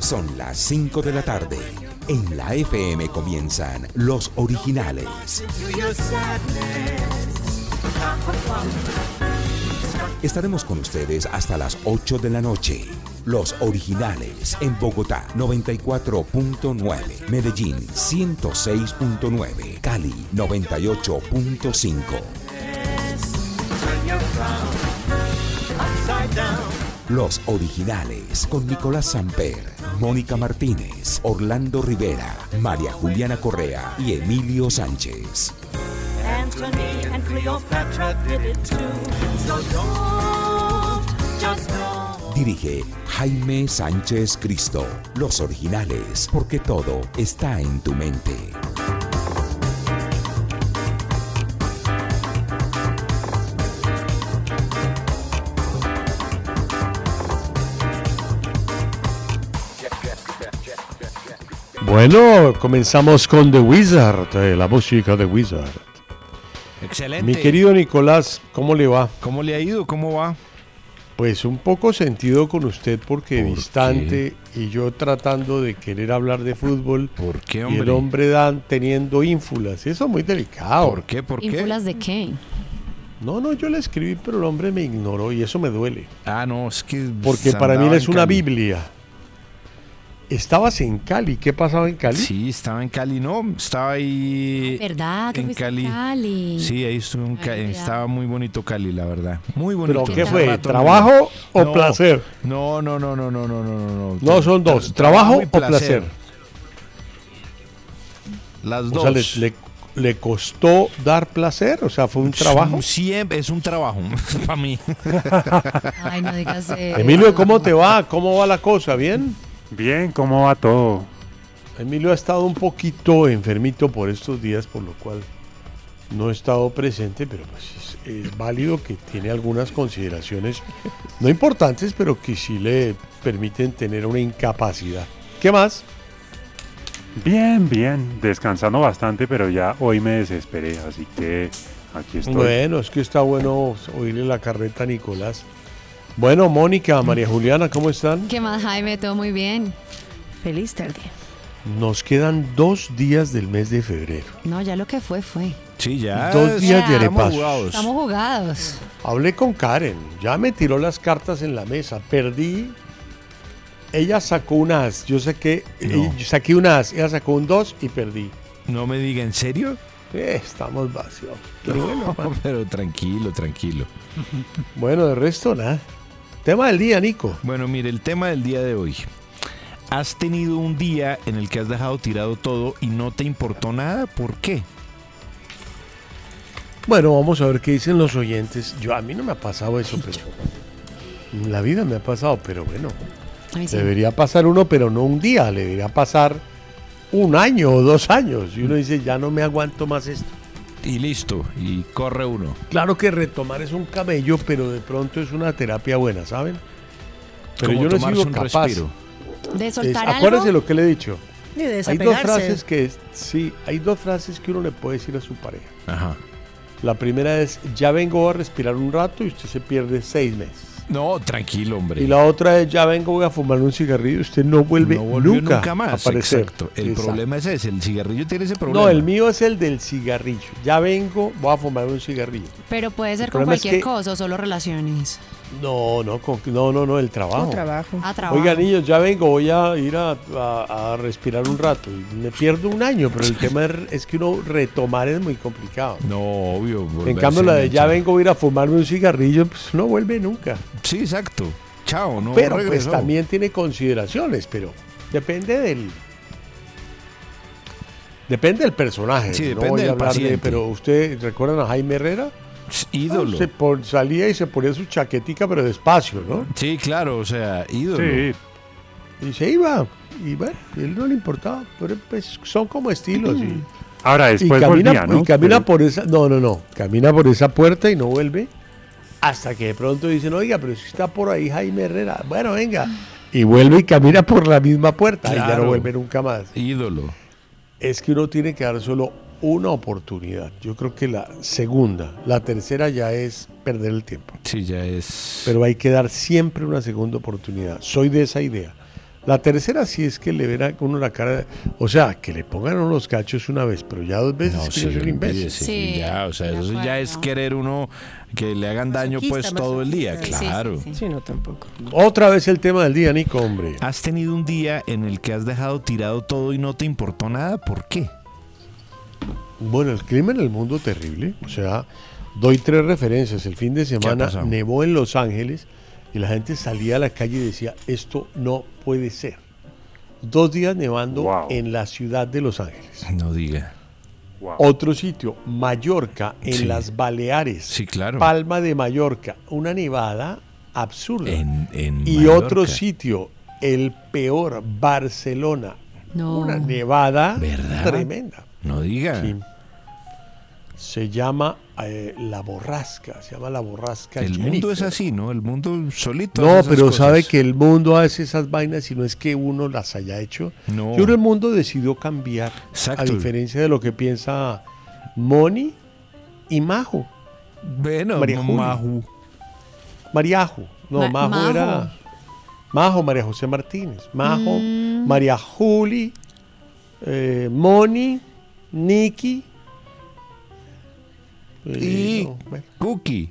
Son las 5 de la tarde. En la FM comienzan los originales. Estaremos con ustedes hasta las 8 de la noche. Los originales en Bogotá 94.9, Medellín 106.9, Cali 98.5. Los originales con Nicolás Samper, Mónica Martínez, Orlando Rivera, María Juliana Correa y Emilio Sánchez. Dirige Jaime Sánchez Cristo. Los originales, porque todo está en tu mente. Bueno, comenzamos con The Wizard, eh, la música de Wizard. Excelente. Mi querido Nicolás, ¿cómo le va? ¿Cómo le ha ido? ¿Cómo va? Pues un poco sentido con usted porque ¿Por distante y yo tratando de querer hablar de fútbol ¿Por qué, y hombre? el hombre Dan teniendo ínfulas. Eso es muy delicado. ¿Por qué? ¿Por qué? ¿Ínfulas de qué? No, no, yo le escribí, pero el hombre me ignoró y eso me duele. Ah, no, es que. Porque para mí él es una. Biblia. Estabas en Cali, ¿qué pasaba en Cali? Sí, estaba en Cali, no, estaba ahí. ¿Verdad? que en Cali. Cali. Sí, ahí estuve en Cali. Estaba muy bonito Cali, la verdad. Muy bonito. ¿Pero qué fue? ¿Trabajo o No, placer? No, no, no, no, no, no, no, no. No, son dos, Tra- ¿trabajo o placer? Las O dos. sea, le, le- le costó dar placer, o sea, fue un trabajo. Siempre es un trabajo para mí. Ay, no digas eso. Emilio, ¿cómo te va? ¿Cómo va la cosa? ¿Bien? Bien, ¿cómo va todo? Emilio ha estado un poquito enfermito por estos días, por lo cual no he estado presente, pero pues es, es válido que tiene algunas consideraciones no importantes, pero que sí le permiten tener una incapacidad. ¿Qué más? Bien, bien, descansando bastante, pero ya hoy me desesperé, así que aquí estoy. Bueno, es que está bueno oírle la carreta a Nicolás. Bueno, Mónica, María Juliana, ¿cómo están? ¿Qué más, Jaime? Todo muy bien. Feliz tarde. Nos quedan dos días del mes de febrero. No, ya lo que fue, fue. Sí, ya. Dos días de Ya. arepasos. jugados. Estamos jugados. Hablé con Karen, ya me tiró las cartas en la mesa, perdí. Ella sacó un as, yo saqué, No. eh, yo saqué un as, ella sacó un 2 y perdí. No me diga, ¿en serio? Eh, estamos vacíos. Pero bueno, No, pero tranquilo, tranquilo. bueno, de resto nada. Tema del día, Nico. Bueno, mire, el tema del día de hoy. ¿Has tenido un día en el que has dejado tirado todo y no te importó nada? ¿Por qué? Bueno, vamos a ver qué dicen los oyentes. Yo a mí no me ha pasado eso, pero en la vida me ha pasado, pero bueno, sí. debería pasar uno, pero no un día, le debería pasar un año o dos años. Y uno dice, ya no me aguanto más esto. Y listo, y corre uno. Claro que retomar es un camello, pero de pronto es una terapia buena, ¿saben? Pero Como yo no he tomarse sido un capaz. respiro. De Es- soltar acuérdese algo. lo que le he dicho. Hay dos frases que sí, hay dos frases que uno le puede decir a su pareja. Ajá. La primera es, ya vengo a respirar un rato y usted se pierde seis meses. No, tranquilo, hombre. Y la otra es, ya vengo, voy a fumar un cigarrillo. Usted no vuelve no nunca, nunca, más. a aparecer. Exacto. El Exacto. problema es ese. El cigarrillo tiene ese problema. No, el mío es el del cigarrillo. Ya vengo, voy a fumar un cigarrillo. Pero puede ser El con problema es cualquier que- cosa o solo relaciones. No, no, con- no, no, no, el trabajo. trabajo. Ah, trabajo. Oiga, niños, ya vengo, voy a ir a, a- a respirar un rato. Y me pierdo un año, pero el tema es, que uno retomar es muy complicado. No, obvio. En cambio, la de ya vengo, voy a ir a fumarme un cigarrillo, pues no vuelve nunca. Sí, exacto. Chao, no pero pues también tiene consideraciones, pero depende del... Depende del personaje. Sí, no depende voy a hablar de- pero usted recuerdan a Jaime Herrera? Ídolo. Se pon- salía y se ponía su chaquetica, pero despacio, ¿no? Sí, claro, o sea, ídolo. Sí, Y se iba. Y bueno, a él no le importaba. Pero pues son como estilos. Y, ahora y después camina, volvía, ¿no? y camina Pero- por esa. No, no, no. Camina por esa puerta y no vuelve. Hasta que de pronto dicen, oiga, pero si está por ahí Jaime Herrera. Bueno, venga. Y vuelve y camina por la misma puerta. Y ya no vuelve nunca más. Ídolo. Es que uno tiene que dar solo una oportunidad. Yo creo que la segunda, la tercera ya es perder el tiempo. Sí, ya es. Pero hay que dar siempre una segunda oportunidad. Soy de esa idea. La tercera sí es que le verá uno la cara, de- o sea, que le pongan uno los cachos una vez, pero ya dos veces No, es sí, soy un imbécil. olvídese, Sí, ya, o sea, eso ya es querer uno que le hagan daño pues todo el día. Sí, sí, claro. sí. Sí, no, tampoco. Otra vez el tema del día, Nico, hombre. ¿Has tenido un día en el que has dejado tirado todo y no te importó nada? ¿Por qué? Bueno, el clima en el mundo terrible. O sea, doy tres referencias. El fin de semana nevó en Los Ángeles y la gente salía a la calle y decía, esto no puede ser. Dos días nevando Wow. en la ciudad de Los Ángeles. No diga. Wow. Otro sitio, Mallorca, en Sí. las Baleares. Sí, claro. Palma de Mallorca, una nevada absurda. En, en y Mallorca. otro sitio, el peor, Barcelona. No. Una nevada ¿Verdad? tremenda. No diga. Sí. Se llama eh, la borrasca, se llama la borrasca. El mundo es así, ¿no? El mundo solito. No, hace pero cosas. sabe que el mundo hace esas vainas y no es que uno las haya hecho. No. Yo creo que el mundo decidió cambiar. Exacto. A diferencia de lo que piensa Moni y Majo. Bueno, María. Maju. Mariajo. No, Ma- Majo, Majo. era. Majo, María José Martínez. Majo, Mm. María Juli, eh, Moni, Nikki. eh, Y no, bueno, Cookie.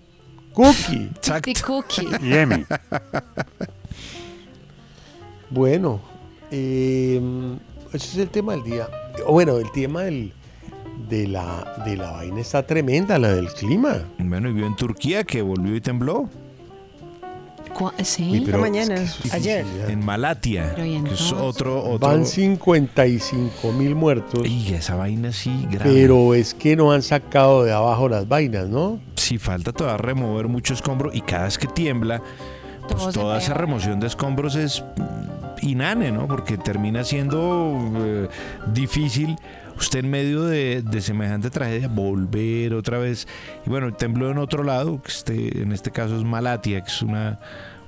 Cookie. Exacto. Y cookie. Y Emi. Bueno, eh, ese es el tema del día. O Bueno, el tema del, de, la, de la vaina está tremenda, la del clima. Bueno, y vio en Turquía que volvió y tembló. Sí. pero mañana, es que eso es ayer. En Malatia. Pero ¿y que es otro, otro. Van 55 mil muertos, Y esa vaina sí, grave. pero es que no han sacado de abajo las vainas, ¿no? Sí, falta todavía remover mucho escombro y cada vez que tiembla, pues Todo toda esa remoción de escombros es inane, ¿no? Porque termina siendo eh, difícil usted en medio de, de semejante tragedia volver otra vez. Y bueno, tembló en otro lado, que este, en este caso es Malatia, que es una,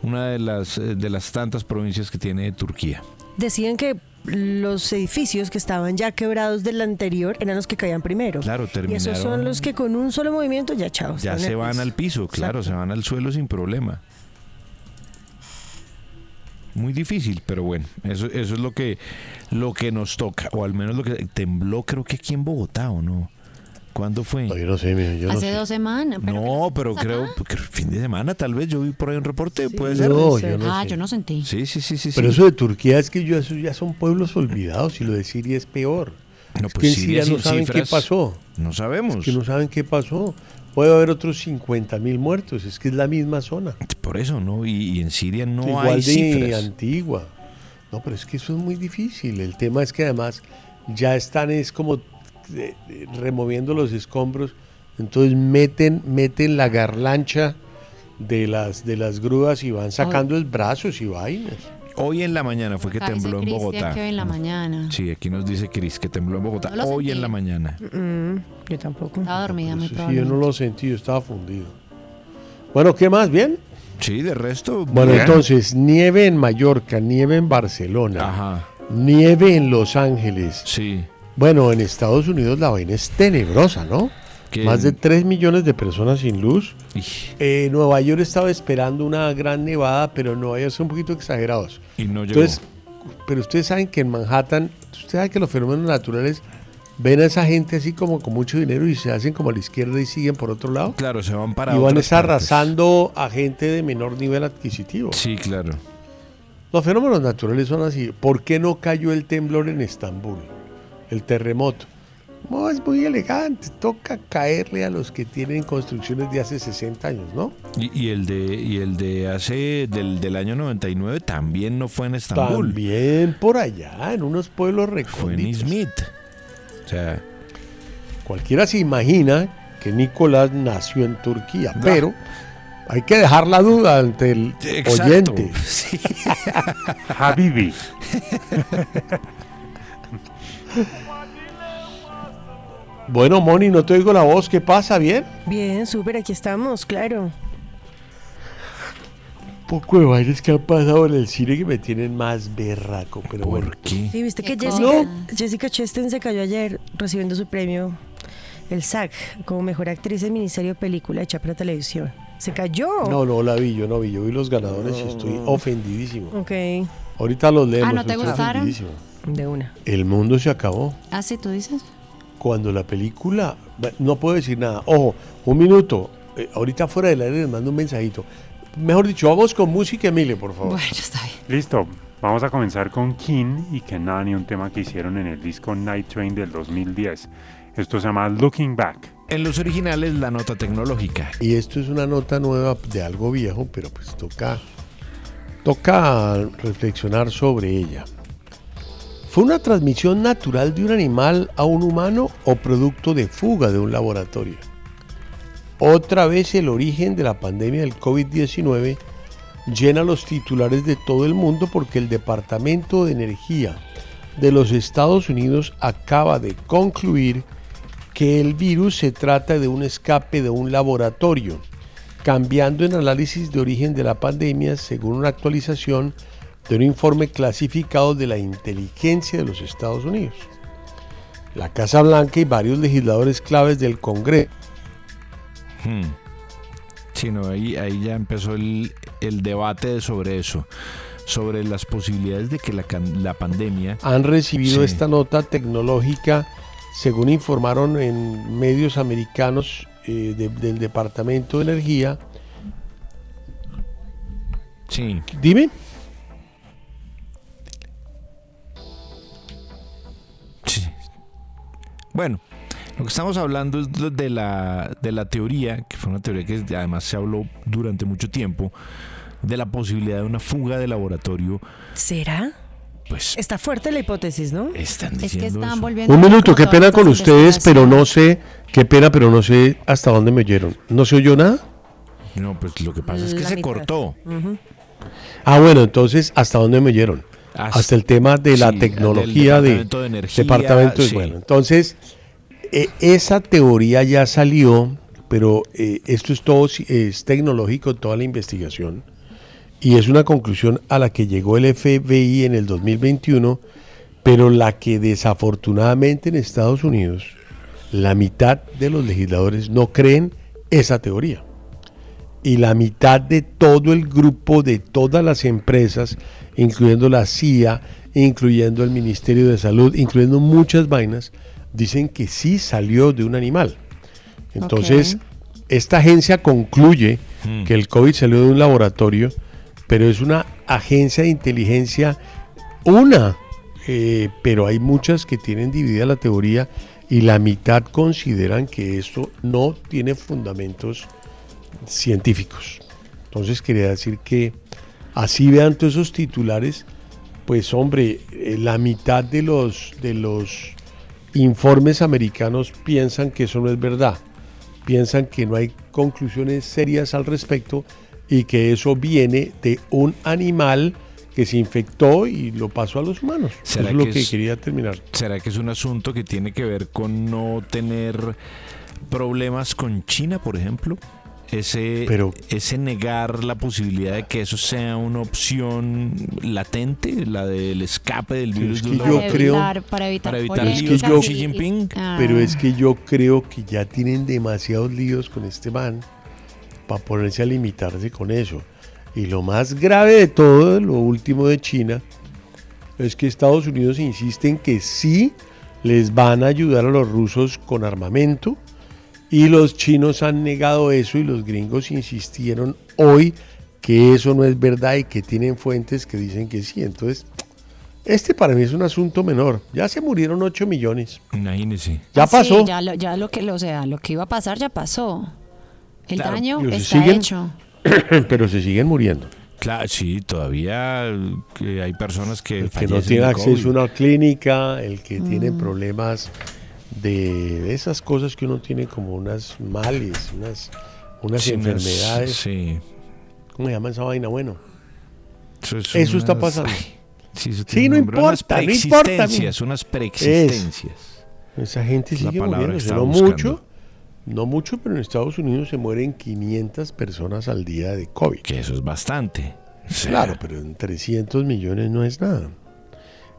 una de, las, eh, de las tantas provincias que tiene Turquía. Decían que los edificios que estaban ya quebrados del anterior eran los que caían primero. Claro, Y terminaron. esos son los que con un solo movimiento ya chao. Ya se van piso. al piso, claro, Exacto. se van al suelo sin problema. Muy difícil, pero bueno, eso, eso es lo que, lo que nos toca, o al menos lo que tembló creo que aquí en Bogotá, ¿o no? ¿Cuándo fue? No, yo no sé, mijo, yo no Hace sé. dos semanas. pero no, ¿qué pero creo que fin de semana tal vez yo vi por ahí un reporte, puede ser. No, yo no ah, sé. yo no sentí. Sí, sí, sí, sí. Pero sí. eso de Turquía es que yo, eso ya son pueblos olvidados y lo de Siria es peor. No, es pues que en Siria Siria no saben cifras, qué pasó. No sabemos. Que no saben qué pasó. Puede haber otros 50 mil muertos, es que es la misma zona. Por eso, ¿no? Y, y en Siria no Igual hay de cifras. antigua. No, pero es que eso es muy difícil. El tema es que además ya están es como eh, eh, removiendo los escombros, entonces meten meten la garlancha de las de las grúas y van sacando el brazos y vainas. Hoy en la mañana fue que Acá dice tembló en Bogotá. que hoy en la mañana. Sí, aquí nos dice Cris que tembló en Bogotá. No lo Hoy en sentí. la mañana. Mm, yo tampoco. Estaba dormida, muy sí, yo probablemente. no lo sentí, yo estaba fundido. Bueno, ¿qué más? ¿Bien? Sí, de resto. Bueno, Bien. entonces, nieve en Mallorca, nieve en Barcelona, Ajá, nieve en Los Ángeles. sí. Bueno, en Estados Unidos la vaina es tenebrosa, ¿no? Que- Más de 3 millones de personas sin luz. Eh, Nueva York estaba esperando una gran nevada, pero Nueva York son un poquito exagerados. y no llegó. Entonces, pero ustedes saben que en Manhattan, ustedes saben que los fenómenos naturales ven a esa gente así como con mucho dinero y se hacen como a la izquierda y siguen por otro lado. claro, se van para y van partes. arrasando a gente de menor nivel adquisitivo. Sí, claro. Los fenómenos naturales son así. ¿Por qué no cayó el temblor en Estambul? El terremoto. No, es muy elegante. Toca caerle a los que tienen construcciones de hace 60 años, ¿no? Y, y el de y el de hace del, del año 99 también no fue en Estambul. También por allá, en unos pueblos Fue en recónditos. Izmit. O sea, Cualquiera se imagina que Nicolás nació en Turquía, No. pero hay que dejar la duda ante el exacto. oyente. Sí. Habibi. Bueno, Moni, no te oigo la voz. ¿Qué pasa? ¿Bien? Bien, súper, aquí estamos, claro. Poco de vainas que han pasado en el cine que me tienen más berraco, pero bueno. ¿Por qué? Sí, viste que ¿Qué Jessica, cosa? Jessica Chastain se cayó ayer recibiendo su premio, el SAG, como mejor actriz en miniserie o película hecha para televisión. Se cayó. No, no la vi, yo no vi. Yo vi los ganadores y estoy ofendidísimo. Ok, Ahorita los leemos. Ah, ¿no te gustaron? de una. El mundo se acabó. ¿Ah, sí, tú dices? Cuando la película. No puedo decir nada. Ojo, un minuto. Eh, ahorita fuera del aire les mando un mensajito. Mejor dicho, vamos con música, Emilio, por favor. Bueno, está bien. Listo, vamos a comenzar con King y Kenani, un tema que hicieron en el disco Night Train del 2010. Esto se llama Looking Back. En los originales la nota tecnológica. Y esto es una nota nueva de algo viejo, pero pues toca, toca reflexionar sobre ella. ¿Fue una transmisión natural de un animal a un humano o producto de fuga de un laboratorio? Otra vez el origen de la pandemia del COVID-19 llena los titulares de todo el mundo porque el Departamento de Energía de los Estados Unidos acaba de concluir que el virus se trata de un escape de un laboratorio, cambiando el análisis de origen de la pandemia según una actualización de un informe clasificado de la inteligencia de los Estados Unidos. La Casa Blanca y varios legisladores claves del Congreso Hmm. Sí, no, ahí, ahí ya empezó el, el debate sobre eso, sobre las posibilidades de que la, la pandemia... han recibido Sí. esta nota tecnológica, según informaron en medios americanos eh, de- del Departamento de Energía. Sí, Dime. Bueno, lo que estamos hablando es de- la, de la teoría, que fue una teoría que además se habló durante mucho tiempo, de la posibilidad de una fuga de laboratorio. ¿Será? Pues Está fuerte la hipótesis, ¿no? están Es que están eso. volviendo. Un minuto, qué pena con ustedes, pero no sé, qué pena, pero no sé hasta dónde me oyeron. ¿No se oyó nada? No, pues lo que pasa es que La se mitad. cortó. Ah, bueno, entonces, ¿hasta dónde me oyeron? Hasta- Hasta el tema de la sí, tecnología del de, Departamento de Energía, departamento. sí. Bueno, entonces, eh, esa teoría ya salió, pero eh, esto es todo, es tecnológico, toda la investigación, y es una conclusión a la que llegó el FBI en el 2021, pero la que desafortunadamente en Estados Unidos, la mitad de los legisladores no creen esa teoría y la mitad de todo el grupo de todas las empresas, incluyendo la CIA, incluyendo el Ministerio de Salud, incluyendo muchas vainas, dicen que sí salió de un animal. Entonces, esta agencia concluye Hmm. que el COVID salió de un laboratorio, pero es una agencia de inteligencia, una, eh, pero hay muchas que tienen dividida la teoría y la mitad consideran que esto no tiene fundamentos científicos. Entonces quería decir que así vean todos esos titulares, pues hombre, eh, la mitad de los de los informes americanos piensan que eso no es verdad. Piensan que no hay conclusiones serias al respecto y que eso viene de un animal que se infectó y lo pasó a los humanos. Eso ¿Será es lo que que es- quería terminar. ¿Será que es un asunto que tiene que ver con no tener problemas con China, por ejemplo? Ese, Pero- ese negar la posibilidad de que eso sea una opción latente, la del escape del virus es de que una yo para creo- evitar, para evitar, para evitar polémicas líos con y- Xi Jinping. Ah. Pero es que yo creo que ya tienen demasiados líos con este man para ponerse a limitarse con eso. Y lo más grave de todo, lo último de China, es que Estados Unidos insiste en que sí les van a ayudar a los rusos con armamento y los chinos han negado eso y los gringos insistieron hoy que eso no es verdad y que tienen fuentes que dicen que sí. Entonces, este para mí es un asunto menor. Ya se murieron 8 millones. Imagínese. Ya Ah, sí, pasó. ya, lo, ya lo que, o sea, lo que iba a pasar ya pasó. El Claro, daño está siguen- hecho. pero se siguen muriendo. Claro, sí, todavía que hay personas que El que no tiene acceso a una clínica, el que tiene Mm. problemas de, esas cosas que uno tiene como unas males, unas, unas Sí, unas- enfermedades. Sí. ¿Cómo se llama esa vaina? Bueno, Eso, es Eso está pasando. ay, sí, eso Sí, tiene no importa, no importa, preexistencias, unas preexistencias. esa gente Es sigue estaba No buscando. mucho, no mucho, pero en Estados Unidos se mueren 500 personas al día de COVID. Que eso es bastante. Claro, pero en 300 millones no es nada.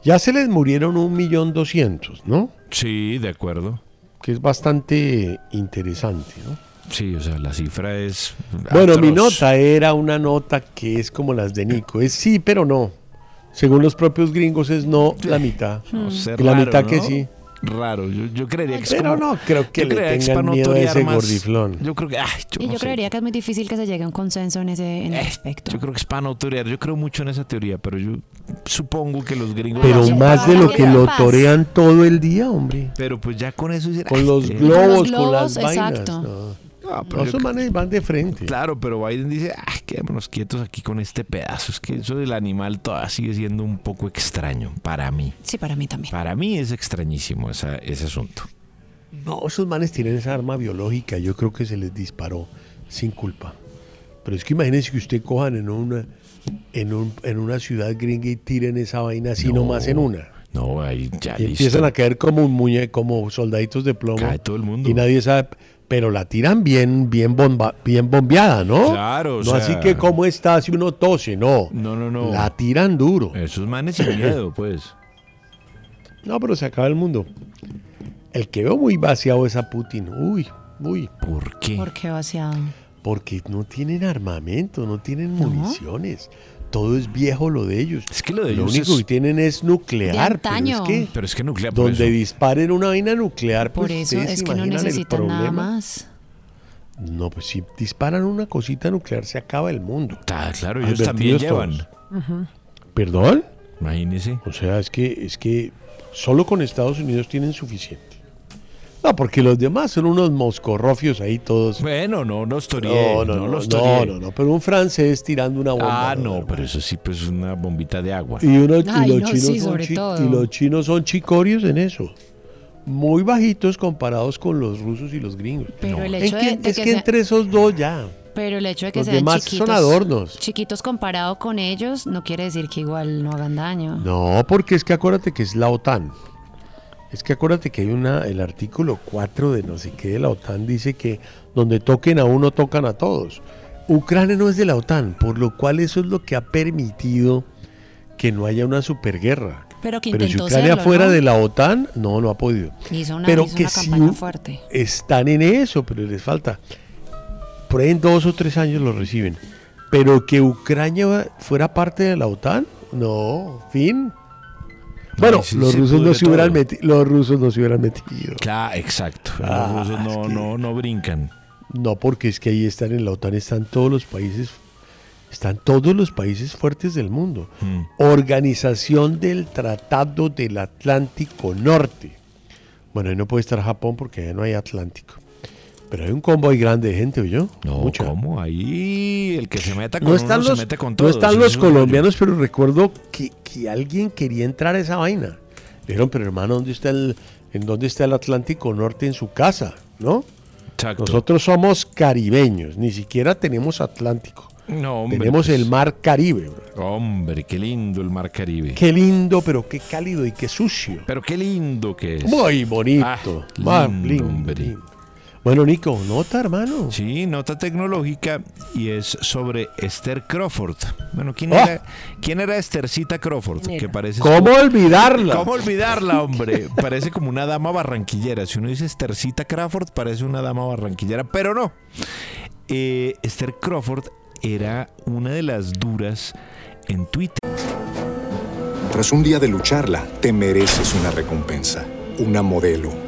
Ya se les murieron un millón doscientos, ¿no? Sí, de acuerdo. Que es bastante interesante, ¿no? Sí, o sea, la cifra es. Bueno, mi nota era una nota que es como las de Nico. Es sí, pero no. Según los propios gringos es no la mitad. No sé, la raro, mitad que ¿no? sí. Raro, yo, yo creería que es Pero como- no creo que yo le tengan para miedo a notoriar ese más- gordiflón. Yo creo que. Ay, yo Y no yo sé. creería que es muy difícil que se llegue a un consenso en ese en Eh, aspecto. Yo creo que es para notoriar. Yo creo mucho en esa teoría, pero yo supongo que los gringos. Pero Sí, más de lo que lo torean todo el día, hombre. Pero pues ya con eso. Con "Ay, los globos, Con con, los globos, las vainas. exacto. No, No, pero esos manes van de frente. Claro, pero Biden dice, ay, quedémonos quietos aquí con este pedazo. Es que eso del animal todavía sigue siendo un poco extraño para mí. Sí, para mí también. Para mí es extrañísimo esa- ese asunto. No, esos manes tienen esa arma biológica. Yo creo que se les disparó sin culpa. Pero es que imagínense que usted cojan en una, en, un- en una ciudad gringa y tiren esa vaina así No. nomás en una. No, ahí ya Y listo. empiezan a caer como un muñe, como soldaditos de plomo. Cae todo el mundo. Y nadie sabe. Pero la tiran bien, bien, bomba, bien bombeada, ¿no? Claro, o No sea- así que cómo está si uno tose, no. No, no, no. La tiran duro. Esos manes sin miedo, pues. No, pero se acaba el mundo. El que veo muy vaciado es a Putin. Uy, uy. ¿Por qué? ¿Por qué vaciado? Porque no tienen armamento, no tienen municiones. Todo es viejo lo de ellos. Es que lo de Lo ellos único es- que tienen es nuclear. De pero es que Pero es que nuclear por donde eso. disparen una vaina nuclear, Por pues eso ustedes es se que no imaginan el necesitan nada problema. más. No, pues si disparan una cosita nuclear se acaba el mundo. Ah, claro, ellos también llevan. ¿Perdón? Imagínese. O sea, es que, es que solo con Estados Unidos tienen suficiente. No, porque los demás son unos moscorrofios ahí todos. Bueno, no los toreé. No, no, no, los no, toreé. no, no, pero un francés tirando una bomba. Ah, no, pero eso sí, pues es una bombita de agua. Y, uno- y Ay, los no, chinos sí, son chi- y los chinos son chicorios en eso. Muy bajitos comparados con los rusos y los gringos. Pero el Es hecho que, de, de es que que sea- entre esos dos ya. pero el hecho de que Los sean demás son chiquitos, adornos. chiquitos comparado con ellos no quiere decir que igual no hagan daño. No, porque es que acuérdate que es la OTAN. Es que acuérdate que hay una, el artículo 4 de no sé qué de la OTAN dice que donde toquen a uno tocan a todos. Ucrania no es de la OTAN, por lo cual eso es lo que ha permitido que no haya una superguerra. Pero que Pero si Ucrania serlo, fuera ¿no? de la OTAN, no, no ha podido. Hizo una, pero hizo que una si campaña u- fuerte. Están en eso, pero les falta. Por ahí en dos o tres años lo reciben. Pero que Ucrania fuera parte de la OTAN, no, fin. Bueno, sí, los rusos no se hubieran metido, los rusos no se hubieran metido. Claro, exacto. Ah, los rusos es no, que- no, no brincan. No, porque es que ahí están en la OTAN, están todos los países, están todos los países fuertes del mundo. Mm. Organización del Tratado del Atlántico Norte. Bueno, ahí no puede estar Japón porque allá no hay Atlántico. Pero hay un convoy grande de gente, ¿oyó? No, Mucha. ¿cómo? Ahí el que se meta con No uno están se los, mete con no todos. están Eso los colombianos, pero recuerdo que, que alguien quería entrar a esa vaina. Le dijeron, pero hermano, ¿dónde está el, ¿en dónde está el Atlántico Norte en su casa? ¿No? Exacto. Nosotros somos caribeños, ni siquiera tenemos Atlántico. no, hombre, tenemos pues, el mar Caribe. bro. Hombre, qué lindo el mar Caribe. Qué lindo, pero qué cálido y qué sucio. Pero qué lindo que es. Muy bonito. Ah, lindo, lindo, hombre. lindo. Bueno, Nico, nota, hermano. Sí, nota tecnológica y es sobre Esther Crawford. Bueno, ¿quién, ¡Ah! era, ¿quién era Esthercita Crawford? Que parece ¿Cómo olvidarla? ¿Cómo olvidarla, hombre? Parece como una dama barranquillera. Si uno dice Esthercita Crawford, parece una dama barranquillera, pero no. Eh, Esther Crawford era una de las duras en Twitter. Tras un día de lucharla, te mereces una recompensa, una modelo,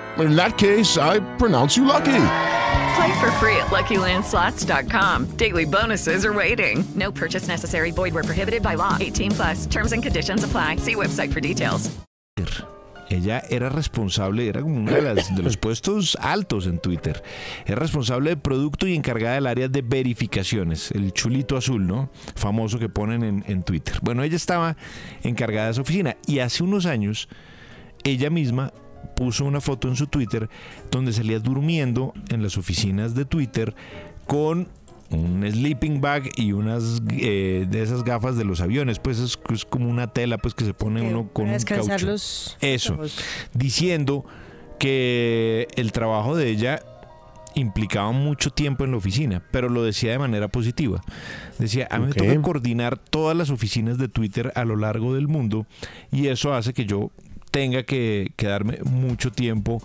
In that case, I pronounce you lucky. Play for free at LuckyLandSlots.com. Daily bonuses are waiting. No purchase necessary. Void where prohibited by law. 18 plus. Terms and conditions apply. See website for details. Ella era responsable, era como uno de, las- de los puestos altos en Twitter. Era responsable de producto y encargada del área de verificaciones, el chulito azul, ¿no? Famoso que ponen en, en Twitter. Bueno, ella estaba encargada de esa oficina y hace unos años ella misma puso una foto en su Twitter donde salía durmiendo en las oficinas de Twitter con un sleeping bag y unas eh, de esas gafas de los aviones, pues es, es como una tela pues que se pone uno con un caucho. los Eso, diciendo que el trabajo de ella implicaba mucho tiempo en la oficina, pero lo decía de manera positiva. Decía, a mí me toca coordinar todas las oficinas de Twitter a lo largo del mundo y eso hace que yo tenga que quedarme mucho tiempo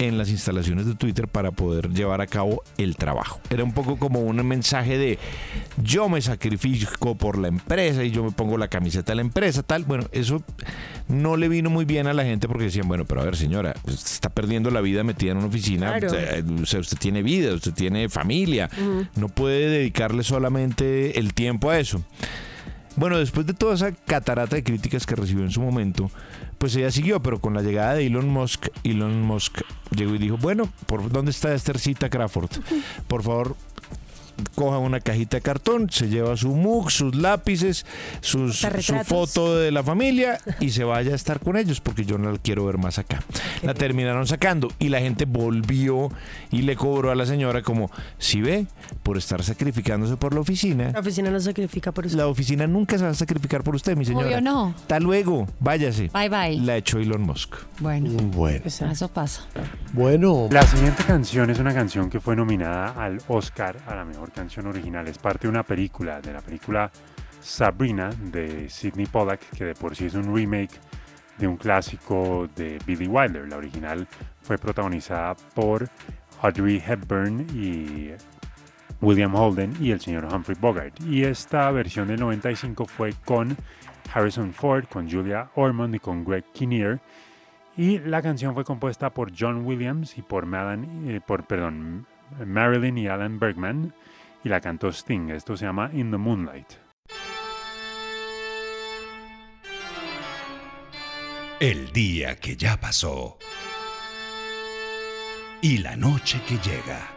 en las instalaciones de Twitter para poder llevar a cabo el trabajo. Era un poco como un mensaje de yo me sacrifico por la empresa y yo me pongo la camiseta de la empresa, tal. Bueno, eso no le vino muy bien a la gente porque decían, bueno, pero a ver señora, usted está perdiendo la vida metida en una oficina, Claro. eh, o sea, usted tiene vida, usted tiene familia, no puede dedicarle solamente el tiempo a eso. Bueno, después de toda esa catarata de críticas que recibió en su momento, pues ella siguió, pero con la llegada de Elon Musk, Elon Musk llegó y dijo, bueno, ¿por dónde está Esthercita Crawford? Por favor, coja una cajita de cartón, se lleva su mug, sus lápices, sus, su foto de la familia y se vaya a estar con ellos porque yo no la quiero ver más acá. La terminaron sacando y la gente volvió y le cobró a la señora como, si ve, por estar sacrificándose por la oficina, La oficina no sacrifica por eso. la oficina nunca se va a sacrificar por usted, mi señora. Obvio no. Hasta luego, váyase. Bye bye. La echó Elon Musk. Bueno, Bueno, eso pasa. bueno. La siguiente canción es una canción que fue nominada al Oscar a la mejor canción original. Es parte de una película, de la película Sabrina de Sidney Pollack, que de por sí es un remake de un clásico de Billy Wilder. La original fue protagonizada por Audrey Hepburn y William Holden y el señor Humphrey Bogart. Y esta versión del 95 fue con Harrison Ford, con Julia Ormond y con Greg Kinnear. Y la canción fue compuesta por John Williams y por, Malan- eh, Marilyn y Alan Bergman y la cantó Sting. Esto se llama In the Moonlight. El día que ya pasó. Y la noche que llega.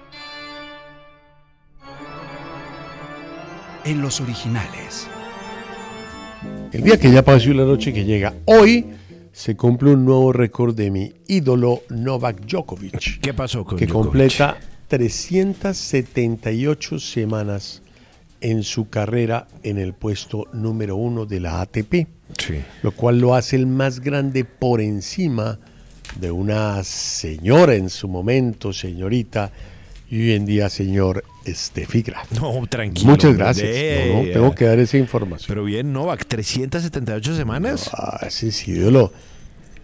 En los originales. El día que ya pasó y la noche que llega. Hoy se cumple un nuevo récord de mi ídolo Novak Djokovic. ¿Qué pasó con que Djokovic? completa 378 semanas en su carrera en el puesto número uno de la ATP, Sí. lo cual lo hace el más grande por encima de una señora en su momento, señorita, y hoy en día señor Steffi Graf. No, tranquilo. Muchas gracias. No, no, tengo que dar esa información. Pero bien, Novak, 378 semanas. Ah, ese es ídolo.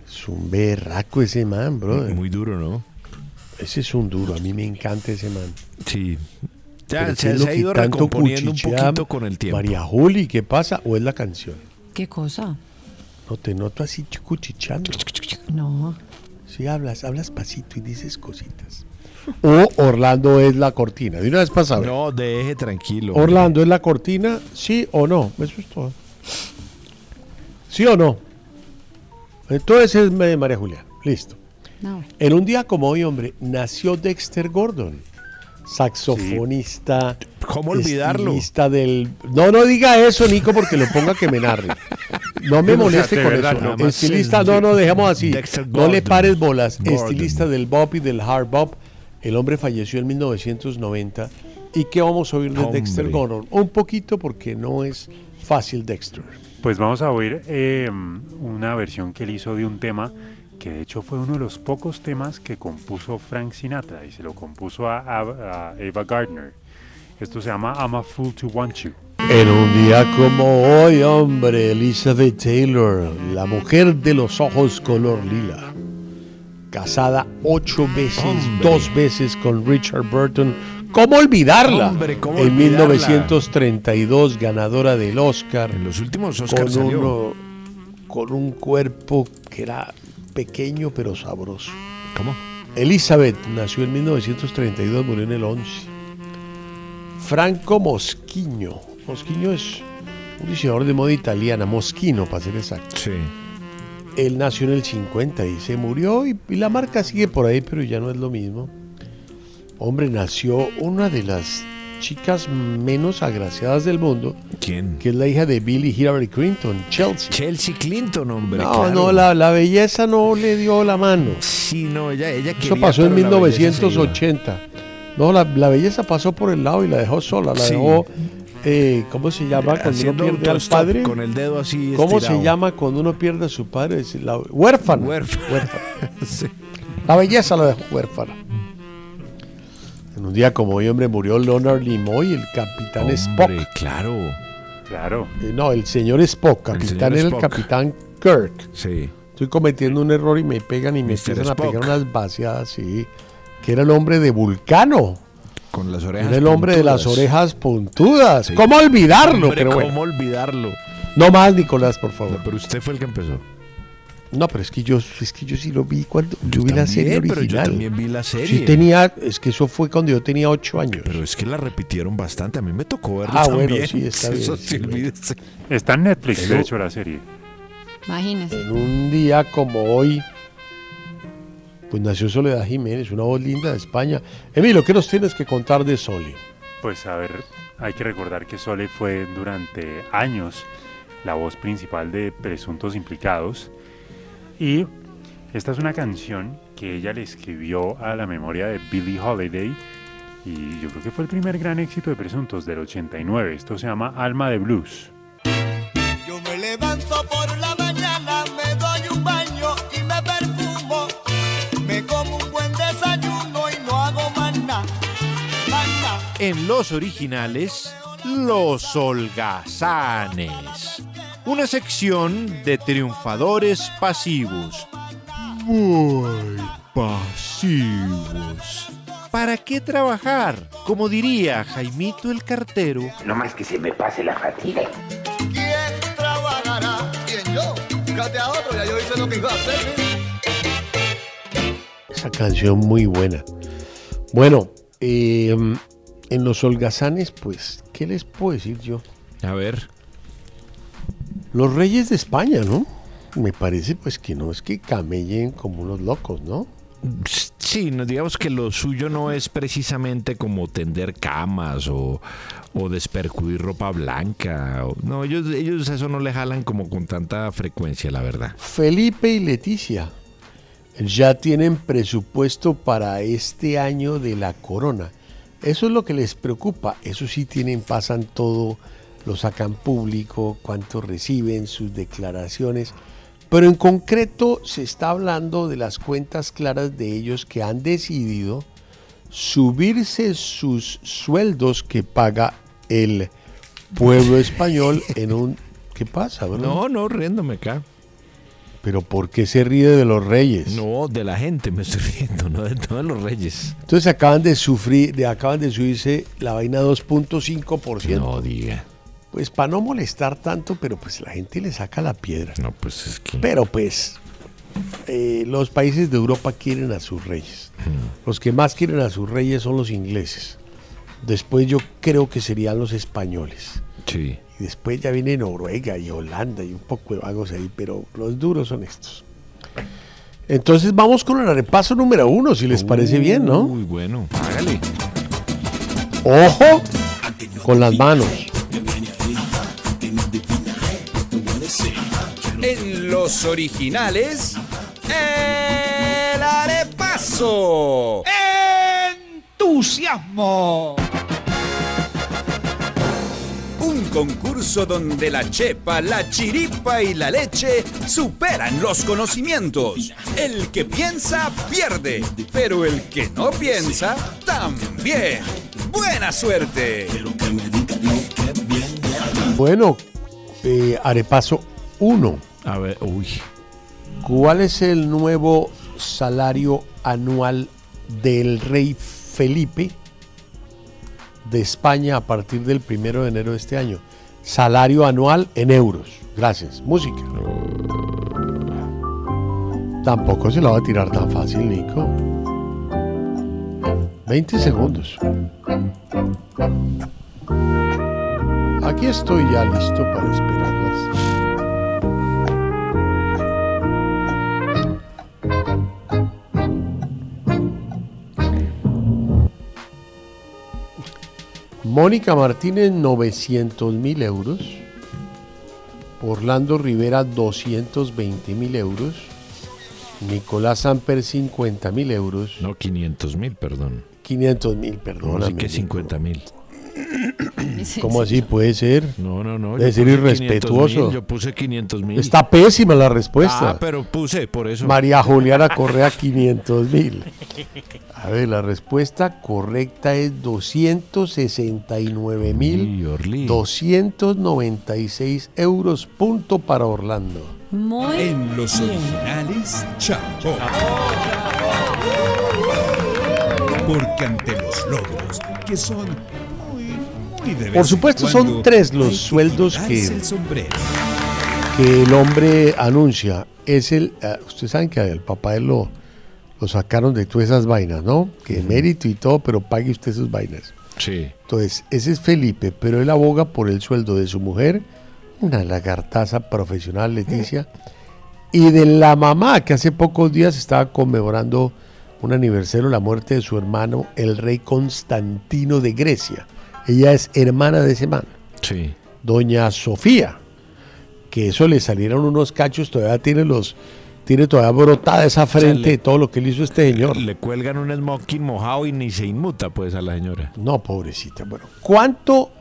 Es un berraco ese man, bro. Muy duro, ¿no? Ese es un duro. A mí me encanta ese man. Sí. Ya se, ¿qué es se lo ha que ido tanto recomponiendo un poquito con el tiempo. María Juli, ¿qué pasa? ¿O es la canción? ¿Qué cosa? No te noto así cuchicheando. No. Sí, hablas, hablas pasito y dices cositas. O Orlando es la cortina. De una vez pasada. No, deje tranquilo. Orlando es la cortina, sí o no. Eso es todo. ¿Sí o no? Entonces es de María Julia. Listo. No. En un día como hoy, hombre, nació Dexter Gordon, saxofonista. ¿Cómo olvidarlo? estilista del. No, no diga eso, Nico, porque lo ponga que me narre. No me O sea, moleste con verdad, eso. nada más Estilista, el- no, no, dejemos así. Dexter No le Gordon. pares bolas. Gordon. Estilista del bop y del hard bop. El hombre falleció en 1990. ¿Y qué vamos a oír de Hombre. Dexter Gordon? Un poquito porque no es fácil Dexter. Pues vamos a oír eh, una versión que él hizo de un tema que de hecho fue uno de los pocos temas que compuso Frank Sinatra y se lo compuso a, a- a Ava Gardner. Esto se llama I'm a Fool to Want You. En un día como hoy, hombre, Elizabeth Taylor, la mujer de los ojos color lila, casada ocho veces, dos veces con Richard Burton. ¿Cómo olvidarla? Hombre, ¿cómo en olvidarla? 1932, ganadora del Oscar. En los últimos con, Oscars uno- con un cuerpo que era pequeño pero sabroso. ¿Cómo? Elizabeth nació en 1932, murió en el 11. Franco Moschino. Moschino es un diseñador de moda italiana, Moschino para ser exacto. Sí. Él nació en el 50 y se murió y, y la marca sigue por ahí, pero ya no es lo mismo. Hombre, nació una de las chicas menos agraciadas del mundo. ¿Quién? Que es la hija de Billy Hillary Clinton, Chelsea. Chelsea Clinton, hombre. No, claro. no, la, la belleza no le dio la mano. Sí, no, ella, ella Eso quería, pasó en pero la belleza se iba. 1980. No, la, la belleza pasó por el lado y la dejó sola. La Sí. dejó, eh, ¿cómo se llama cuando Haciendo uno pierde al padre? con el dedo así ¿Cómo estirado. se llama cuando uno pierde a su padre? Es la, huérfana. Huérfana. Sí. La belleza la dejó huérfana. En un día como hoy, hombre, murió Leonard Nimoy, el capitán Spock. Claro. Claro. Eh, no, el señor Spock. Capitán señor era el capitán Kirk. Sí. Estoy cometiendo un error y me pegan y me Mr. empiezan a pegar unas vaciadas, sí. Que era el hombre de Vulcano. Con las orejas Era el hombre de las puntudas. orejas puntudas. Sí. ¿Cómo olvidarlo? Hombre, pero bueno. ¿Cómo olvidarlo? No más, Nicolás, por favor. Pero usted fue el que empezó. No, pero es que yo, es que yo sí lo vi cuando yo, vi la serie pero yo original. también vi la serie. Sí tenía, es que eso fue cuando yo tenía ocho años. Pero es que la repitieron bastante. A mí me tocó verla Ah, también. bueno, sí, está bien, Eso sí, sí, bueno. olvídese. Está en Netflix, de Pero- hecho, la serie. Imagínese. En un día como hoy, pues nació Soledad Jiménez, una voz linda de España. Emilio, ¿qué nos tienes que contar de Sole? Pues a ver, hay que recordar que Sole fue durante años la voz principal de Presuntos Implicados. Y esta es una canción que ella le escribió a la memoria de Billie Holiday. Y yo creo que fue el primer gran éxito de Presuntos del 89. Esto se llama Alma de Blues. Yo me levanto por la mañana, me doy un baño y me perfumo. Me como un buen desayuno y no hago. En los originales, Los Holgazanes. Una sección de triunfadores pasivos. Muy pasivos. ¿Para qué trabajar? Como diría Jaimito el cartero. No más que se me pase la fatiga. ¿Quién trabajará? ¿Quién yo? Fíjate a otro, ya yo hice lo que iba a hacer. Esa canción muy buena. Bueno, eh, en los holgazanes, pues, ¿qué les puedo decir yo? A ver. Los reyes de España, ¿no? Me parece pues que no es que camellen como unos locos, ¿no? Sí, digamos que lo suyo no es precisamente como tender camas o, o despercudir ropa blanca. o- no, ellos, ellos eso no le jalan como con tanta frecuencia, la verdad. Felipe y Leticia ya tienen presupuesto para este año de la corona. Eso es lo que les preocupa. Eso sí tienen, pasan todo, lo sacan público, cuánto reciben, sus declaraciones. Pero en concreto se está hablando de las cuentas claras de ellos que han decidido subirse sus sueldos que paga el pueblo español en un... ¿Qué pasa? bro? No, no, riéndome acá. Pero ¿por qué se ríe de los reyes? No, de la gente me estoy riendo, no de todos los reyes. Entonces acaban de sufrir, de, acaban de subirse la vaina 2.5%. No diga. Pues para no molestar tanto, pero pues la gente le saca la piedra. No, pues es que. Pero pues, eh, los países de Europa quieren a sus reyes. Los que más quieren a sus reyes son los ingleses. Después yo creo que serían los españoles. Sí. Y después ya viene Noruega y Holanda y un poco de vagos ahí, pero los duros son estos. Entonces vamos con el repaso número uno, si les parece bien, ¿no? Muy bueno. Hágale. Ojo con las manos. Los originales, el arepaso. ¡Entusiasmo! Un concurso donde la chepa, la chiripa y la leche superan los conocimientos. El que piensa pierde, pero el que no piensa también. ¡Buena suerte! Bueno, eh, Arepaso 1. A ver, uy. ¿Cuál es el nuevo salario anual del rey Felipe de España a partir del primero de enero de este año? Salario anual en euros. Gracias. Música. Tampoco se la va a tirar tan fácil, Nico. 20 segundos. Aquí estoy ya listo para esperarlas. Mónica Martínez, 900 mil euros. Orlando Rivera, 220 mil euros. Nicolás Samper, 50 mil euros. No, 500 mil, perdón. 500 mil, perdón. No, sí que 50 mil. ¿Cómo así puede ser? No, no, no. Ser puse irrespetuoso. 500.000, Yo puse 500 mil. Está pésima la respuesta. Ah, pero puse, por eso. María Juliana Correa, 500 mil. A ver, la respuesta correcta es 269 mil 296 euros. Punto para Orlando. Muy En los originales, champú. Porque ante los logros, que son Por supuesto, son tres los sueldos que, el que el hombre anuncia. Es el. ah, Ustedes saben que el papá él lo, lo sacaron de todas esas vainas, ¿no? Que mérito y todo, pero pague usted sus vainas. Sí. Entonces, ese es Felipe, pero él aboga por el sueldo de su mujer, una lagartaza profesional, Leticia, y de la mamá, que hace pocos días estaba conmemorando un aniversario la muerte de su hermano, el rey Constantino de Grecia. Ella es hermana de ese man, Sí. doña Sofía, que eso le salieron unos cachos, todavía tiene los... Tiene todavía brotada esa frente le- de todo lo que le hizo este señor. Le cuelgan un smoking mojado y ni se inmuta, pues, a la señora. No, pobrecita. Bueno, ¿cuánto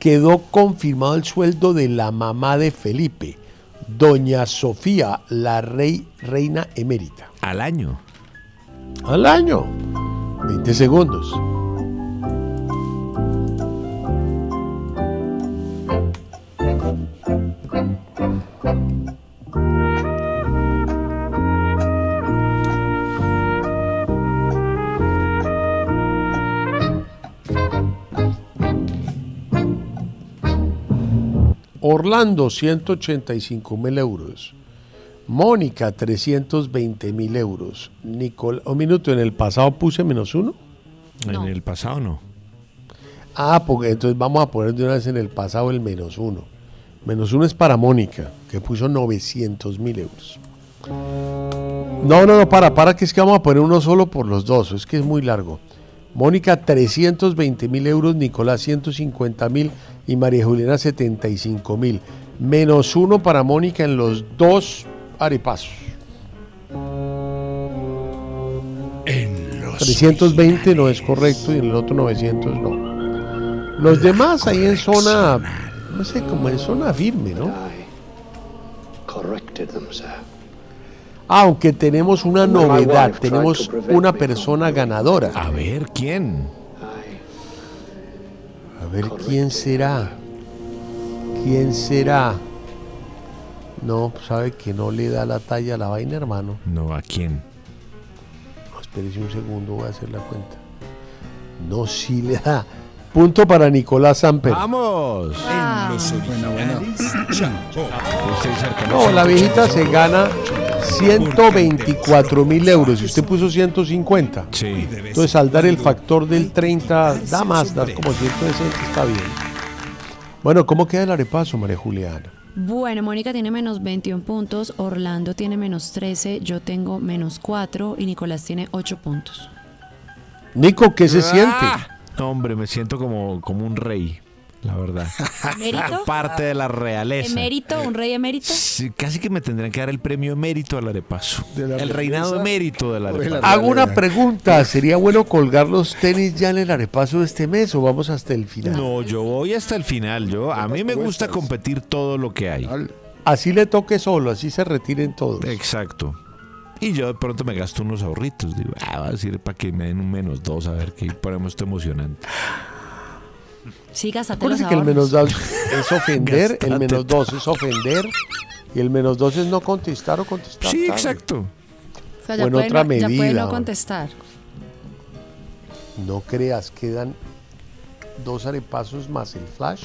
quedó confirmado el sueldo de la mamá de Felipe, doña Sofía, la rey, reina emérita? Al año. Al año. 20 segundos. Orlando, 185 mil euros. Mónica, 320 mil euros. Nicol un minuto, en el pasado puse menos uno. En el pasado no. Ah, porque entonces vamos a poner de una vez en el pasado el menos uno. Menos uno es para Mónica, que puso 900 mil euros. No, no, no, para, para, que es que vamos a poner uno solo por los dos, es que es muy largo. Mónica 320 mil euros, Nicolás 150 mil y María Juliana 75 mil. Menos uno para Mónica en los dos arepasos. 320 no es correcto y en el otro 900 no. Los demás ahí en zona, no sé, como en zona firme, ¿no? Aunque tenemos una novedad, tenemos una persona ganadora. A ver, ¿quién? A ver, ¿quién será? ¿Quién será? No, sabe que no le da la talla a la vaina, hermano. No, ¿a quién? No, espérese un segundo, voy a hacer la cuenta. No, sí le da. Punto para Nicolás Samper. ¡Vamos! En los dice que No, la viejita se gana 124 mil euros y usted puso 150. Sí. Entonces al dar el factor del 30 da más, da como 160, está bien. Bueno, ¿cómo queda el arepazo, María Juliana? Bueno, Mónica tiene menos 21 puntos, Orlando tiene menos 13, yo tengo menos 4 y Nicolás tiene 8 puntos. Nico, ¿qué se siente? Ah, Hombre, me siento como, como un rey, la verdad. ¿Emérito? Parte de la realeza. ¿Emérito? ¿Un rey emérito? Sí, casi que me tendrían que dar el premio emérito al arepazo. El reinado emérito del arepazo. Hago una pregunta, ¿sería bueno colgar los tenis ya en el arepazo de este mes o vamos hasta el final? No, yo voy hasta el final. Yo, a mí me gusta competir todo lo que hay. Así le toque solo, así se retiren todos. Exacto. Y yo de pronto me gasto unos ahorritos. Digo, ah, va a decir para que me den un menos dos, a ver qué ponemos esto emocionante. Sí, gástate los que el menos dos es ofender, el menos dos es ofender y el menos dos es no contestar o contestar. Sí, tarde. exacto. O sea, ya, o en puede otra no, ya puede medida, no contestar. No creas, quedan dos arepazos más el flash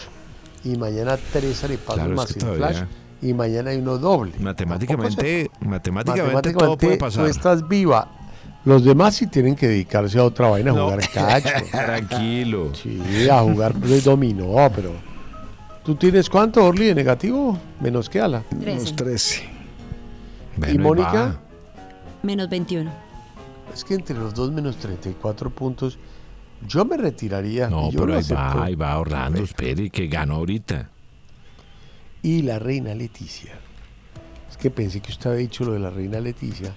y mañana tres Claro, es más que el todavía- flash y mañana hay uno doble. Matemáticamente, matemáticamente, todo puede pasar. Tú estás viva. Los demás sí tienen que dedicarse a otra vaina, a No. jugar cacho. Tranquilo. Sí, a jugar de dominó, pero... ¿Tú tienes cuánto, Orly, de negativo? Menos que ala. Menos 13. Bueno, ¿Y Mónica? Menos 21. Es que entre los dos menos 34 puntos, yo me retiraría. No, pero ahí va, ahí va Orlando, espere, que ganó ahorita. Y la reina Leticia. Es que pensé que usted había dicho lo de la reina Leticia.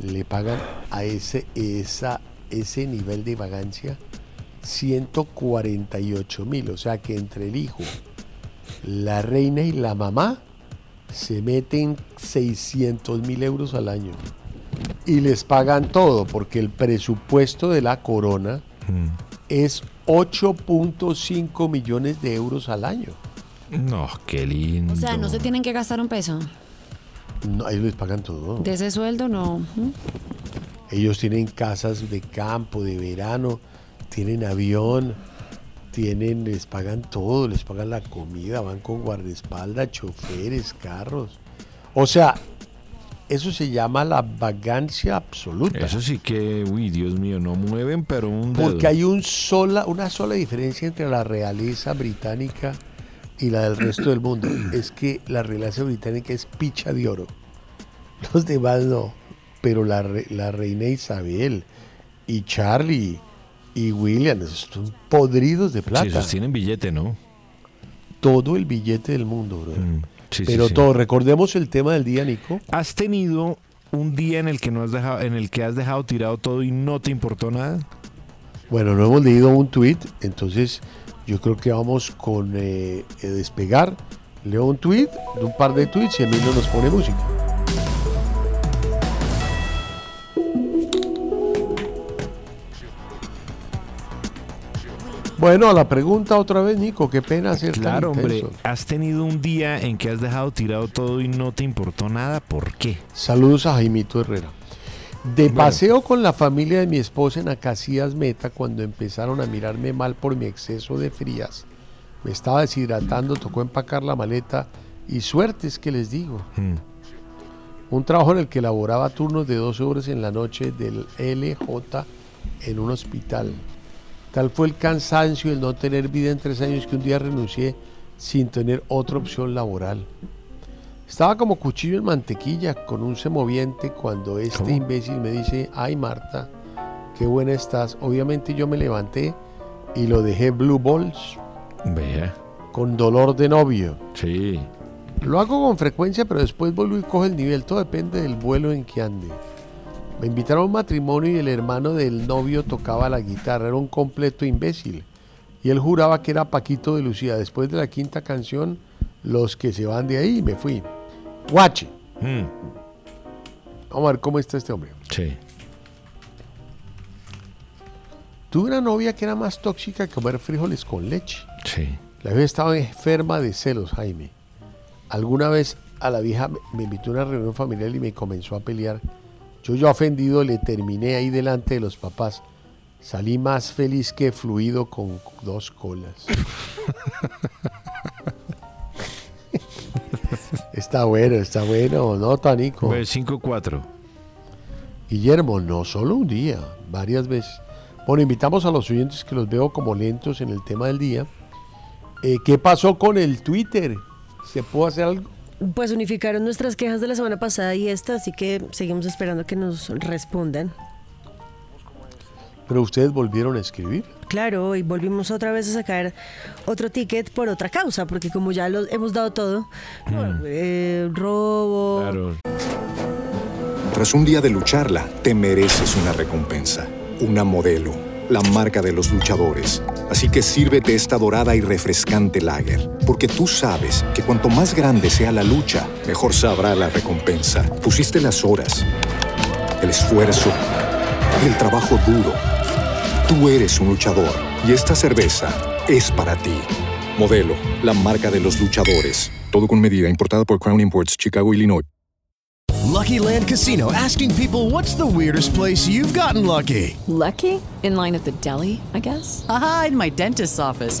Le pagan a ese, esa, ese nivel de vagancia 148 mil. O sea que entre el hijo, la reina y la mamá se meten 600 mil euros al año. Y les pagan todo, porque el presupuesto de la corona es 8.5 millones de euros al año. No, qué lindo. O sea, no se tienen que gastar un peso. No, ellos les pagan todo. De ese sueldo, no. ¿Mm? Ellos tienen casas de campo, de verano, tienen avión, tienen, les pagan todo, les pagan la comida, van con guardaespaldas, choferes, carros. O sea, eso se llama la vagancia absoluta. Eso sí que, uy, Dios mío, no mueven, pero un dedo. Porque hay un sola, una sola diferencia entre la realeza británica y la del resto del mundo. es que la realeza británica es picha de oro. Los demás no. Pero la, re- la reina Isabel y Charlie y William son podridos de Sí, plata. esos tienen billete, ¿no? Todo el billete del mundo, bro. Mm, sí, sí, Pero sí. todo, recordemos el tema del día, Nico. ¿Has tenido un día en el que no has dejado, en el que has dejado tirado todo y no te importó nada? Bueno, no hemos leído un tweet, entonces yo creo que vamos con eh, eh, despegar. Leo un tweet, un par de tweets y Emilio nos pone música. Bueno, a la pregunta otra vez, Nico, qué pena ser tan Claro, hombre. ¿Has tenido un día en que has dejado tirado todo y no te importó nada? ¿Por qué? Saludos a Jaimito Herrera. De Bueno. paseo con la familia de mi esposa en Acacias Meta cuando empezaron a mirarme mal por mi exceso de frías. Me estaba deshidratando, tocó empacar la maleta y suerte es que les digo. Mm. Un trabajo en el que laboraba turnos de 12 horas en la noche del LJ en un hospital. Tal fue el cansancio y el no tener vida en tres años que un día renuncié sin tener otra opción laboral. Estaba como cuchillo en mantequilla con un semoviente cuando este ¿Cómo? imbécil me dice, ay Marta, qué buena estás. Obviamente yo me levanté y lo dejé blue balls Vea. con dolor de novio. Sí. Lo hago con frecuencia, pero después vuelvo y coge el nivel. Todo depende del vuelo en que ande. Me invitaron a un matrimonio y el hermano del novio tocaba la guitarra. Era un completo imbécil. Y él juraba que era Paquito de Lucía. Después de la quinta canción, los que se van de ahí, me fui. Guache. Mm, Vamos a ver cómo está este hombre. Sí. Tuve una novia que era más tóxica que comer frijoles con leche. Sí. La vieja estaba enferma de celos, Jaime. Alguna vez a la vieja me- me invitó a una reunión familiar y me comenzó a pelear. Yo ya ofendido le terminé ahí delante de los papás. Salí más feliz que fluido con dos colas. Está bueno, está bueno, ¿no, Tanico? Pues 5-4. Guillermo, no solo un día, varias veces. Bueno, invitamos a los oyentes que los veo como lentos en el tema del día. Eh, ¿Qué pasó con el Twitter? ¿Se puede hacer algo? Pues unificaron nuestras quejas de la semana pasada y esta, así que seguimos esperando que nos respondan. Pero ustedes volvieron a escribir. Claro, y volvimos otra vez a sacar otro ticket por otra causa, porque como ya lo hemos dado todo, eh, robo, Tras un día de lucharla, te mereces una recompensa, una modelo, la marca de los luchadores. Así que sírvete esta dorada y refrescante lager, porque tú sabes que cuanto más grande sea la lucha, mejor sabrá la recompensa. Pusiste las horas, el esfuerzo, el trabajo duro. Tú eres un luchador y esta cerveza es para ti. Modelo, la marca de los luchadores. Todo con medida, importada por Crown Imports, Chicago, Illinois. Lucky Land Casino asking people what's the weirdest place you've gotten lucky? Lucky? In line at the deli, I guess? Aha, in my dentist's office.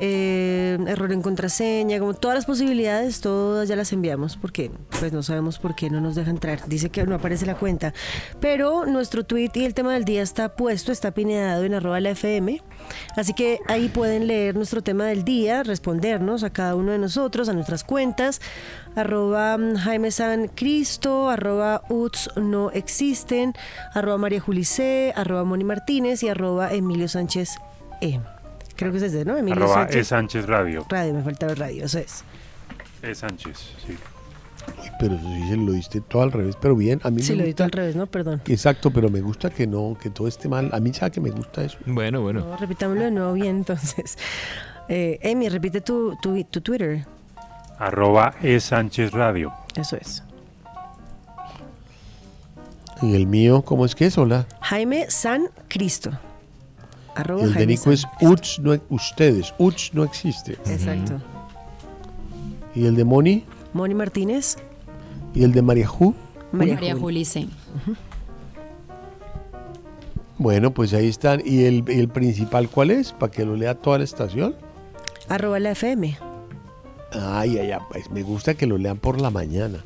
Eh, error en contraseña, como todas las posibilidades, todas ya las enviamos porque pues no sabemos por qué no nos deja entrar. Dice que no aparece la cuenta. Pero nuestro tweet y el tema del día está puesto, está pineado en arroba la FM. Así que ahí pueden leer nuestro tema del día, respondernos a cada uno de nosotros, a nuestras cuentas, arroba Jaime San Cristo, arroba Uts no existen, arroba María Julice, arroba Moni Martínez y arroba Emilio Sánchez E. Creo que es ese, ¿no? Emilio Arroba Sánchez. E. Sánchez Radio. Radio, me faltaba el radio, eso es. E. Sánchez, sí. Uy, pero eso sí se lo diste todo al revés, pero bien. A mí Sí, me lo di gusta. todo al revés, ¿no? Perdón. Exacto, pero me gusta que no, que todo esté mal. A mí sabe que me gusta eso. Bueno, bueno. No, repitámoslo de nuevo bien, entonces. Eh, Emi, repite tu, tu, tu Twitter. Arroba E. Sánchez Radio. Eso es. Y el mío, ¿cómo es que es? Hola. Jaime San Cristo. Arroba Y el de Jaime Nico San es Uts, no, ustedes. Uts no existe. Exacto. Y el de Moni Moni Martínez. y el de María Ju. María, Julice. Bueno, pues ahí están. ¿Y el, el principal cuál es? Para que lo lea toda la estación. Arroba la FM. Ay, ay, ay, pues me gusta que lo lean por la mañana.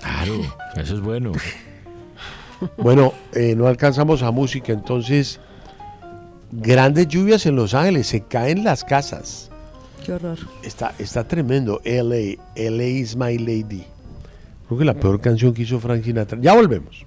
Claro, eso es bueno. Bueno, eh, no alcanzamos a música, entonces grandes lluvias en Los Ángeles, se caen las casas. Qué horror. Está, está tremendo. LA, LA is my lady. Creo que la peor canción que hizo Frank Sinatra. Ya volvemos.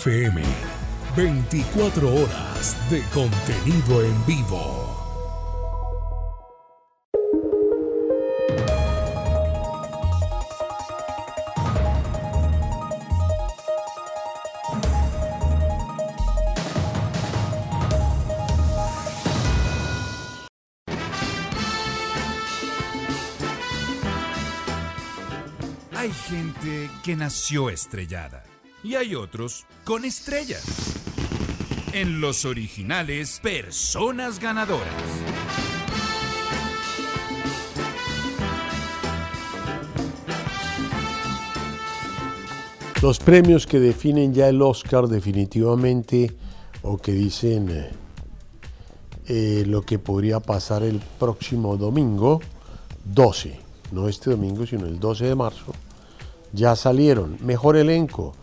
FM. 24 horas de contenido en vivo. Hay gente que nació estrellada y hay otros con estrellas. En los originales, personas ganadoras. Los premios que definen ya el Oscar definitivamente o que dicen eh, eh, lo que podría pasar el próximo domingo 12, no este domingo sino el 12 de marzo, ya salieron. Mejor elenco,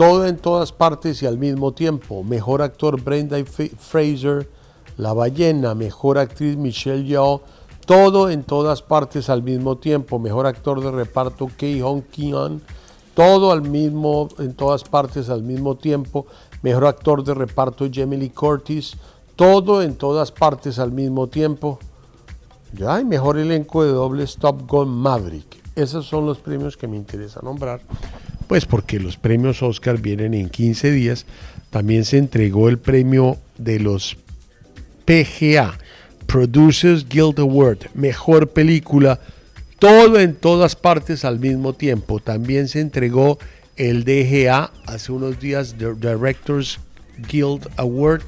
todo en todas partes y al mismo tiempo. Mejor actor Brenda Fraser, La ballena, mejor actriz Michelle Yeoh, todo en todas partes al mismo tiempo. Mejor actor de reparto Kei Hong Kion, todo al mismo, en todas partes al mismo tiempo. Mejor actor de reparto Jamie Lee Curtis, todo en todas partes al mismo tiempo. Ya hay mejor elenco de doble Top Gun Maverick. Esos son los premios que me interesa nombrar. Pues porque los premios Oscar vienen en 15 días. También se entregó el premio de los PGA, Producers Guild Award, mejor película, todo en todas partes al mismo tiempo. También se entregó el DGA hace unos días, The Directors Guild Award,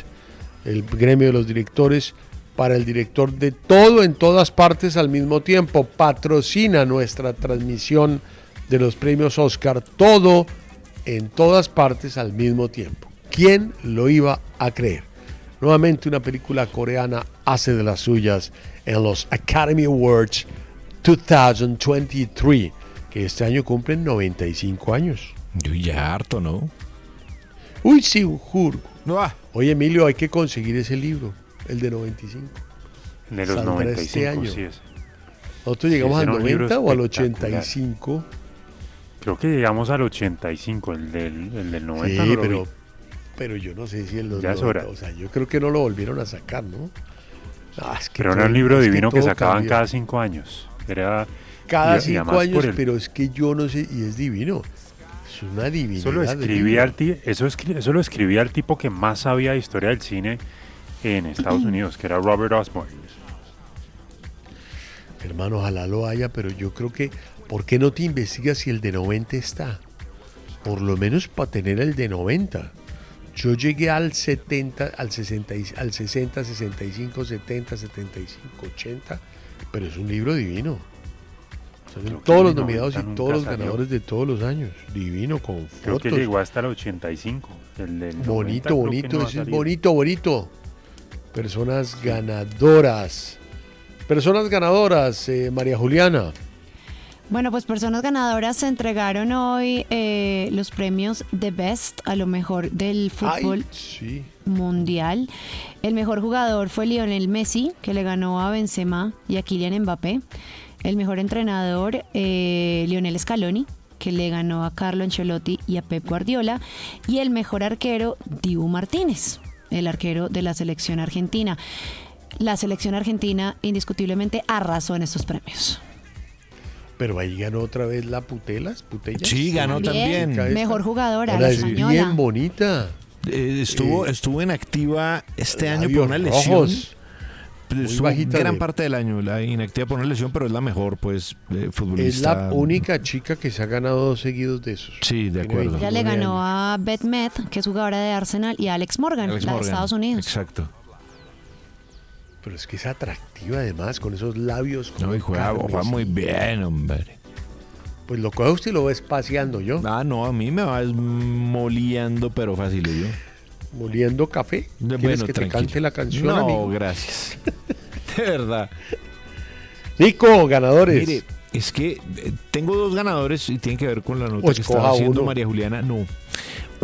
el gremio de los directores, para el director de todo en todas partes al mismo tiempo. Patrocina nuestra transmisión de los premios Oscar, todo en todas partes al mismo tiempo. ¿Quién lo iba a creer? Nuevamente una película coreana hace de las suyas en los Academy Awards 2023, que este año cumplen 95 años. Yo ya harto, ¿no? Uy, sí, juro. Oye, Emilio, hay que conseguir ese libro, el de 95. El de los Saldrá 95, este año. sí es. ¿Nosotros Sí, llegamos ese al era un libro 90 o al espectacular. 85? Creo que llegamos al 85, el del, el del 90 Sí, no pero, vi. pero yo no sé si el Ya es 90, hora. O sea, yo creo que no lo volvieron a sacar, ¿no? Ah, es que Pero era un libro es divino que, sacaban cada cinco años. Era, Cada y- cinco años, el- pero es que yo no sé, y es divino. Es una divinidad. Eso lo escribía ti- eso, escri- eso lo escribía el tipo que más sabía de historia del cine en Estados Unidos, que era Robert Osborne. Hermano, ojalá lo haya, pero yo creo que, ¿por qué no te investigas si el de 90 está? Por lo menos para tener el de 90. Yo llegué al 70, al 60, y- al 60, 65, 70, 75, 80, pero es un libro divino. Que todos los nominados 90 y todos los salió. ganadores de todos los años. Divino, con Creo que llegó hasta el 85. El del 90 Bonito, creo que bonito, no ese es bonito, bonito. Personas ganadoras. Personas ganadoras, eh, María Juliana. Bueno, pues personas ganadoras se entregaron hoy eh, los premios The Best a lo mejor del fútbol sí. mundial. El mejor jugador fue Lionel Messi, que le ganó a Benzema y a Kylian Mbappé. El mejor entrenador, eh, Lionel Scaloni, que le ganó a Carlo Ancelotti y a Pep Guardiola. Y el mejor arquero, Dibu Martínez, el arquero de la selección argentina. La selección argentina indiscutiblemente arrasó en estos premios. Pero ahí ganó otra vez la Putelas, Putellas. Sí, ganó también. Mejor jugadora, Ahora la es española. bien bonita. Eh, estuvo, estuvo en activa este año por una lesión. rojos. Pues, Estuvo bajita gran de- parte del año la inactiva por una lesión, pero es la mejor, pues, eh, Es futbolista. la única chica que se ha ganado dos seguidos de esos. Sí, de acuerdo. Ella le ganó a Beth Met, que es jugadora de Arsenal, y a Alex Morgan, Alex la de Morgan. Estados Unidos. Exacto. Pero es que es atractiva además, con esos labios. No, y juega, juega muy bien, hombre. Pues lo coge usted y lo ves paseando yo. Ah, no, a mí me va moliendo, pero fácil yo. Moliendo café. ¿Quieres bueno, que te cante la canción, No, amigo? gracias. De verdad. Nico, ganadores. Mire, es que eh, tengo dos ganadores y tienen que ver con la nota Pues que estaba coja haciendo uno. María Juliana. No.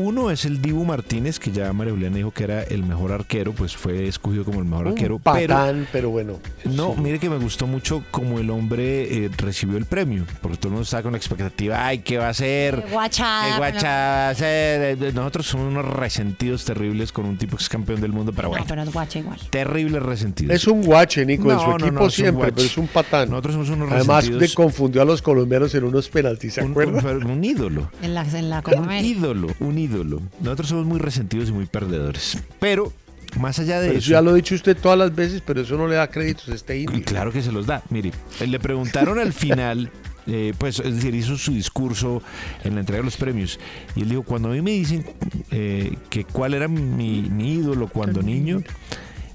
Uno es el Dibu Martínez, que ya María Juliana dijo que era el mejor arquero, pues fue escogido como el mejor Un arquero. pero patán, pero, bueno. No, mire que me gustó mucho como el hombre eh, recibió el premio, porque todo el mundo estaba con la expectativa, ay, ¿qué va a hacer? Qué guachada, ¿Qué pero- guacha va a hacer? Eh, Nosotros somos unos resentidos terribles con un tipo que es campeón del mundo, pero bueno, No, pero es guacha igual. terribles resentidos. Es un guache, Nico, en su No, no, equipo no, es un siempre, guache. pero es un patán. Nosotros somos unos Además de resentidos. confundió a los colombianos en unos penaltis, ¿se Un, acuerdan? un- un ídolo. En la, en la Un ídolo, un ídolo. Nosotros somos muy resentidos y muy perdedores. Pero, más allá de Pero eso. eso ya lo ha dicho usted todas las veces, pero eso no le da créditos a este Y indio. Claro que se los da. Mire, le preguntaron al final eh, pues es decir, hizo su discurso en la entrega de los premios. Y él dijo, cuando a mí me dicen eh, que cuál era mi, mi ídolo cuando niño,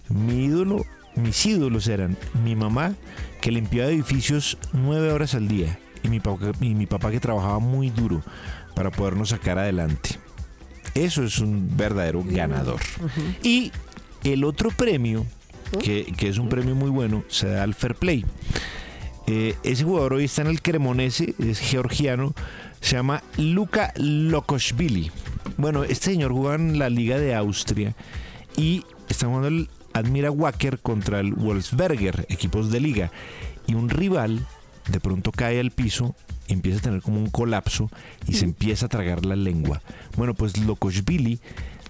mi ídolo, mis ídolos eran mi mamá, que limpiaba edificios nueve horas al día, y mi papá, y mi papá que trabajaba muy duro para podernos sacar adelante. Eso es un verdadero ganador. Y el otro premio, que, que es un premio muy bueno, se da al Fair Play. Eh, ese jugador hoy está en el Cremonese, es georgiano, se llama Luka Lokoshvili. Bueno, este señor juega en la Liga de Austria y está jugando el Admira Wacker contra el Wolfsberger, equipos de liga. Y un rival de pronto cae al piso, empieza a tener como un colapso y se empieza a tragar la lengua. Bueno, pues Lokoshvili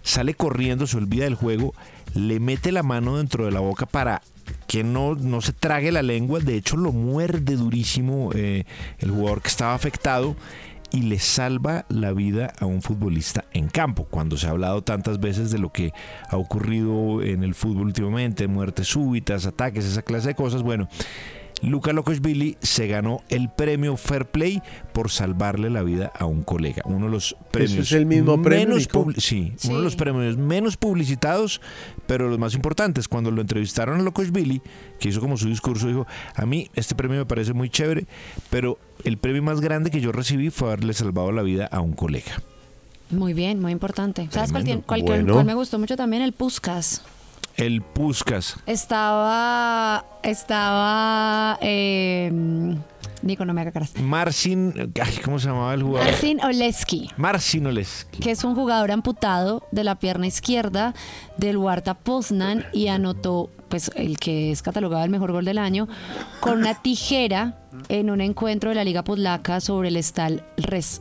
sale corriendo, se olvida del juego, le mete la mano dentro de la boca para que no, no se trague la lengua. De hecho, lo muerde durísimo eh, el jugador que estaba afectado y le salva la vida a un futbolista en campo. Cuando se ha hablado tantas veces de lo que ha ocurrido en el fútbol últimamente, muertes súbitas, ataques, esa clase de cosas, bueno. Luca Lokoshvili se ganó el premio Fair Play por salvarle la vida a un colega. Uno de los premios es el mismo premio, menos publi- sí, uno de los premios menos publicitados, pero los más importantes. Cuando lo entrevistaron a Lokoshvili, que hizo como su discurso, dijo, a mí este premio me parece muy chévere, pero el premio más grande que yo recibí fue haberle salvado la vida a un colega. Muy bien, muy importante. ¿Sabes cuál, cuál- Bueno. cuál me gustó mucho también? El Puskas. El Puskas. Estaba. Estaba. Eh, Nico, no me haga caras. Marcin, ay, ¿cómo se llamaba el jugador? Marcin Oleski. Marcin Oleski. que es un jugador amputado de la pierna izquierda del Huarta Poznan y anotó pues el que es catalogado el mejor gol del año con una tijera en un encuentro de la Liga Polaca sobre el Stal Res.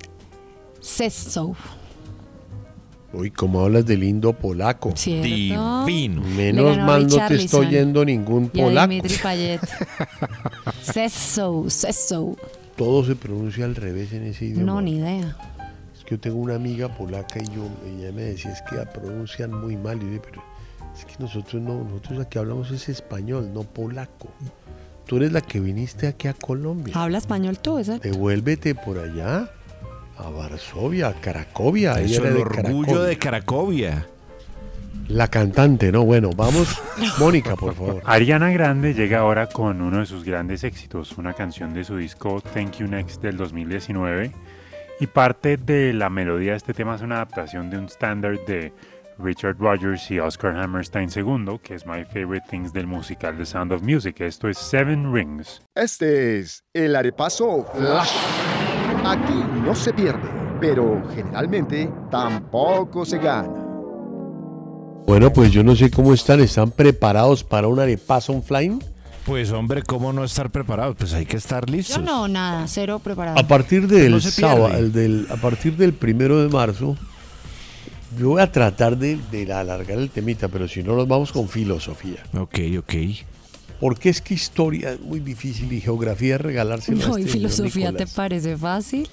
Uy, cómo hablas de lindo polaco. ¿Cierto? Divino. Menos mal no te estoy oyendo ningún polaco. Dimitri Payet. Sessow, Sessow. Todo se pronuncia al revés en ese idioma. No, ni idea. Es que yo tengo una amiga polaca y yo, ella me decía, es que la pronuncian muy mal. Y yo dije, pero es que nosotros no, nosotros aquí hablamos es español, no polaco. Tú eres la que viniste aquí a Colombia. Habla español tú, ¿esa? Devuélvete por allá a Varsovia, a Cracovia. Eso, era el de orgullo Cracovia. de Cracovia. La cantante, ¿no? Bueno, vamos. Mónica, por favor. Ariana Grande llega ahora con uno de sus grandes éxitos, una canción de su disco Thank You Next del 2019. Y parte de la melodía de este tema es una adaptación de un estándar de Richard Rogers y Oscar Hammerstein II, que es My Favorite Things del musical The Sound of Music. Esto es Seven Rings. Este es el arepaso flash. Aquí no se pierde, pero generalmente tampoco se gana. Bueno, pues yo no sé cómo están. ¿Están preparados para un arepaso flying? Pues hombre, ¿cómo no estar preparados? Pues hay que estar listos. Yo no, nada, cero preparado. A partir del No sábado, el del, a partir del primero de marzo, yo voy a tratar de, de alargar el temita, pero si no nos vamos con filosofía. Ok, ok. Porque es que historia es muy difícil y geografía regalárselo a No, ¿y este señor filosofía te parece fácil?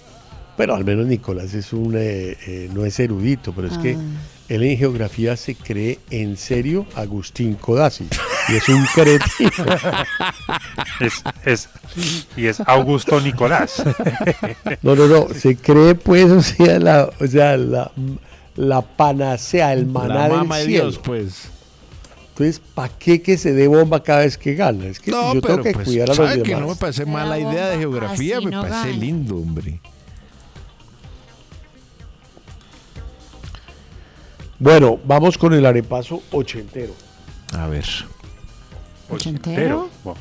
Pero al menos Nicolás es un eh, eh, no es erudito, pero es que Ah. él en geografía se cree en serio Agustín Codazzi y es un cretino. Es, es, y es Augusto Nicolás. No, no, no, se cree pues, o sea, la, o sea, la, la panacea, el maná La del mama de cielo. Dios, pues. Entonces, ¿para qué que se dé bomba cada vez que gana? Es que No, yo pero tengo que pues, cuidar a los ¿sabe que demás. no me parece mala La idea de geografía, me no parece gana. lindo, hombre. Bueno, vamos con el arepaso ochentero. A ver. ¿Ochentero? Bueno,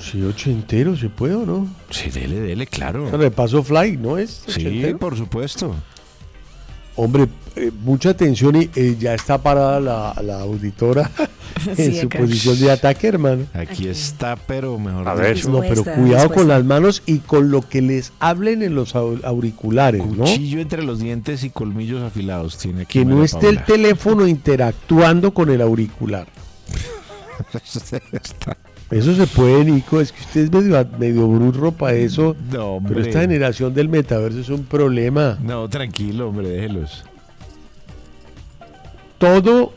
Sí, ochentero, ¿se puede o no? Sí, dele, dele, claro. El arepaso fly, ¿no es? Sí, ochentero? por supuesto. Hombre, eh, mucha atención y eh, ya está parada la, la auditora en Sí, su acá. posición de ataque, hermano. Aquí está, pero mejor A ver. dicho, No, pero cuidado con las manos y con lo que les hablen en los au- auriculares, ¿no? cuchillo entre los dientes y colmillos afilados tiene aquí Que no esté el teléfono interactuando con el auricular. Está- Eso se puede, Nico, es que usted es medio, medio burro para eso. No, Pero hombre. esta generación del metaverso es un problema. No, tranquilo, hombre, déjelos. Todo,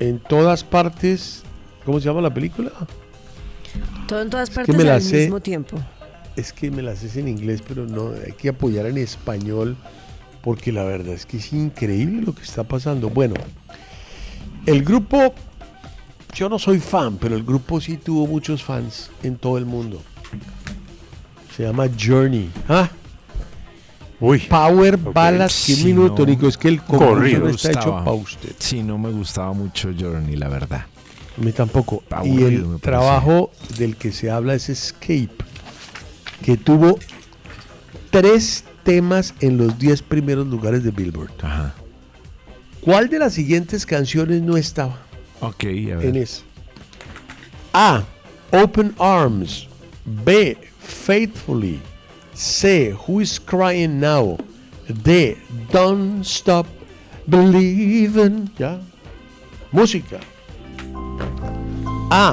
en todas partes. ¿Cómo se llama la película? Todo en todas que partes me la al sé. mismo tiempo. es que me las es en inglés, pero no, hay que apoyar en español porque la verdad es que es increíble lo que está pasando. Bueno, el grupo, yo no soy fan, pero el grupo sí tuvo muchos fans en todo el mundo. Se llama Journey. ¿Ah? Uy. Power Ballads. ¿Qué Sí, minuto, no. Nico? Es que el Corrido no está hecho para usted. Sí, no me gustaba mucho Journey, la verdad. A mí tampoco. y el trabajo del que se habla es Escape, que tuvo tres temas en los 10 primeros lugares de Billboard. ¿Cuál de las siguientes canciones no estaba Ok, a ver. en? A. Open Arms. B. Faithfully. C. Who is Crying Now. D. Don't Stop Believing. ¿Ya? Música. A.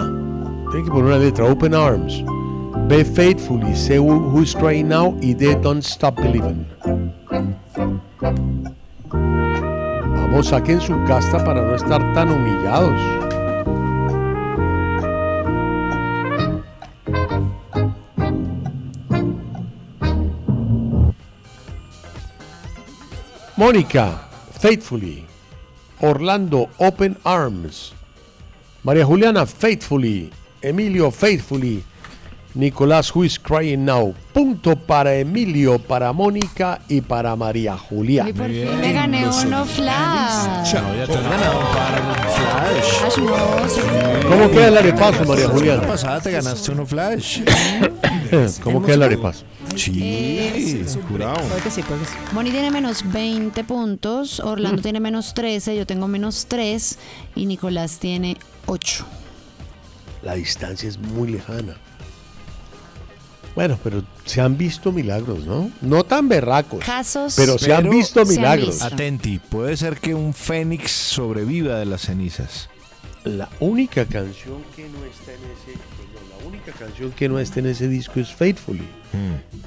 Tiene que poner una letra. Open Arms. B. Faithfully. C. Who, Who is Crying Now. Y D. Don't Stop Believing. Vamos, saquen su casta para no estar tan humillados. Mónica, Faithfully. Orlando, Open Arms. María Juliana, Faithfully. Emilio, Faithfully. Nicolás, Who is Crying Now. Punto para Emilio, para Mónica y para María Juliana. Y por fin me gané uno flash. No, ya te has ganado un Flash. ¿Cómo queda el arepaso, María La Juliana? pasada te ganaste uno Flash. ¿Cómo queda el arepaso? Sí, jurado. Puede que sí, puede que sí. Moni tiene menos 20 puntos, Orlando tiene menos 13, yo tengo menos 3 y Nicolás tiene 8. La distancia es muy lejana. Bueno, pero se han visto milagros, ¿no? No tan berracos. Casos, pero se han visto se han milagros. visto. Atenti, puede ser que un fénix sobreviva de las cenizas. La única canción que no está en ese, perdón, la única canción que no está en ese disco es Faithfully,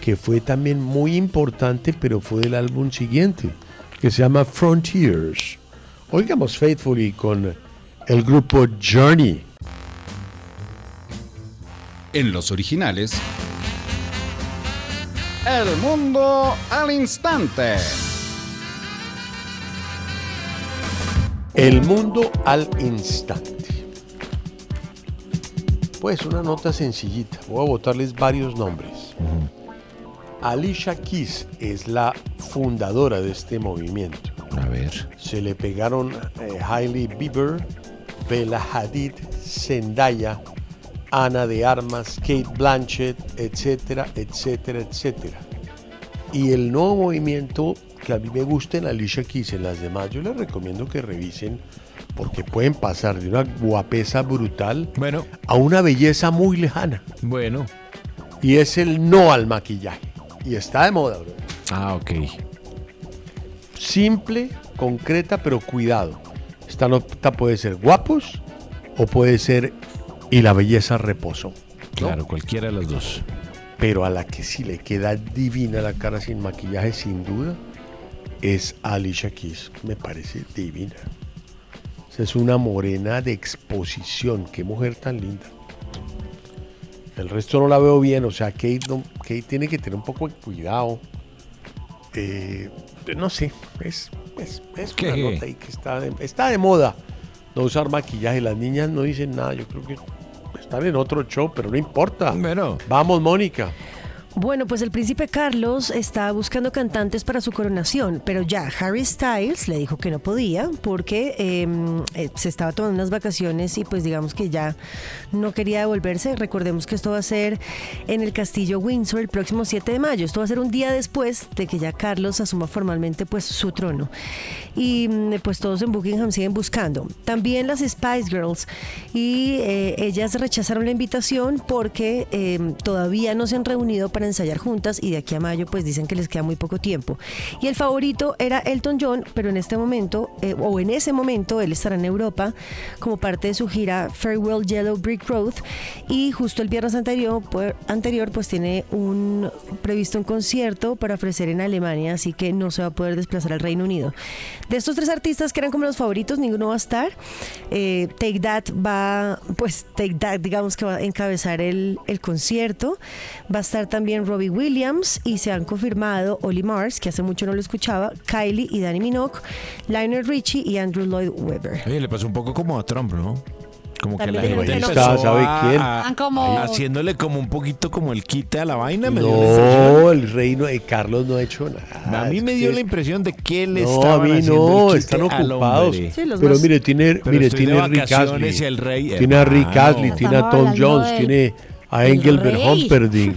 que fue también muy importante, pero fue del álbum siguiente, que se llama Frontiers. Oigamos Faithfully con el grupo Journey. En los originales, El mundo al instante. El mundo al instante. Pues una nota sencillita. Voy a botarles varios nombres. Alicia Keys es la fundadora de este movimiento. A ver. Se le pegaron eh, Hailey Bieber, Bella Hadid, Zendaya, Ana de Armas, Kate Blanchett, etcétera, etcétera, etcétera. Y el nuevo movimiento que a mí me gusta en Alicia Keys, en las demás, yo les recomiendo que revisen porque pueden pasar de una guapesa brutal bueno. a una belleza muy lejana. Bueno. Y es el no al maquillaje. Y está de moda, bro. Ah, ok. Simple, concreta, pero cuidado. Esta nota puede ser guapos o puede ser y la belleza reposó. Claro, cualquiera de las dos. Pero a la que sí le queda divina la cara sin maquillaje, sin duda, es Alicia Keys. Me parece divina. Es una morena de exposición. Qué mujer tan linda. El resto no la veo bien. O sea, Kate, no- Kate tiene que tener un poco de cuidado. Eh, no sé. Es, es, es una nota ahí que está de, está de moda no usar maquillaje. Las niñas no dicen nada. Yo creo que están en otro show, pero no importa. Vamos, Mónica. Bueno, pues el príncipe Carlos está buscando cantantes para su coronación, pero ya Harry Styles le dijo que no podía porque eh, eh, se estaba tomando unas vacaciones y pues digamos que ya no quería devolverse. Recordemos que esto va a ser en el castillo Windsor el próximo 7 de mayo. Esto va a ser un día después de que ya Carlos asuma formalmente pues su trono. Y mm, pues todos en Buckingham siguen buscando. También las Spice Girls y eh, ellas rechazaron la invitación porque eh, todavía no se han reunido para ensayar juntas y de aquí a mayo pues dicen que les queda muy poco tiempo. Y el favorito era Elton John, pero en este momento, eh, o en ese momento, él estará en Europa como parte de su gira Farewell Yellow Brick Road y justo el viernes anterior, pues, anterior pues tiene un previsto un concierto para ofrecer en Alemania, así que no se va a poder desplazar al Reino Unido. De estos tres artistas que eran como los favoritos, ninguno va a estar. Eh, Take That va, pues Take That digamos que va a encabezar el, el concierto. Va a estar también también Robbie Williams y se han confirmado Oli Mars, que hace mucho no lo escuchaba, Kylie y Danny Minogue, Lionel Richie y Andrew Lloyd Webber. Oye, le pasó un poco como a Trump, ¿no? Como que la También gente empezó. ¿Sabe quién? a- Ah, como- haciéndole como un poquito como el quite a la vaina. me dio la impresión. No, el reino de Carlos no ha hecho nada. A mí me dio la impresión de que le No, a mí no, el están ocupados. Sí, Pero más- mire, tiene, Pero mire, tiene a Rick Astley. y el rey, tiene a Rick. Astley, tiene a Tom Jones, del- tiene a Engelbert. Humperdinck.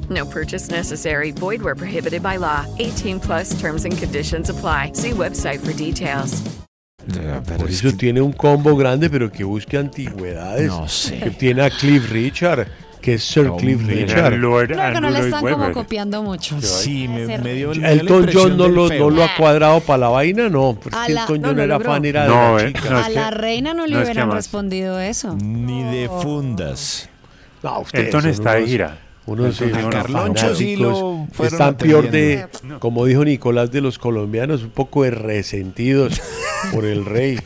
No purchase necessary. Void where prohibited by law. 18 plus terms and conditions apply. See website for details. Por eso tiene un combo grande, pero que busque antigüedades. No sé. Que tiene a Cliff Richard, que es Sir Cliff Richard. Lord Creo que no le están Lloyd como copiando mucho. Sí, me, me dio, la Elton John no lo, no lo ha cuadrado para la vaina, no. Porque la- Elton no, John no era fan, era No, de la eh, chica. no, a es la que- reina no le no, es que hubieran respondido eso. Ni de fundas. No, Elton son está de gira. Carloncho sí lo fueron Están peor de, como dijo Nicolás, de los colombianos, un poco de resentidos por el rey.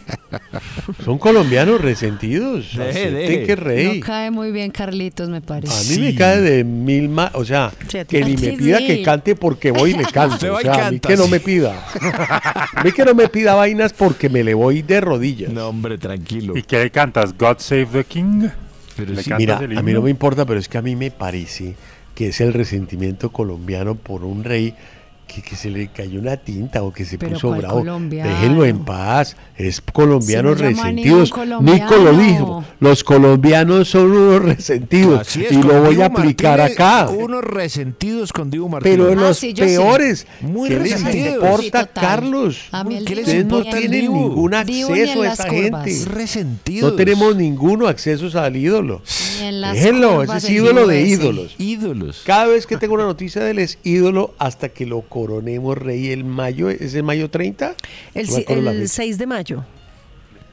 Son colombianos resentidos. Deje, deje. que rey. No cae muy bien Carlitos, me parece. A mí me cae de mil más, o sea, Sí, que ni me pida que cante porque voy y le canto. O sea, a mí que no me pida. A mí que no me pida vainas porque me le voy de rodillas. No, hombre, tranquilo. ¿Y qué le cantas? ¿God Save the King? Pero ¿Le sí, cantas Mira, a mí no me importa, pero es que a mí me parece que es el resentimiento colombiano por un rey que, que se le cayó una tinta o que se Pero puso ¿cuál bravo. colombiano? Déjenlo en paz. Es colombianos Si no resentidos. Nico lo dijo. Los colombianos son unos resentidos. Así es, y lo voy Dibu a aplicar Martínez, acá. Unos resentidos con Dibu Martínez. Pero Ah, los sí, yo sí. peores. Muy ¿Qué les resentidos. importa, Sí, total. Carlos? A mí el ¿Qué les Ustedes no importa tienen Dibu? ningún acceso a esa curvas. gente. resentidos. No tenemos ninguno accesos al ídolo. Déjenlo, ese es ídolo de ídolos. ídolos. Cada vez que tengo una noticia de él es ídolo hasta que lo coronemos rey el mayo, ¿es el mayo 30? El, No el fecha. 6 de mayo.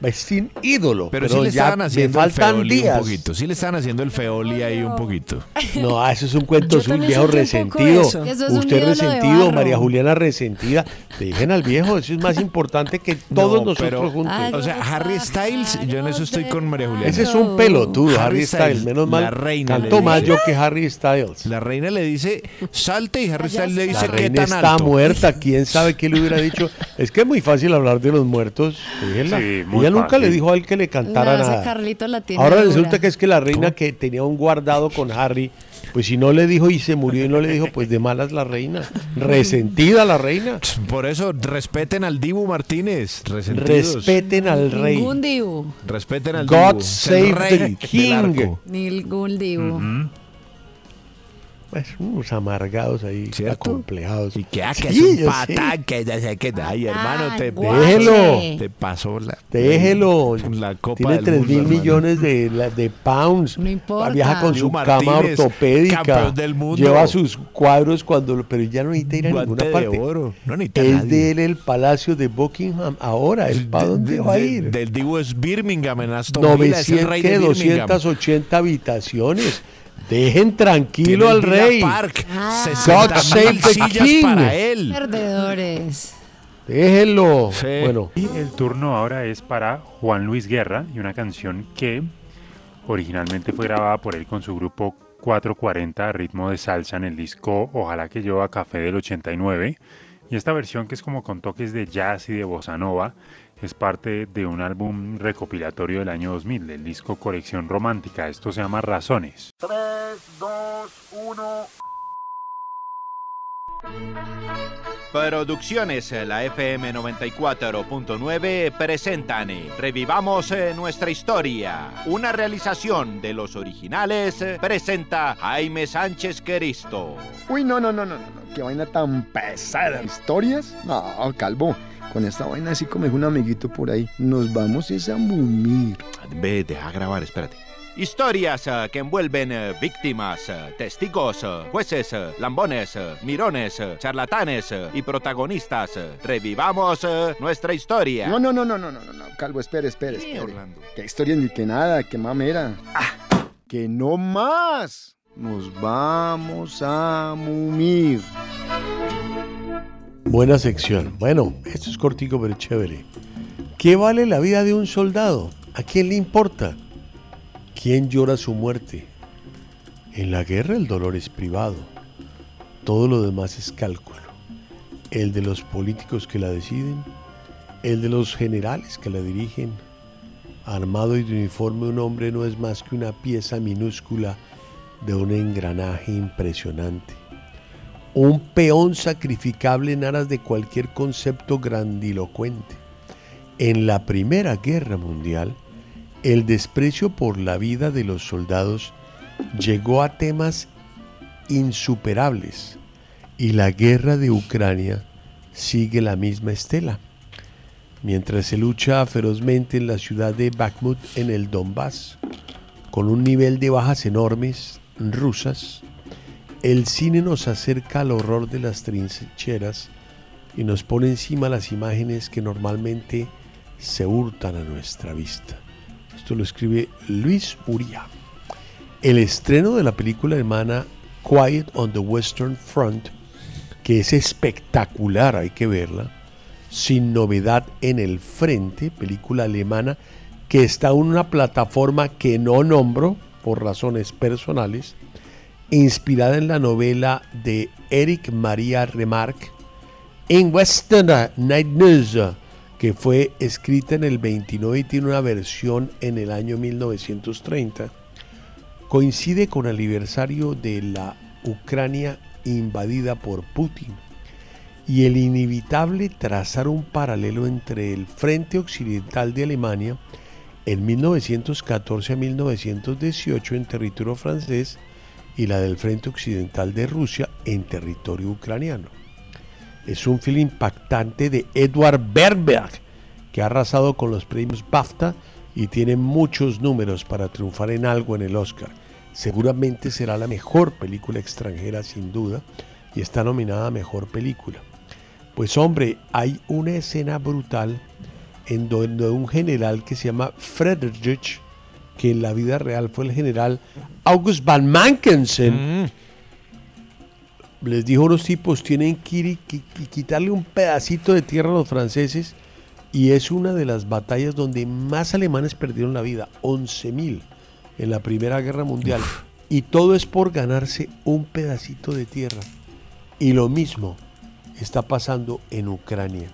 Es sin ídolo, Pero, pero, sí le ya estaban haciendo el feoli días. un poquito. Sí le estaban haciendo el feoli ahí un poquito. No, ah, eso es un cuento viejo sentí un poco resentido. eso. Eso es un Usted resentido. María Juliana resentida. Dejen al viejo, eso es más importante que todos No, nosotros pero- juntos. Ay, O sea, Harry Styles, yo en eso estoy con María Juliana. Ese es un pelotudo, Harry Harry Styles. Styles, Menos la mal, reina canto le más yo que Harry Styles. La reina le dice, salte y Harry Styles le La dice, ¿qué reina tan está alto? muerta, quién sabe qué le hubiera dicho. Es que es muy fácil hablar de los muertos. déjenla. Sí, muy nunca le dijo a él que le cantara No, nada. Carlito la tiene Ahora dura. resulta que es que la reina que tenía un guardado con Harry, pues si no le dijo y se murió y no le dijo, pues de malas la reina. Resentida la reina. Por eso, respeten al Dibu Martínez. Resentidos. Respeten al rey. Ningún Dibu. Respeten al God Dibu. El save rey the del king. arco. Ningún Dibu. Pues, unos amargados ahí, ¿Cierto? acomplejados. Y que, ah, que Sí, es un patán, que ya sé que... Ay, hermano, te, Déjelo. te pasó la... Déjelo. La copa Tiene del 3 mundo, mil hermano. millones de, la- de pounds. No importa. Viaja con Dibu su cama Martínez, ortopédica. campeón del mundo. Lleva sus cuadros cuando... lo- Pero ya no necesita ir a Guante ninguna de parte. oro. No necesita Es nadie. de él el palacio de Buckingham. Ahora, ¿es para dónde De- va a de- ir? Del Dibu es Birmingham en Aston Villa, es el 900, rey de Birmingham. 280 habitaciones. Dejen tranquilo al rey. Park, Ah. 60 God save the sillas king. para él. Perdedores. Déjenlo. Sí. Bueno, Y el turno ahora es para Juan Luis Guerra y una canción que originalmente fue grabada por él con su grupo 440 a ritmo de salsa en el disco Ojalá que yo a Café del 89. Y esta versión que es como con toques de jazz y de bossa nova es parte de un álbum recopilatorio del año 2000 del disco Colección Romántica. Esto se llama Razones. 3, 2, 1. Producciones La FM 94.9 presentan Revivamos eh, nuestra historia. Una realización de los originales eh, presenta Jaime Sánchez Queristo. Uy, no, no, no, no, no. Qué vaina tan pesada. ¿Historias? No, calvo. Con esta vaina así como es un amiguito por ahí. Nos vamos es a mumir. Ve, deja grabar, espérate. Historias eh, que envuelven eh, víctimas, eh, testigos, jueces, lambones, mirones, charlatanes y protagonistas. Revivamos nuestra historia. No, no, no, no, no, no, no. Calvo, espere, espere, ¿Qué, espere. Orlando? Qué historia ni que nada, qué mamera. Ah, que no más. Nos vamos a mumir. Buena sección. Bueno, esto es cortico pero chévere. ¿Qué vale la vida de un soldado? ¿A quién le importa? ¿Quién llora su muerte? En la guerra el dolor es privado. Todo lo demás es cálculo. El de los políticos que la deciden, el de los generales que la dirigen. Armado y de uniforme un hombre no es más que una pieza minúscula de un engranaje impresionante un peón sacrificable en aras de cualquier concepto grandilocuente. En la Primera Guerra Mundial, el desprecio por la vida de los soldados llegó a temas insuperables y la guerra de Ucrania sigue la misma estela. Mientras se lucha ferozmente en la ciudad de Bakhmut en el Donbass, con un nivel de bajas enormes rusas, el cine nos acerca al horror de las trincheras y nos pone encima las imágenes que normalmente se hurtan a nuestra vista. Esto lo escribe Luis Uría. El estreno de la película alemana Quiet on the Western Front, que es espectacular, hay que verla, sin novedad en el frente, película alemana que está en una plataforma que no nombro por razones personales, inspirada en la novela de Eric Maria Remarque, en Western Night News, que fue escrita en el 29 y tiene una versión en el año 1930, coincide con el aniversario de la Ucrania invadida por Putin y el inevitable trazar un paralelo entre el frente occidental de Alemania en 1914 a 1918 en territorio francés y la del frente occidental de Rusia en territorio ucraniano. Es un film impactante de Edward Berberg, que ha arrasado con los premios BAFTA y tiene muchos números para triunfar en algo en el Oscar. Seguramente será la mejor película extranjera sin duda y está nominada a mejor película. Pues hombre, hay una escena brutal en donde un general que se llama Friedrich, que en la vida real fue el general August van Mankensen, les dijo a unos tipos, tienen que ir y quitarle un pedacito de tierra a los franceses y es una de las batallas donde más alemanes perdieron la vida, 11.000 en la Primera Guerra Mundial. Y todo es por ganarse un pedacito de tierra. Y lo mismo está pasando en Ucrania.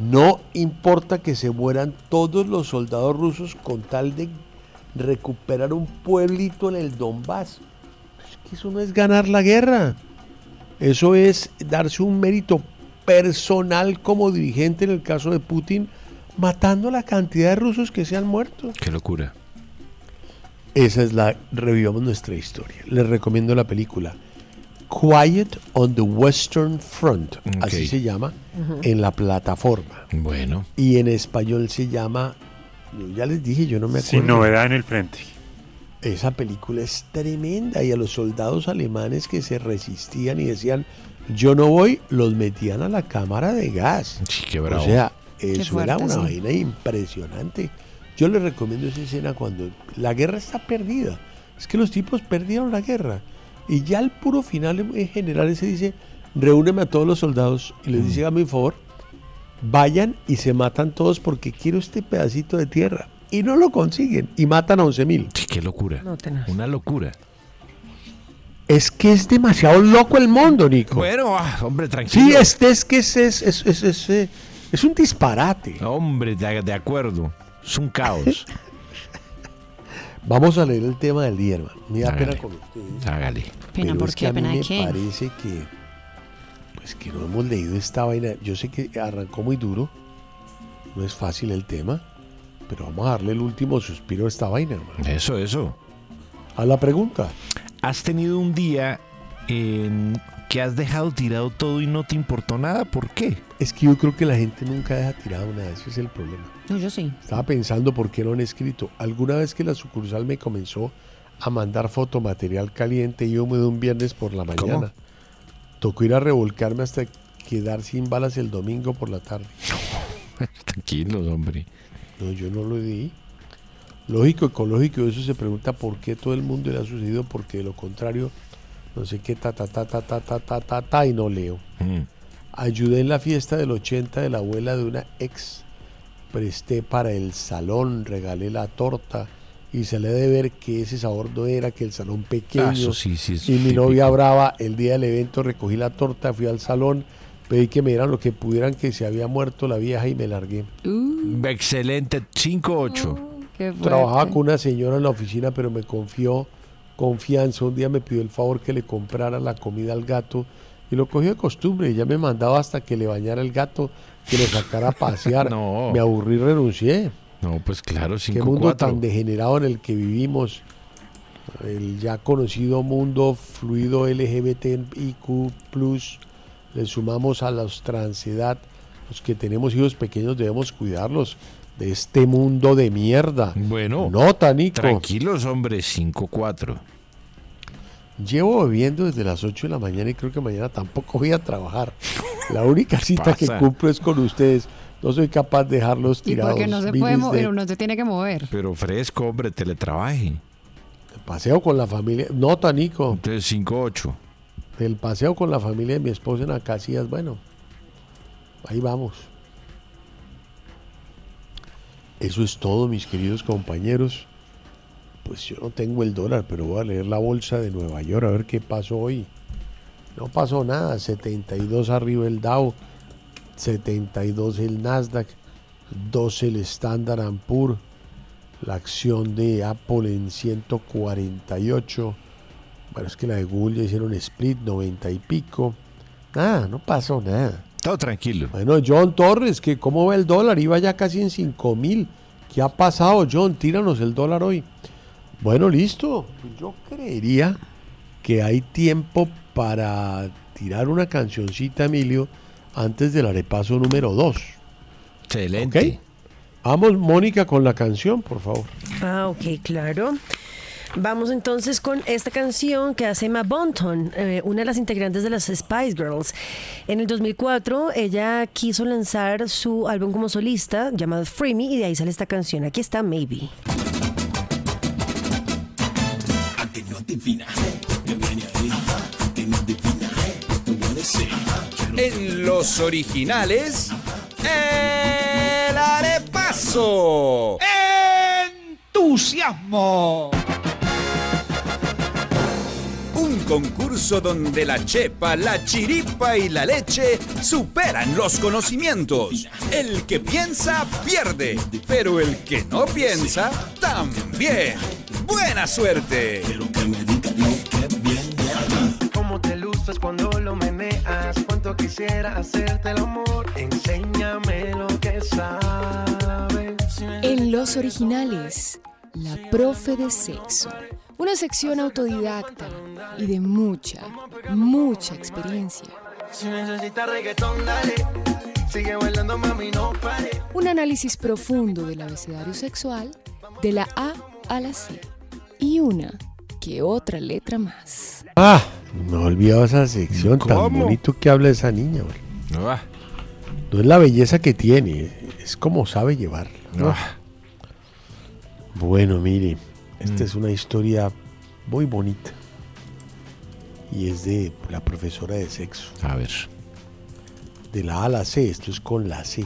No importa que se mueran todos los soldados rusos con tal de recuperar un pueblito en el Donbass. Es que eso no es ganar la guerra. Eso es darse un mérito personal como dirigente en el caso de Putin, matando la cantidad de rusos que se han muerto. Qué locura. Esa es la revivamos nuestra historia. Les recomiendo la película Quiet on the Western Front, así se llama, en la plataforma. Bueno. Y en español se llama, yo ya les dije, yo no me acuerdo. Sin novedad en el frente. Esa película es tremenda y a los soldados alemanes que se resistían y decían, yo no voy, los metían a la cámara de gas. qué o bravo. sea, Qué eso era una sí. vaina impresionante. Yo les recomiendo esa escena cuando la guerra está perdida. Es que los tipos perdieron la guerra. Y ya al puro final en en general se dice, reúneme a todos los soldados y les dice, hágame un favor, vayan y se matan todos porque quiero este pedacito de tierra. Y no lo consiguen y matan a 11 mil. Qué locura. Una locura. Es que es demasiado loco el mundo, Nico. Bueno, ah, hombre, tranquilo. Sí, este es que es, es, es, es, es, eh, es un disparate. Hombre, de, de acuerdo. Es un caos. Vamos a leer el tema del día, hermano. Me da Hágale. pena con ustedes. Hágale. Pena, pero ¿por qué? que a mí ¿Pena de me qué? parece que pues que no hemos leído esta vaina. Yo sé que arrancó muy duro, no es fácil el tema, pero vamos a darle el último suspiro a esta vaina, hermano. Eso, eso. A la pregunta. ¿Has tenido un día en que has dejado tirado todo y no te importó nada? ¿Por qué? Es que yo creo que la gente nunca deja tirado nada, ese es el problema. No, yo sí. Estaba pensando por qué no han escrito. Alguna vez que la sucursal me comenzó a mandar fotomaterial caliente, yo me de un viernes por la ¿Cómo? mañana. Tocó ir a revolcarme hasta quedar sin balas el domingo por la tarde. Tranquilos, hombre. No, yo no lo di. Lógico, ecológico, eso se pregunta por qué todo el mundo le ha sucedido, porque de lo contrario, no sé qué, ta, ta, ta, ta, ta, ta, ta, ta, ta, y no leo. Mm. Ayudé en la fiesta del 80 de la abuela de una ex. Presté para el salón, regalé la torta y se le de ver que ese sabor no era, que el salón pequeño. Ah, eso sí, sí, es y mi típico. novia brava, el día del evento recogí la torta, fui al salón, pedí que me dieran lo que pudieran, que se había muerto la vieja y me largué. Excelente, 5-8. Trabajaba con una señora en la oficina, pero me confió confianza. Un día me pidió el favor que le comprara la comida al gato y lo cogió de costumbre. Y ya me mandaba hasta que le bañara el gato, que lo sacara a pasear. No. Me aburrí y renuncié. No, pues claro, Qué mundo 5-4. tan degenerado en el que vivimos. El ya conocido mundo fluido LGBTIQ+, le sumamos a los transedad. Los que tenemos hijos pequeños debemos cuidarlos de este mundo de mierda. Bueno, Nota, Nico. Tranquilos, hombre, 5-4. Llevo bebiendo desde las 8 de la mañana y creo que mañana tampoco voy a trabajar. La única cita que cumplo es con ustedes. No soy capaz de dejarlos Y tirados. porque no se puede de mover, uno se tiene que mover. Pero fresco, hombre, teletrabaje. Paseo con la familia. Nota, Nico. Entonces 5-8. Del paseo con la familia de mi esposa en Acacias. Bueno, ahí vamos. Eso es todo, mis queridos compañeros. Pues yo no tengo el dólar, pero voy a leer la bolsa de Nueva York a ver qué pasó hoy. No pasó nada. 72 arriba el Dow, 72 el Nasdaq, 12 el Standard Poor's, la acción de Apple en 148. Bueno, es que la de Google ya hicieron split, 90 y pico. Nada, no pasó nada. Todo tranquilo. Bueno, John Torres, que cómo va el dólar, iba ya casi en 5 mil. ¿Qué ha pasado, John? Tíranos el dólar hoy. Bueno, listo. Yo creería que hay tiempo para tirar una cancioncita, Emilio, antes del arepaso número 2. Excelente. Vamos, Mónica, con la canción, por favor. Ah, ok, claro. Vamos entonces con esta canción que hace Emma Bonton, eh, una de las integrantes de las Spice Girls. En el 2004 ella quiso lanzar su álbum como solista llamado Free Me y de ahí sale esta canción. Aquí está Maybe. En los originales, el arepaso. ¡Entusiasmo! Un concurso donde la chepa, la chiripa y la leche superan los conocimientos. El que piensa pierde, pero el que no piensa también. Buena suerte. Cómo te luces cuando lo meneas, cuánto quisiera hacerte el amor. Enséñame lo que sabes. En los originales, la profe de sexo. Una sección autodidacta y de mucha, mucha experiencia. Si necesitas reggaetón, dale. Sigue bailando, mami, no pare. Un análisis profundo del abecedario sexual de la A a la C. Y una que otra letra más. Ah, me he olvidado esa sección tan bonito que habla esa niña. güey. Ah. No es la belleza que tiene, es como sabe llevar. Ah. Bueno, mire, esta Mm. es una historia muy bonita. Y es de la profesora de sexo. A ver. De la A a la C, esto es con la C.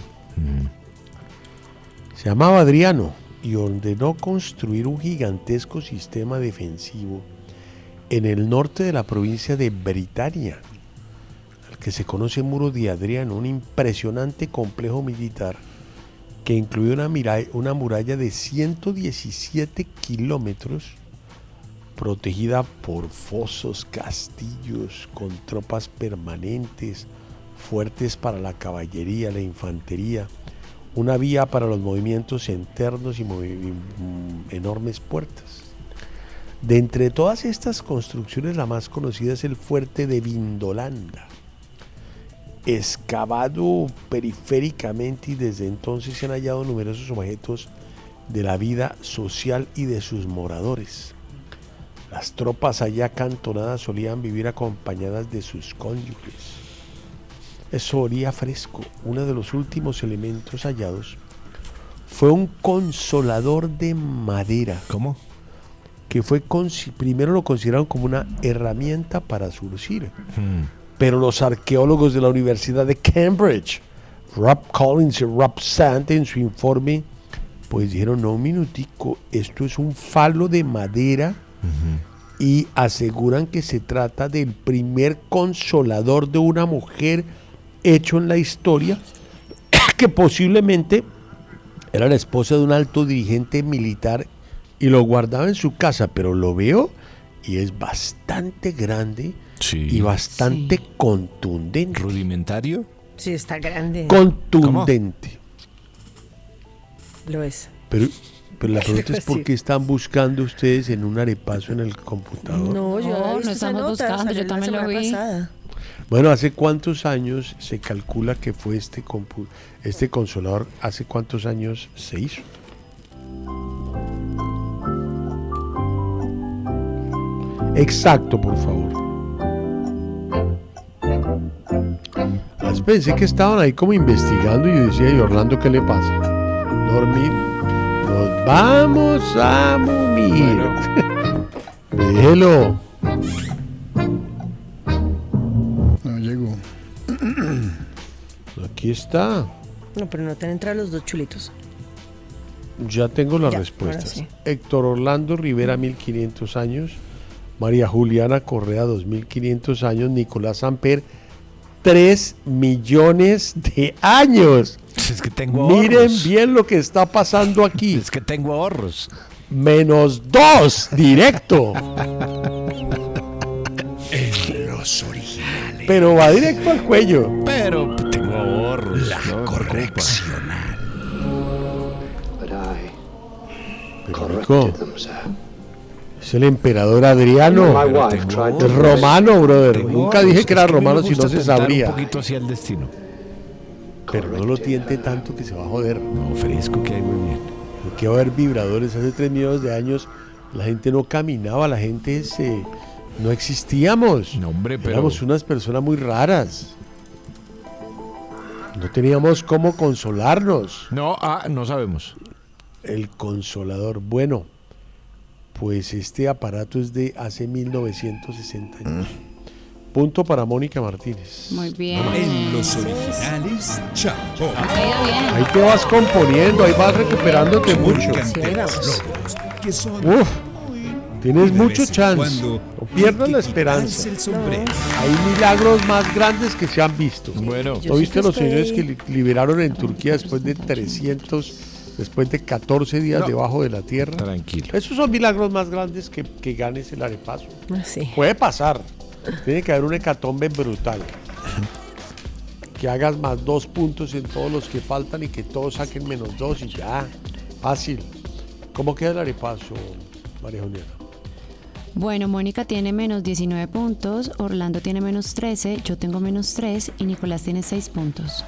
Se llamaba Adriano y ordenó construir un gigantesco sistema defensivo en el norte de la provincia de Britania, al que se conoce Muro de Adriano, un impresionante complejo militar que incluye una, mira- una muralla de 117 kilómetros protegida por fosos, castillos, con tropas permanentes, fuertes para la caballería, la infantería, una vía para los movimientos internos y mm, enormes puertas. De entre todas estas construcciones, la más conocida es el fuerte de Vindolanda, excavado periféricamente y desde entonces se han hallado numerosos objetos de la vida social y de sus moradores. Las tropas allá acantonadas solían vivir acompañadas de sus cónyuges. Eso olía fresco. Uno de los últimos elementos hallados fue un consolador de madera. ¿Cómo? Que fue primero lo consideraron como una herramienta para surcir. Pero los arqueólogos de la Universidad de Cambridge, Rob Collins y Rob Sant, en su informe, pues dijeron, no, un minutico, esto es un falo de madera y aseguran que se trata del primer consolador de una mujer hecho en la historia, que posiblemente era la esposa de un alto dirigente militar y lo guardaba en su casa, pero lo veo y es bastante grande y bastante contundente. ¿Rudimentario? Sí, está grande. Contundente. Lo es. Pero, pero la ¿Qué te pregunta es por qué están buscando ustedes en un arepazo en el computador. No, yo No, estamos nota, buscando, yo también lo vi. pasada. Bueno, ¿hace cuántos años se calcula que fue este, compu- este consolador? ¿Hace cuántos años se hizo? Exacto, por favor. Ah, Pensé que estaban ahí como investigando y yo decía, ¿y Orlando qué le pasa? Dormir. Nos vamos a mumir. Déjelo. No llegó. Aquí está. No, pero no te han entrado los dos chulitos. Ya tengo las Ya, respuestas. sí. Héctor Orlando Rivera, 1500 años. María Juliana Correa, 2500 años. Nicolás Amper, 3 millones de años. Es que tengo Miren ahorros. bien lo que está pasando aquí. Es que tengo ahorros. Menos 2, directo. En los originales. Pero va directo al cuello. Pero tengo ahorros. La no correccional. Pero, Nico, es el emperador Adriano. Es romano, brother. Tengo Nunca dije que era romano si no se sabría. Un poquito hacia el destino. Pero no lo tiente tanto que se va a joder. No, fresco que hay muy bien. Porque va a haber vibradores. Hace 3 millones de años la gente no caminaba, la gente se, no existíamos. No, hombre, pero- Éramos unas personas muy raras. No teníamos cómo consolarnos. No, ah, no sabemos. El consolador. Bueno, pues este aparato es de hace 1960. Punto para Mónica Martínez. Muy bien. En los originales, Chapó. Ahí te vas componiendo, ahí vas recuperándote mucho. Uf, tienes mucho chance. No pierdas la esperanza. Hay milagros más grandes que se han visto. Bueno. ¿No viste los señores que li- liberaron en Turquía después de 300, después de 14 días No. debajo de la tierra? Tranquilo. Esos son milagros más grandes que, que ganes el arepazo. Ah, Sí. Puede pasar. Tiene que haber un hecatombe brutal. Que hagas más dos puntos en todos los que faltan y que todos saquen menos dos y ya. Fácil. ¿Cómo queda el arepazo, María Juliana? Bueno, Mónica tiene menos 19 puntos, Orlando tiene menos 13, yo tengo menos 3 y Nicolás tiene 6 puntos.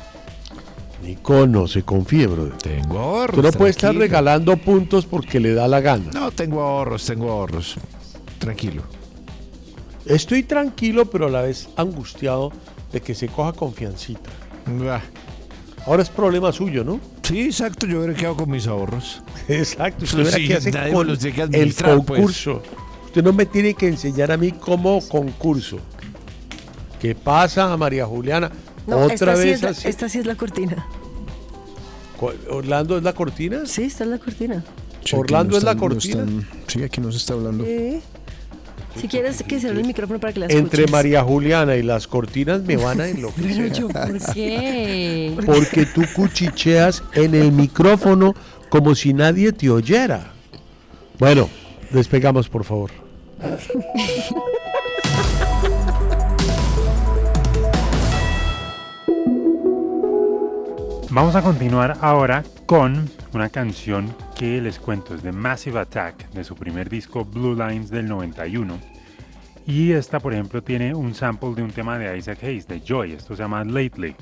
Nico, no se confíe, brother. Tengo ahorros. Tú no puedes estar regalando puntos porque le da la gana. No, tengo ahorros, tengo ahorros. Tranquilo. Estoy tranquilo, pero a la vez angustiado de que se coja confiancita. Ah, Ahora es problema suyo, ¿no? Sí, exacto, yo hubiera quedado con mis ahorros. Exacto. Usted Sí, verá qué hace con que el pues. concurso. Usted no me tiene que enseñar a mí cómo concurso. ¿Qué pasa, María Juliana? No, Otra esta, sí vez es la, así. esta sí es la cortina. ¿Cu- ¿Orlando es la cortina? Sí, esta es la cortina. Sí, Orlando es la están- cortina. están- sí, aquí nos está hablando. Sí. Si quieres que se abra el micrófono para que la Entre escuches. María Juliana y las cortinas me van a enloquecer. yo, ¿por qué? Porque tú cuchicheas en el micrófono como si nadie te oyera. Bueno, despegamos, por favor. Vamos a continuar ahora con una canción que les cuento es de Massive Attack, de su primer disco Blue Lines del 91. Y esta, por ejemplo, tiene un sample de un tema de Isaac Hayes, de Joy. Esto se llama Lately.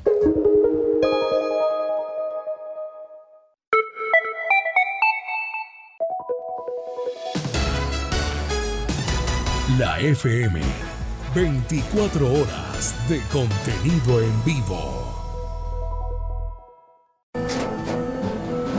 La FM. 24 horas de contenido en vivo.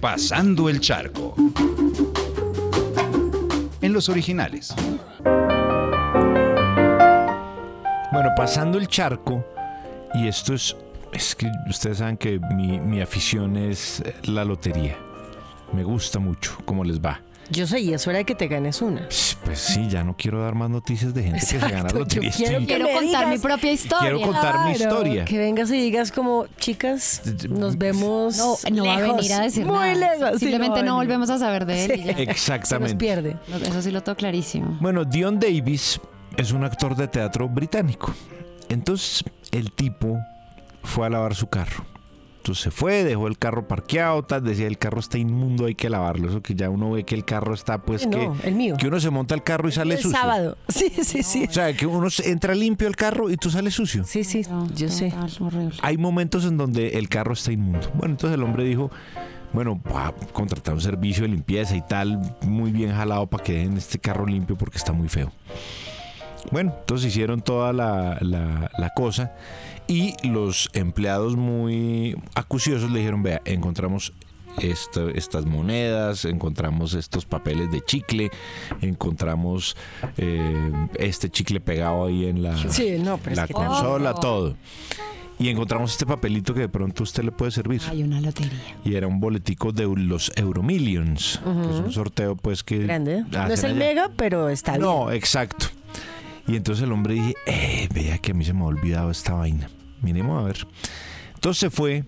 Pasando el charco. En los originales. Bueno, pasando el charco, y esto es, es que ustedes saben que mi, mi afición es eh, la lotería. Me gusta mucho cómo les va. Yo sé, y es hora de que te ganes una. Pues sí, ya no quiero dar más noticias de gente que se gana Exacto, yo lotería. quiero Quiero contar mi propia historia. Quiero contar mi historia. Que vengas y digas como, chicas, nos vemos No, no va a venir a decir muy nada. lejos. Simplemente no volvemos a saber de él. y ya. Exactamente. Se nos pierde. No, Eso sí lo tengo clarísimo. Bueno, Dion Davis es un actor de teatro británico. Entonces, el tipo fue a lavar su carro. Entonces se fue, dejó el carro parqueado, tal, decía el carro está inmundo, hay que lavarlo. Eso que ya uno ve que el carro está, pues No, que, el mío. que uno se monta el carro y sale El sucio. sábado. Sí, sí, sí. O sea, que uno se- entra limpio al carro y tú sales sucio. Sí, sí, yo sé. Hay momentos en donde el carro está inmundo. Bueno, entonces el hombre dijo, bueno, va a contratar un servicio de limpieza y tal, muy bien jalado para que dejen este carro limpio porque está muy feo. Bueno, entonces hicieron toda la, la- la cosa y los empleados muy acuciosos le dijeron, vea, encontramos estas monedas, encontramos estos papeles de chicle, encontramos eh, este chicle pegado ahí en la, Sí, no, consola, todo. Y encontramos este papelito que de pronto a usted le puede servir. Hay una lotería. Y era un boletico de los Euromillions, que es un sorteo pues que... Grande. No es el allá. mega, pero está bien. No, exacto. Y entonces el hombre dije, eh, vea que a mí se me ha olvidado esta vaina. Miremos a ver. Entonces se fue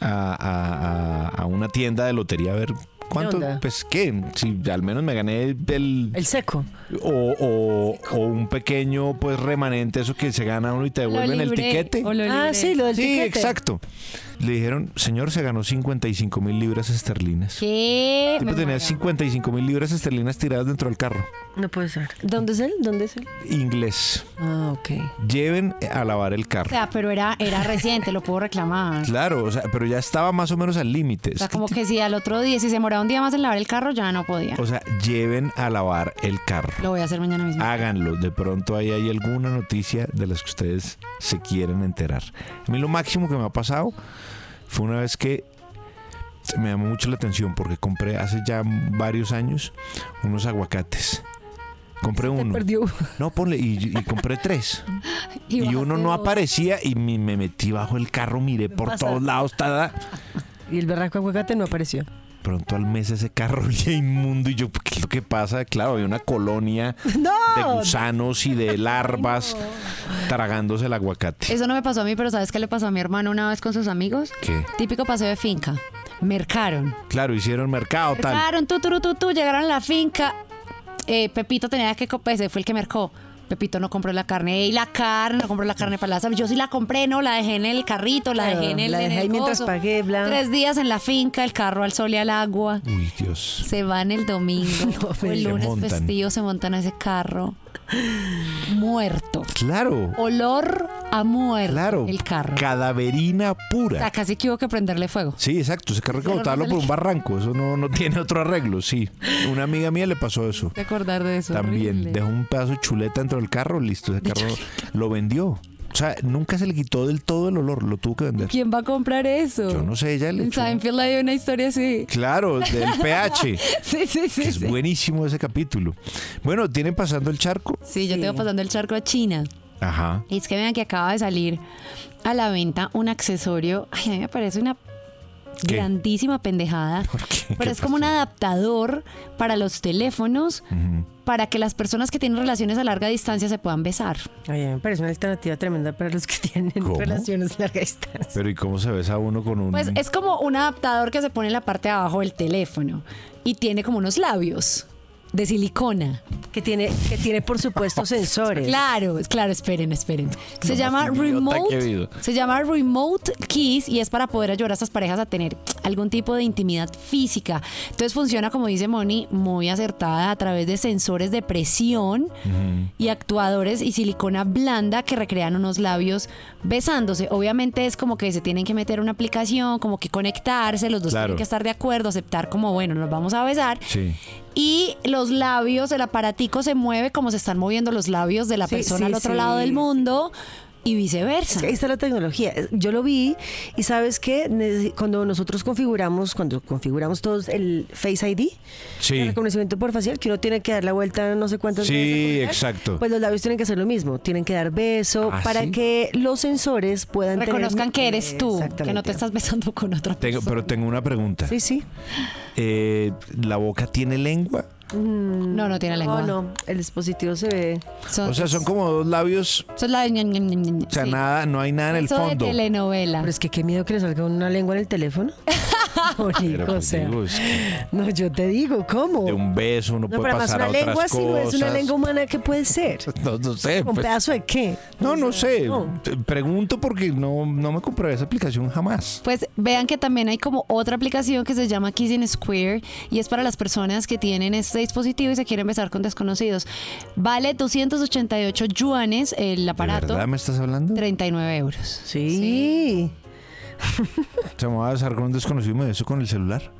a, a- a- a una tienda de lotería a ver cuánto, pues qué, si al menos me gané el... El seco. O, o- o un pequeño pues remanente, eso que se gana uno y te devuelven el tiquete. Ah, sí, lo del Sí, tiquete. exacto. Le dijeron, señor, se ganó 55 mil libras esterlinas. ¿Qué? El tipo Me tenía muero. 55 mil libras esterlinas tiradas dentro del carro. No puede ser. ¿Dónde es él? ¿Dónde es él? Inglés. Ah, ok. Lleven a lavar el O carro. sea, pero era, era reciente, lo puedo reclamar. Claro, o sea, pero ya estaba más o menos al límite. O sea, como que si al otro día, si se demoraba un día más en lavar el carro, ya no podía. O sea, lleven a lavar el carro. Lo voy a hacer mañana mismo. Háganlo. De pronto ahí hay alguna noticia de las que ustedes se quieren enterar. A mí lo máximo que me ha pasado fue una vez que me llamó mucho la atención porque compré hace ya varios años unos aguacates. Compré uno. perdió. No, ponle, y, y compré tres. Y Y, uno no aparecía y me, me metí bajo el carro, miré por pasa? todos lados. tada. Y el berraco aguacate no apareció. Pronto al mes ese carro ya inmundo y yo, ¿qué es lo que pasa? Claro, había una colonia ¡No! de gusanos y de larvas tragándose el aguacate. Eso no me pasó a mí, pero ¿sabes qué le pasó a mi hermano una vez con sus amigos? ¿Qué? Típico paseo de finca. Mercaron. Claro, hicieron mercado tal. Mercaron, tú, tú, tú, tú, llegaron a la finca. Eh, Pepito tenía que, co- pues, fue el que mercó. Pepito no compró la carne. Y la carne, no compró la carne para la salsa. Yo sí la compré, no, la dejé en el carrito, la Claro, dejé en el. la en dejé el ahí mientras pagué, bla. Tres días en la finca, el carro al sol y al agua. Uy, Dios. Se van el domingo. el lunes festivo se montan a ese carro. Muerto. Claro. Olor a muerto. Claro. El carro. Cadaverina O sea, pura. casi que hubo que prenderle fuego. Sí, exacto. Se carga Pero no botarlo se por un barranco. Eso no, no tiene otro arreglo, sí. Una amiga mía le pasó eso. ¿Te acordar de eso? También Horrible. dejó un pedazo de chuleta dentro del carro, listo. Ese carro lo vendió. O sea, nunca se le quitó del todo el olor, lo tuvo que vender. ¿Quién va a comprar eso? Yo no sé, ella le En echó- Seinfeld hay una historia así. Claro, del pH. Sí, sí, sí. que es sí. buenísimo ese capítulo. Bueno, ¿tienen pasando el charco? Sí, yo tengo pasando el charco a China. Ajá. Y es que vean que acaba de salir a la venta un accesorio. Ay, a mí me parece una ¿Qué? grandísima pendejada. Pero ¿Qué es como un adaptador para los teléfonos para que las personas que tienen relaciones a larga distancia se puedan besar. Ay, me parece una alternativa tremenda para los que tienen ¿Cómo? relaciones a larga distancia. Pero ¿y cómo se besa uno con un...? Pues es como un adaptador que se pone en la parte de abajo del teléfono y tiene como unos labios de silicona. Que tiene, que tiene por supuesto sensores. Claro, claro, esperen, esperen. Se llama Remote. Se llama Remote Keys y es para poder ayudar a estas parejas a tener algún tipo de intimidad física. Entonces funciona, como dice Moni, muy acertada a través de sensores de presión y actuadores y silicona blanda que recrean unos labios besándose. Obviamente es como que se tienen que meter una aplicación, como que conectarse, los dos Claro. tienen que estar de acuerdo, aceptar como, bueno, nos vamos a besar. Sí. Y los labios, el aparatico se mueve como se están moviendo los labios de la Sí, persona sí, al otro sí, lado del mundo y viceversa. Ahí está la tecnología. Yo lo vi y sabes que cuando nosotros configuramos, cuando configuramos todos el Face ID, Sí. el reconocimiento por facial, que uno tiene que dar la vuelta no sé cuántas veces. Sí, exacto. Pues los labios tienen que hacer lo mismo, tienen que dar beso ¿Ah, para sí? que los sensores puedan tener- Reconozcan que eres tú, que no te estás besando con otra Tengo- persona. pero tengo una pregunta. Sí, sí. Eh, ¿La boca tiene lengua? No, no tiene lengua. No, no, el dispositivo se ve. O sea, son como dos labios. Eso es la de ña, ña, ña, ña, ña. O sea, Sí. nada, no hay nada en el Eso de fondo. telenovela. Pero es que qué miedo que le salga una lengua en el teléfono. O pues, sea, digo, es que no, yo te digo, ¿cómo? de un beso uno No, puede pero además pasar una a otras lengua, si no es una lengua humana, ¿qué puede ser? No, no sé. ¿Un pues, pedazo de qué? no, no sé. No. Pregunto porque no, no me compré esa aplicación jamás. Pues vean que también hay como otra aplicación que se llama Kissing Square y es para las personas que tienen este dispositivo y se quieren besar con desconocidos. Vale 288 yuanes el ¿De aparato, verdad me estás hablando? 39 euros. Sí. Se me va a besar con un desconocido me beso con el celular.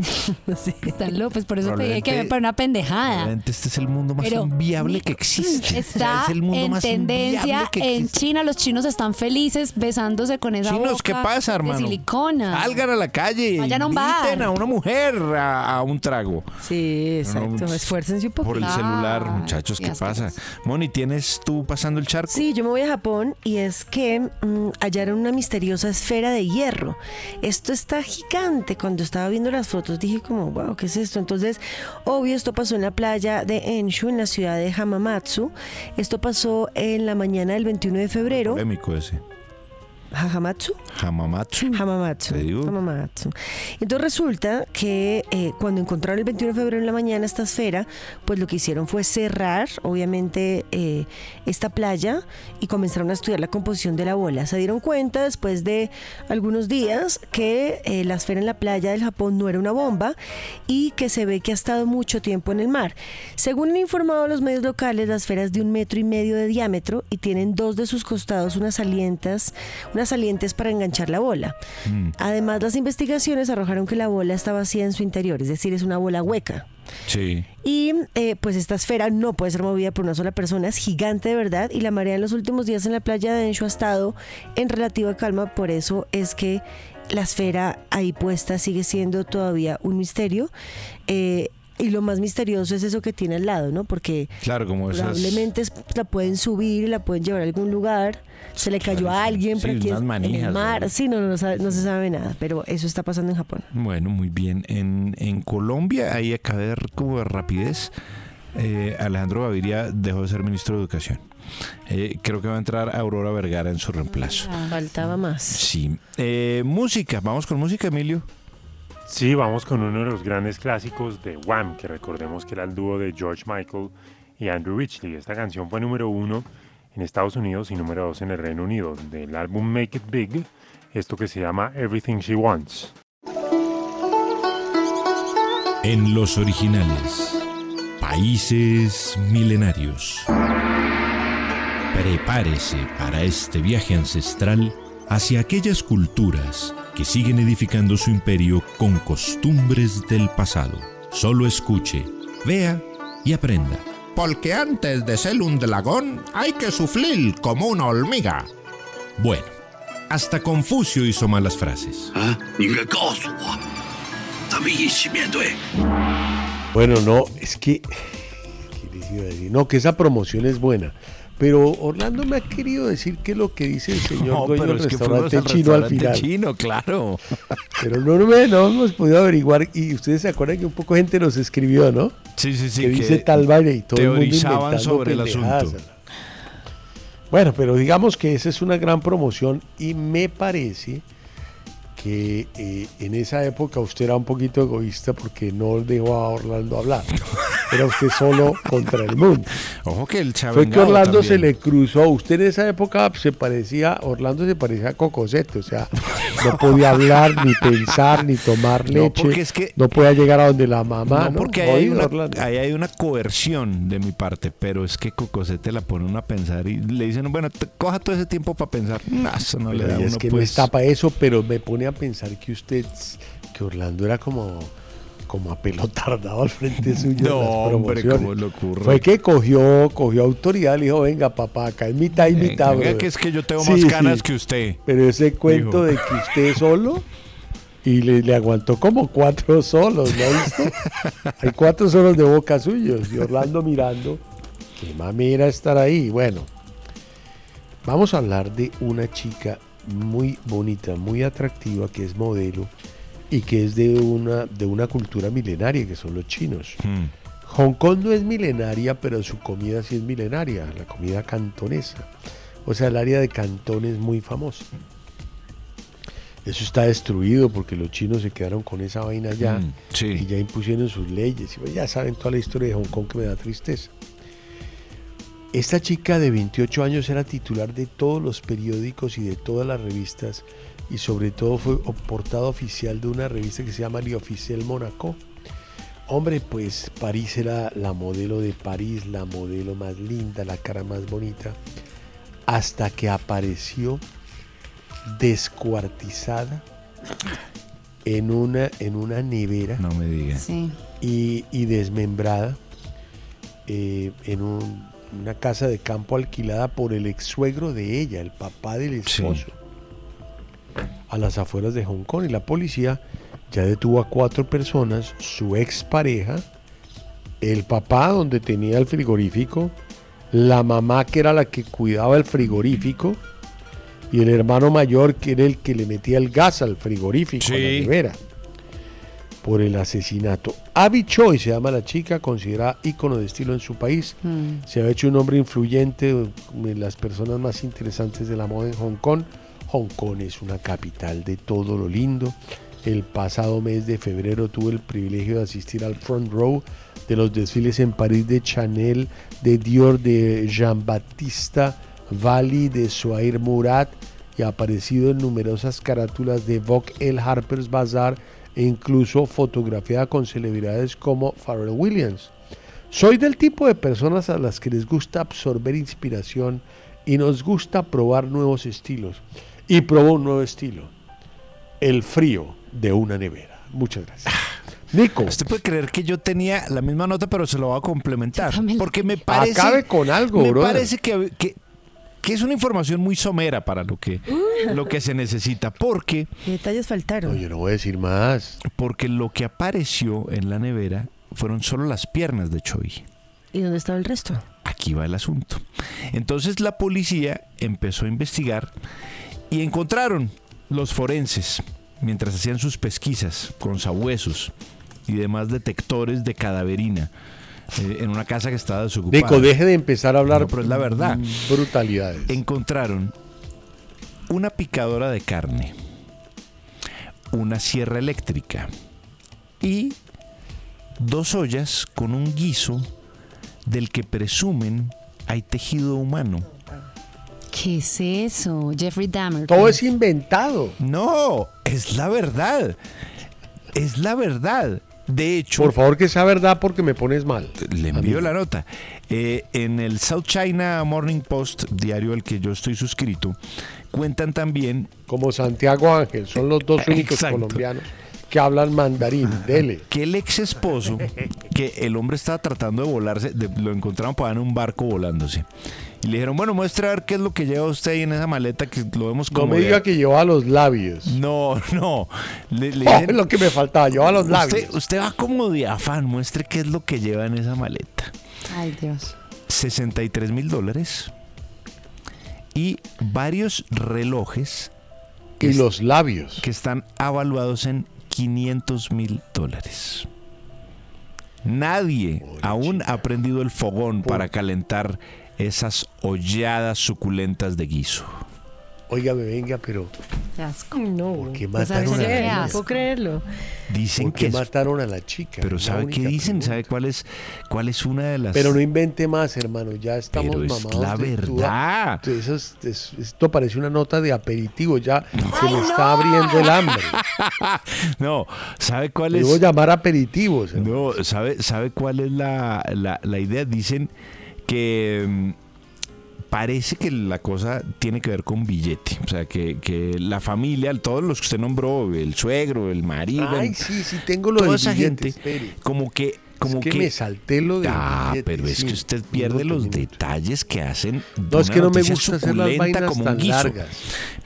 Están locos, por eso te dije que me para una pendejada. Este es el mundo más Pero, inviable que existe. O sea, Está es el mundo en más tendencia inviable que en. China. Los chinos están felices besándose con esa Chinos, boca ¿qué pasa, hermano? de silicona. Salgan a la calle Vayan a un bar. a una mujer a, a un trago. Sí, exacto. No, Esfuércense un poco. Por el celular, muchachos, qué ¿qué pasa? Moni, ¿tienes tú pasando el charco? Sí, yo me voy a Japón y es que mm, hallaron una misteriosa esfera de hierro. Esto está gigante. Cuando estaba viendo las fotos dije como, wow, ¿qué es esto? Entonces, obvio, esto pasó en la playa de Enshu, en la ciudad de Hamamatsu. Esto pasó en la mañana del 21 de febrero. Polémico ese. ¿Hamamatsu? Hamamatsu. Hamamatsu. Hamamatsu. Entonces resulta que eh, cuando encontraron el 21 de febrero en la mañana esta esfera, pues lo que hicieron fue cerrar, obviamente, eh, esta playa y comenzaron a estudiar la composición de la bola. Se dieron cuenta después de algunos días que eh, la esfera en la playa del Japón no era una bomba y que se ve que ha estado mucho tiempo en el mar. Según han informado los medios locales, la esfera es de un metro y medio de diámetro y tienen dos de sus costados unas salientas, unas salientes para enganchar la bola. Además, las investigaciones arrojaron que la bola está vacía en su interior, es decir, es una bola hueca. Sí. Y eh, pues esta esfera no puede ser movida por una sola persona, es gigante de verdad y la marea en los últimos días en la playa de Enshu ha estado en relativa calma, por eso es que la esfera ahí puesta sigue siendo todavía un misterio. Eh, y lo más misterioso es eso que tiene al lado, ¿no? Porque Claro, como esas. probablemente la pueden subir, la pueden llevar a algún lugar, se le cayó a alguien, sí, pero unas es- en manijas, el mar, sí, no, no, no sabe- no se sabe nada, pero eso está pasando en Japón. Bueno, muy bien. En, en Colombia, ahí acá de ver como de rapidez, eh, Alejandro Gaviria dejó de ser ministro de Educación. Eh, creo que va a entrar Aurora Vergara en su reemplazo. Faltaba más. Sí. Eh, música, vamos con música, Emilio. Sí, vamos con uno de los grandes clásicos de Wham, que recordemos que era el dúo de George Michael y Andrew Ridgeley. Esta canción fue número uno en Estados Unidos y número dos en el Reino Unido, del álbum Make It Big, esto que se llama Everything She Wants. En los originales, países milenarios. Prepárese para este viaje ancestral hacia aquellas culturas que siguen edificando su imperio con costumbres del pasado. Solo escuche, vea y aprenda. Porque antes de ser un dragón hay que sufrir como una hormiga. Bueno, hasta Confucio hizo malas frases. Bueno, no, es que. ¿qué les iba a decir? No, que esa promoción es buena. Pero Orlando me ha querido decir que lo que dice el señor No, dueño del restaurante al chino al final. chino, claro. Pero no, no, no hemos podido averiguar. Y ustedes se acuerdan que un poco de gente nos escribió, ¿no? Sí, sí, sí. que dice tal vaina y todo el mundo teorizaban sobre el asunto. Bueno, pero digamos que esa es una gran promoción y me parece que eh, en esa época usted era un poquito egoísta porque no dejó a Orlando hablar. Era usted solo contra el mundo. Ojo que ha Fue que Orlando se le cruzó. Usted en esa época se parecía, Orlando se parecía a Cocosete, o sea, no podía hablar, ni pensar, ni tomar No, leche. porque es que- no podía llegar a donde la mamá. no, ¿no? porque ahí hay, una, ahí hay una coerción de mi parte, pero es que Cocosete la pone uno a pensar y le dicen, bueno, te- coja todo ese tiempo para pensar. No, eso no le da y a es uno, que no pues. está para eso, pero me pone a pensar que usted, que Orlando era como, como apelotardado al frente suyo. No, las hombre. ¿cómo le ocurre? Fue que cogió, cogió autoridad, le dijo, venga papá, acá es mitad y mitad. venga, brother". que es que yo tengo Sí, más sí. canas que usted. Pero ese cuento Dijo. de que usted solo y le, le aguantó como cuatro solos, ¿no ha visto? Hay cuatro solos de boca suyos y Orlando mirando. Qué mamera estar ahí. Bueno, vamos a hablar de una chica muy bonita, muy atractiva, que es modelo y que es de una, de una cultura milenaria, que son los chinos. Hmm. Hong Kong no es milenaria, pero su comida sí es milenaria, la comida cantonesa. O sea, el área de Cantón es muy famosa. Eso está destruido porque los chinos se quedaron con esa vaina ya Mm, sí. y ya impusieron sus leyes. Y pues ya saben toda la historia de Hong Kong que me da tristeza. Esta chica de 28 años era titular de todos los periódicos y de todas las revistas y sobre todo fue portada oficial de una revista que se llama Le Officiel Monaco. Hombre, pues París era la modelo de París, la modelo más linda, la cara más bonita, hasta que apareció descuartizada en una, en una nevera. No me diga. Sí. Y, y desmembrada eh, en un- una casa de campo alquilada por el ex suegro de ella, el papá del esposo, a las afueras de Hong Kong. Y la policía ya detuvo a cuatro personas, su ex pareja, el papá donde tenía el frigorífico, la mamá que era la que cuidaba el frigorífico y el hermano mayor que era el que le metía el gas al frigorífico, a la Sí. nevera, por el asesinato. Abby Choi se llama la chica, considerada ícono de estilo en su país. Mm. Se ha hecho un hombre influyente, de las personas más interesantes de la moda en Hong Kong. Hong Kong es una capital de todo lo lindo. El pasado mes de febrero tuve el privilegio de asistir al front row de los desfiles en París de Chanel, de Dior, de Jean-Baptiste Valli, de Soair Murat y ha aparecido en numerosas carátulas de Vogue, el Harper's Bazaar e incluso fotografiada con celebridades como Pharrell Williams. Soy del tipo de personas a las que les gusta absorber inspiración y nos gusta probar nuevos estilos. Y probó un nuevo estilo, el frío de una nevera. Muchas gracias. Nico. Usted puede creer que yo tenía la misma nota, pero se lo voy a complementar. Porque me parece. Acabe con algo, Me parece que, que, que es una información muy somera para lo que, lo que se necesita. Porque. ¿Qué detalles faltaron? yo no voy a decir más. Porque lo que apareció en la nevera fueron solo las piernas de Choi. ¿Y dónde estaba el resto? Aquí va el asunto. Entonces la policía empezó a investigar y encontraron los forenses mientras hacían sus pesquisas con sabuesos y demás detectores de cadaverina eh, en una casa que estaba desocupada. Nico, deje de empezar a hablar No, pero es la verdad. brutalidades. Encontraron una picadora de carne, una sierra eléctrica y dos ollas con un guiso del que presumen hay tejido humano. ¿Qué es eso? Jeffrey Dahmer. Todo es inventado. No, es la verdad. Es la verdad. De hecho, Por favor que sea verdad porque me pones mal. le envío la nota. Eh, en el South China Morning Post, diario al que yo estoy suscrito, cuentan también Como Santiago Ángel, son los dos únicos Exacto. colombianos que hablan mandarín. Dele. que el ex esposo, que el hombre estaba tratando de volarse, de- lo encontraron para en un barco volándose. Y le dijeron, bueno, muestra a ver qué es lo que lleva usted ahí en esa maleta que lo vemos No como... me de- diga que lleva los labios. No, no. Le, le Oh, dicen, lo que me faltaba, lleva los labios. usted, usted va como de afán, muestre qué es lo que lleva en esa maleta. Ay, Dios. 63 mil dólares y varios relojes Y los labios. que están avaluados en 500 mil dólares. Nadie aún ha prendido el fogón para calentar esas holladas suculentas de guiso. Óigame, venga, pero Qué asco. No. ¿por qué Pues, mataron la No chica? puedo creerlo. Dicen ¿Por que es- mataron a la chica? pero ¿sabe qué dicen? pregunta. ¿Sabe cuál es cuál es una de las Pero no invente más, hermano. Ya estamos Pero es mamados. la verdad. Eso es- es- esto parece una nota de aperitivo. Ya se me está abriendo el hambre. No, ¿sabe cuál Debo es? llamar aperitivos. hermano. No, ¿sabe, ¿sabe cuál es la, la- la idea? Dicen que mm, parece que la cosa tiene que ver con billete. O sea, que, que la familia, todos los que usted nombró, el suegro, el marido, Ay, sí, sí, tengo lo toda del esa gente, espere. como que... Como es que, me salté lo del Ah, billete, pero es sí. que usted pierde los detalles que hacen. de No, es que no me gusta hacer las vainas como un tan guiso. largas.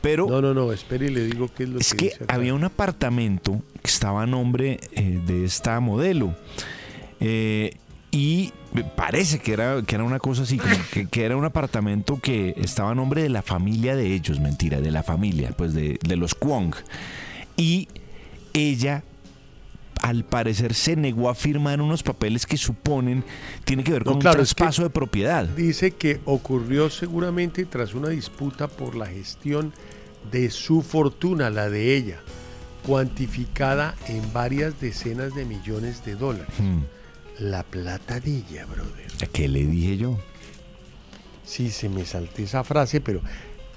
Pero No, no, no, espere y le digo qué es lo es que que dice acá. había un apartamento que estaba a nombre eh, de esta modelo. Eh, y parece que era, que era una cosa así, como que, que era un apartamento que estaba a nombre de la familia de ellos, mentira, de la familia, pues de, de los Kwong. Y ella, al parecer, se negó a firmar unos papeles que suponen tiene que ver No, con claro, un es que- traspaso de propiedad. Dice que ocurrió seguramente tras una disputa por la gestión de su fortuna, la de ella, cuantificada en varias decenas de millones de dólares. Hmm. La plata de ella, brother. ¿Qué le dije yo? Sí, se me salté esa frase, pero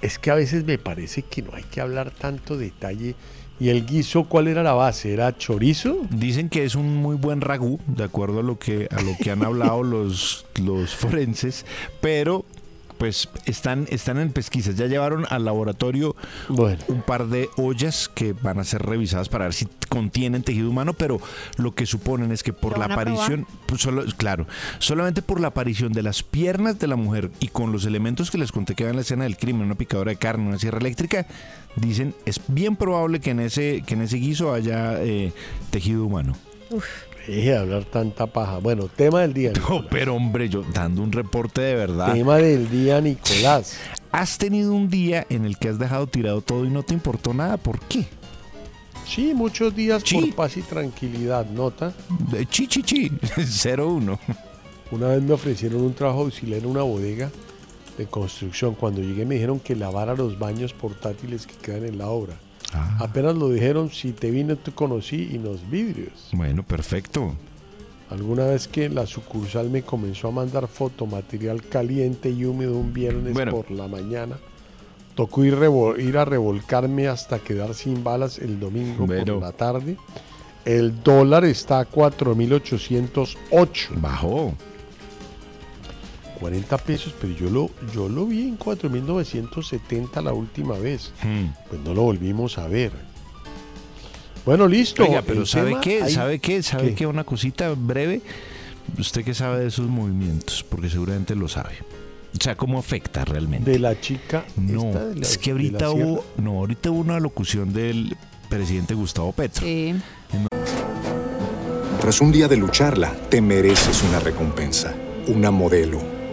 es que a veces me parece que no hay que hablar tanto detalle. ¿Y el guiso cuál era la base? ¿Era chorizo? Dicen que es un muy buen ragú, de acuerdo a lo que, a lo que han hablado los, los forenses, pero pues están, están en pesquisas. Ya llevaron al laboratorio Bueno. un par de ollas que van a ser revisadas para ver si contienen tejido humano, pero lo que suponen es que por ¿Lo la aparición, pues solo, claro, solamente por la aparición de las piernas de la mujer y con los elementos que les conté que había en la escena del crimen, una picadora de carne, una sierra eléctrica, dicen es bien probable que en ese, que en ese guiso haya eh, tejido humano. Deje de hablar tanta paja. Bueno, tema del día. No, Nicolás. pero hombre, yo dando un reporte de verdad. Tema del día, Nicolás. ¿Has tenido un día en el que has dejado tirado todo y no te importó nada? ¿Por qué? Sí, muchos días Sí. por paz y tranquilidad, nota. Chi, chi, chi. 0-1. Una vez me ofrecieron un trabajo auxiliar en una bodega de construcción. Cuando llegué me dijeron que lavara los baños portátiles que quedan en la obra. Ah. Apenas lo dijeron, si te vine te conocí y los vidrios. Bueno, perfecto. Alguna vez que la sucursal me comenzó a mandar fotomaterial caliente y húmedo un viernes Bueno. por la mañana, tocó ir, ir a revolcarme hasta quedar sin balas el domingo Bueno. por la tarde. El dólar está a 4.808. Bajó. 40 pesos, pero yo lo, yo lo vi en 4.970 la última vez. Hmm. Pues no lo volvimos a ver. Bueno, listo. Oiga, pero ¿sabe qué? ¿Sabe qué? ¿Sabe ¿Qué? qué? Una cosita breve. ¿Usted qué sabe de esos movimientos? Porque seguramente lo sabe. O sea, ¿cómo afecta realmente? De la chica. No, esta de la- es que de la ahorita hubo, no, ahorita hubo una locución del presidente Gustavo Petro. Sí. Tras un día de lucharla, te mereces una recompensa, una modelo,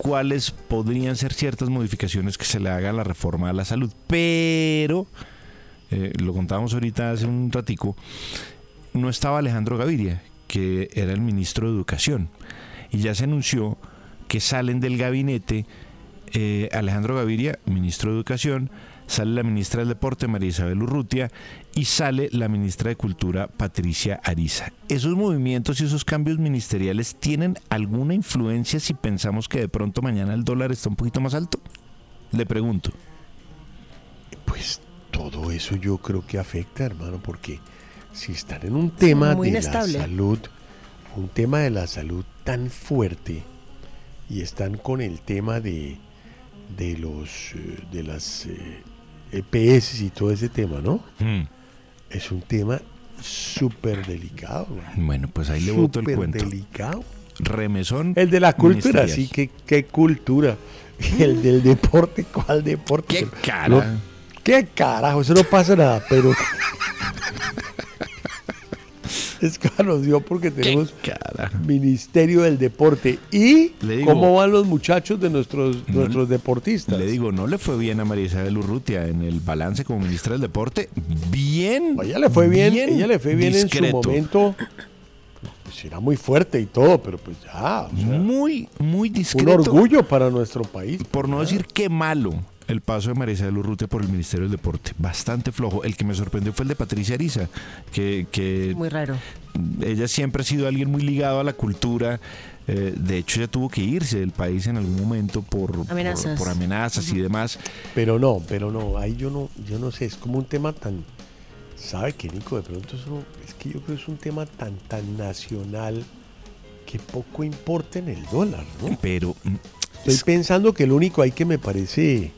cuáles podrían ser ciertas modificaciones que se le haga a la reforma a la salud. Pero, eh, lo contábamos ahorita hace un ratico, no estaba Alejandro Gaviria, que era el ministro de Educación. Y ya se anunció que salen del gabinete eh, Alejandro Gaviria, ministro de Educación, sale la ministra del Deporte, María Isabel Urrutia, y sale la ministra de Cultura, Patricia Ariza. ¿Esos movimientos y esos cambios ministeriales tienen alguna influencia si pensamos que de pronto mañana el dólar está un poquito más alto? Le pregunto. Pues todo eso yo creo que afecta, hermano, porque si están en un tema Muy de inestable. la salud, un tema de la salud tan fuerte, y están con el tema de, de los eh, de las eh, EPS y todo ese tema, ¿no? Mm. Es un tema súper delicado. Bueno, pues ahí le boto el Súper cuento. delicado. Remesón. El de la cultura, ministerial. sí, qué, qué cultura. El del deporte, ¿cuál deporte? Qué Pero cara. no- qué carajo, eso no pasa nada, pero. es que nos dio porque tenemos Ministerio del Deporte. ¿Y digo- cómo van los muchachos de nuestros, nuestros deportistas? Le digo, no le fue bien a María Isabel Urrutia en el balance como ministra del Deporte. Bien. Ella le fue bien, ella le fue bien discreto. en su momento. Pues era muy fuerte y todo, pero pues ya. o sea, Muy, muy un discreto. orgullo para nuestro país. Por no decir qué malo el paso de María Isabel Urrutia por el Ministerio del Deporte. Bastante flojo. El que me sorprendió fue el de Patricia Ariza, que, que Muy raro. ella siempre ha sido alguien muy ligado a la cultura. Eh, de hecho, ella tuvo que irse del país en algún momento por por- Amenazas. amenazas y demás. Pero no, pero no, ahí yo no, yo no sé, es como un tema tan, ¿sabe qué, Nico? De pronto eso, es que yo creo que es un tema tan, tan nacional que poco importa en el dólar, ¿no? Pero mm, estoy pensando que lo único ahí que me parece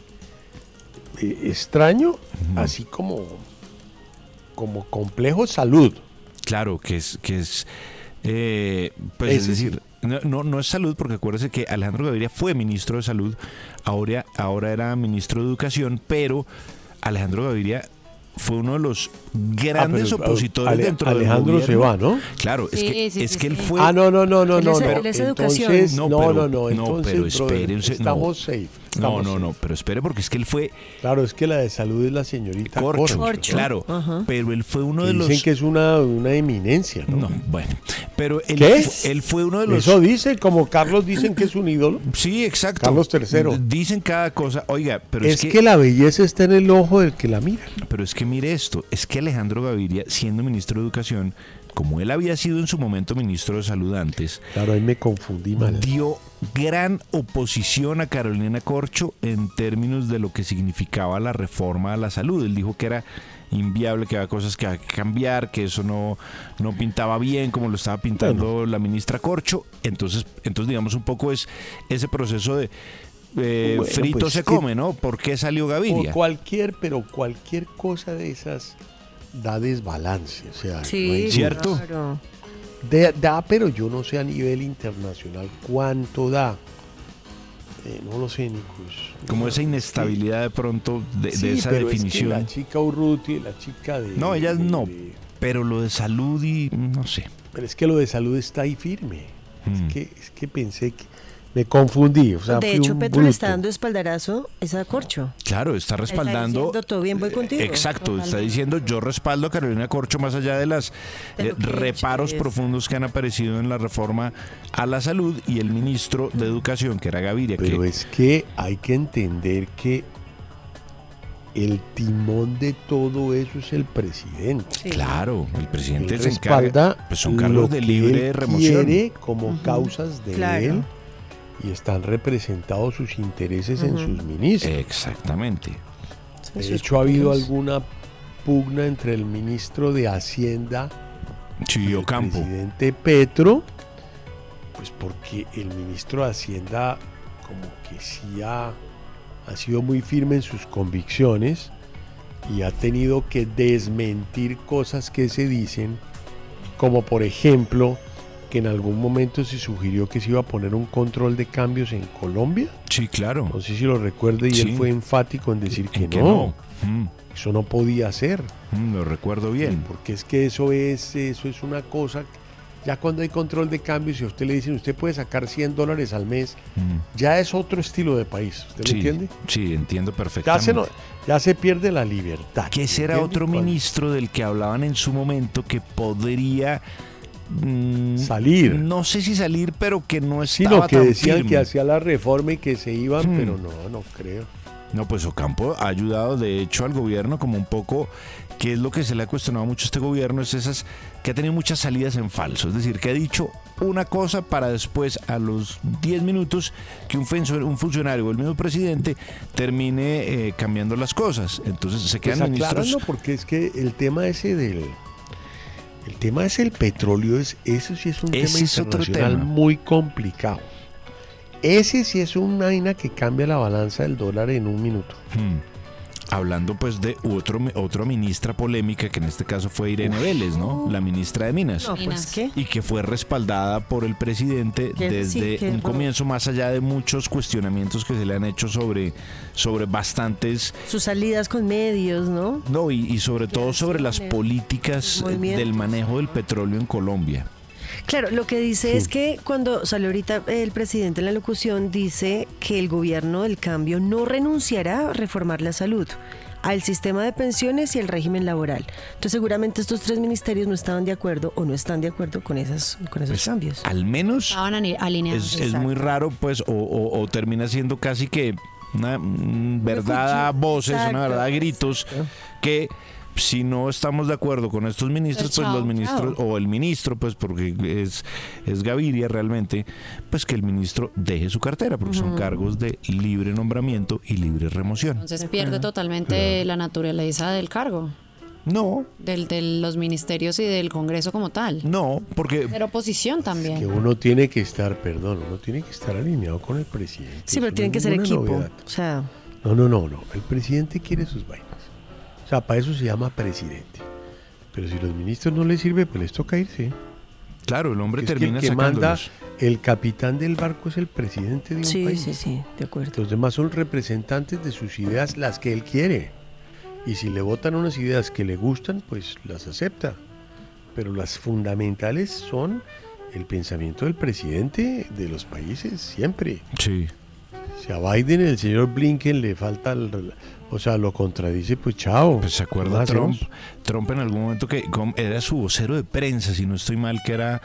eh, extraño, así como, como complejo salud. Claro, que es, que es, eh, pues es decir, no, no, no es salud, porque acuérdese que Alejandro Gaviria fue ministro de salud, ahora, ahora era ministro de educación, pero Alejandro Gaviria fue uno de los grandes Ah, pero, opositores Ale- dentro del Alejandro se gobierno. va, ¿no? Claro, es que, sí, es sí, que él fue... Ah, no, no, no, no, Él no, es- no. él es educación. Entonces, No, no, pero- no, no, no, entonces, pero se- no. estamos safe. No, estamos no, no, pero espere porque es que él fue Claro, es que la de salud es la señorita corcho, Corcho. claro, pero él fue uno Que de dicen los... que es una, una eminencia, ¿no? No, bueno, pero él, ¿Qué? él fue uno de los... Eso dice, como Carlos dicen que es un ídolo. Sí, exacto. Carlos III. Dicen cada cosa. Oiga, pero es, es que, la belleza está en el ojo del que la mira. Pero es que mire esto, es que Alejandro Gaviria, siendo ministro de Educación, como él había sido en su momento ministro de Salud antes, Claro, ahí me confundí mal. dio gran oposición a Carolina Corcho en términos de lo que significaba la reforma a la salud. Él dijo que era inviable, que había cosas que había que cambiar, que eso no, no pintaba bien como lo estaba pintando la ministra Corcho. Entonces, entonces, digamos, un poco es ese proceso de eh, Bueno, frito pues, se come, ¿no? ¿Por qué salió Gaviria? cualquier, pero cualquier cosa de esas da desbalance. O sea, no Sí, hay. ¿Cierto? claro. De- da, pero yo no sé a nivel internacional cuánto da. Eh, no lo sé, Nicos. Como esa inestabilidad de pronto de, esa pero definición. Es que la chica Urruti, la chica de. No, ellas de- no. de- Pero lo de salud y no sé. pero es que lo de salud está ahí firme. Mm. Es, que, es que pensé que. Me confundí. O sea, de fui hecho, un Petro le está dando espaldarazo es a Corcho. Claro, está respaldando. diciendo, todo bien, voy contigo. Exacto, está diciendo yo respaldo a Carolina Corcho más allá de los De lo que reparos profundos que han aparecido en la reforma a la salud y el ministro de Educación, que era Gaviria. Pero que, es que hay que entender que el timón de todo eso es el presidente. Claro, el presidente Él se encarga. respalda Pues son cargos de libre remoción. quiere como causas de Claro. él y están representados sus intereses en sus ministros. Exactamente. de hecho, ha habido alguna pugna entre el ministro de Hacienda y el Ocampo. presidente Petro, pues porque el ministro de Hacienda como que sí ha, ha sido muy firme en sus convicciones y ha tenido que desmentir cosas que se dicen, como por ejemplo que en algún momento se sugirió que se iba a poner un control de cambios en Colombia. Sí, claro. No sé si lo recuerda y Sí. él fue enfático en decir que, En que no, no. Mm, eso no podía ser. mm, lo recuerdo bien. Porque es que eso es, eso es una cosa Ya cuando hay control de cambios y a usted le dicen, usted puede sacar 100 dólares al mes, ya es otro estilo de país. ¿Usted Mm. Sí, me entiende? Sí, entiendo Ya perfectamente. se, no- ya se pierde la libertad. era ¿entiende? otro ministro del que hablaban en su momento que podría mm, Salir. No sé si salir, pero que no Sí, estaba no, que tan decían firme. que hacía la reforma y que se iban, Hmm. pero no, no creo. No, pues Ocampo ha ayudado de hecho al gobierno como un poco, que es lo que se le ha cuestionado mucho a este gobierno, es esas que ha tenido muchas salidas en falso, es decir, que ha dicho una cosa para después a los 10 minutos que un, funcio- un funcionario o el mismo presidente termine eh, cambiando las cosas. Entonces se Pues quedan ministros... acláralo, porque es que el tema ese del... El tema es el petróleo, es, eso sí es un Ese tema internacional tema. muy complicado. Ese sí es una vaina que cambia la balanza del dólar en un minuto. Hmm. Hablando pues de otro, otra ministra polémica, que en este caso fue Irene Vélez, ¿no? La ministra de Minas. No, pues qué. Y que fue respaldada por el presidente desde sí, un comienzo, más allá de muchos cuestionamientos que se le han hecho sobre, sobre bastantes Sus salidas con medios, ¿no? no, y, y sobre todo sobre las políticas eh, del manejo del petróleo en Colombia. Claro, lo que dice es que cuando salió ahorita el presidente en la locución, dice que el gobierno del cambio no renunciará a reformar la salud al sistema de pensiones y el régimen laboral. Entonces seguramente estos tres ministerios no estaban de acuerdo o no están de acuerdo con, esas, con esos cambios. Al menos Estaban alineados. es, es muy raro, pues, o, o- o termina siendo casi que una mm, verdad a voces, una verdad a gritos, que si no estamos de acuerdo con estos ministros, Pues pues chao, los ministros, chao. o el ministro, pues porque es, es Gaviria realmente, pues que el ministro deje su cartera, porque son cargos de libre nombramiento y libre remoción. Entonces pierde totalmente la naturaleza del cargo. No. Del, de los ministerios y del Congreso como tal. No, porque... Pero oposición también. Que uno tiene que estar, perdón, uno tiene que estar alineado con el presidente. Sí, pero Eso tienen no que ser equipo. novedad. O sea, No, no, no, no. El presidente quiere sus vainas. O sea, para eso se llama presidente. Pero si los ministros no les sirve, pues les toca irse. Claro, el hombre Es que termina el que manda, el capitán del barco es el presidente de un sí, país. sí, sí, de acuerdo. Los demás son representantes de sus ideas, las que él quiere. Y si le votan unas ideas que le gustan, pues las acepta. Pero las fundamentales son el pensamiento del presidente de los países, siempre. Sí. Si a Biden el señor Blinken le falta, el- o sea, lo contradice, pues chao. Pues se acuerda ¿Qué Trump, hacemos? Trump en algún momento que era su vocero de prensa, si no estoy mal, que era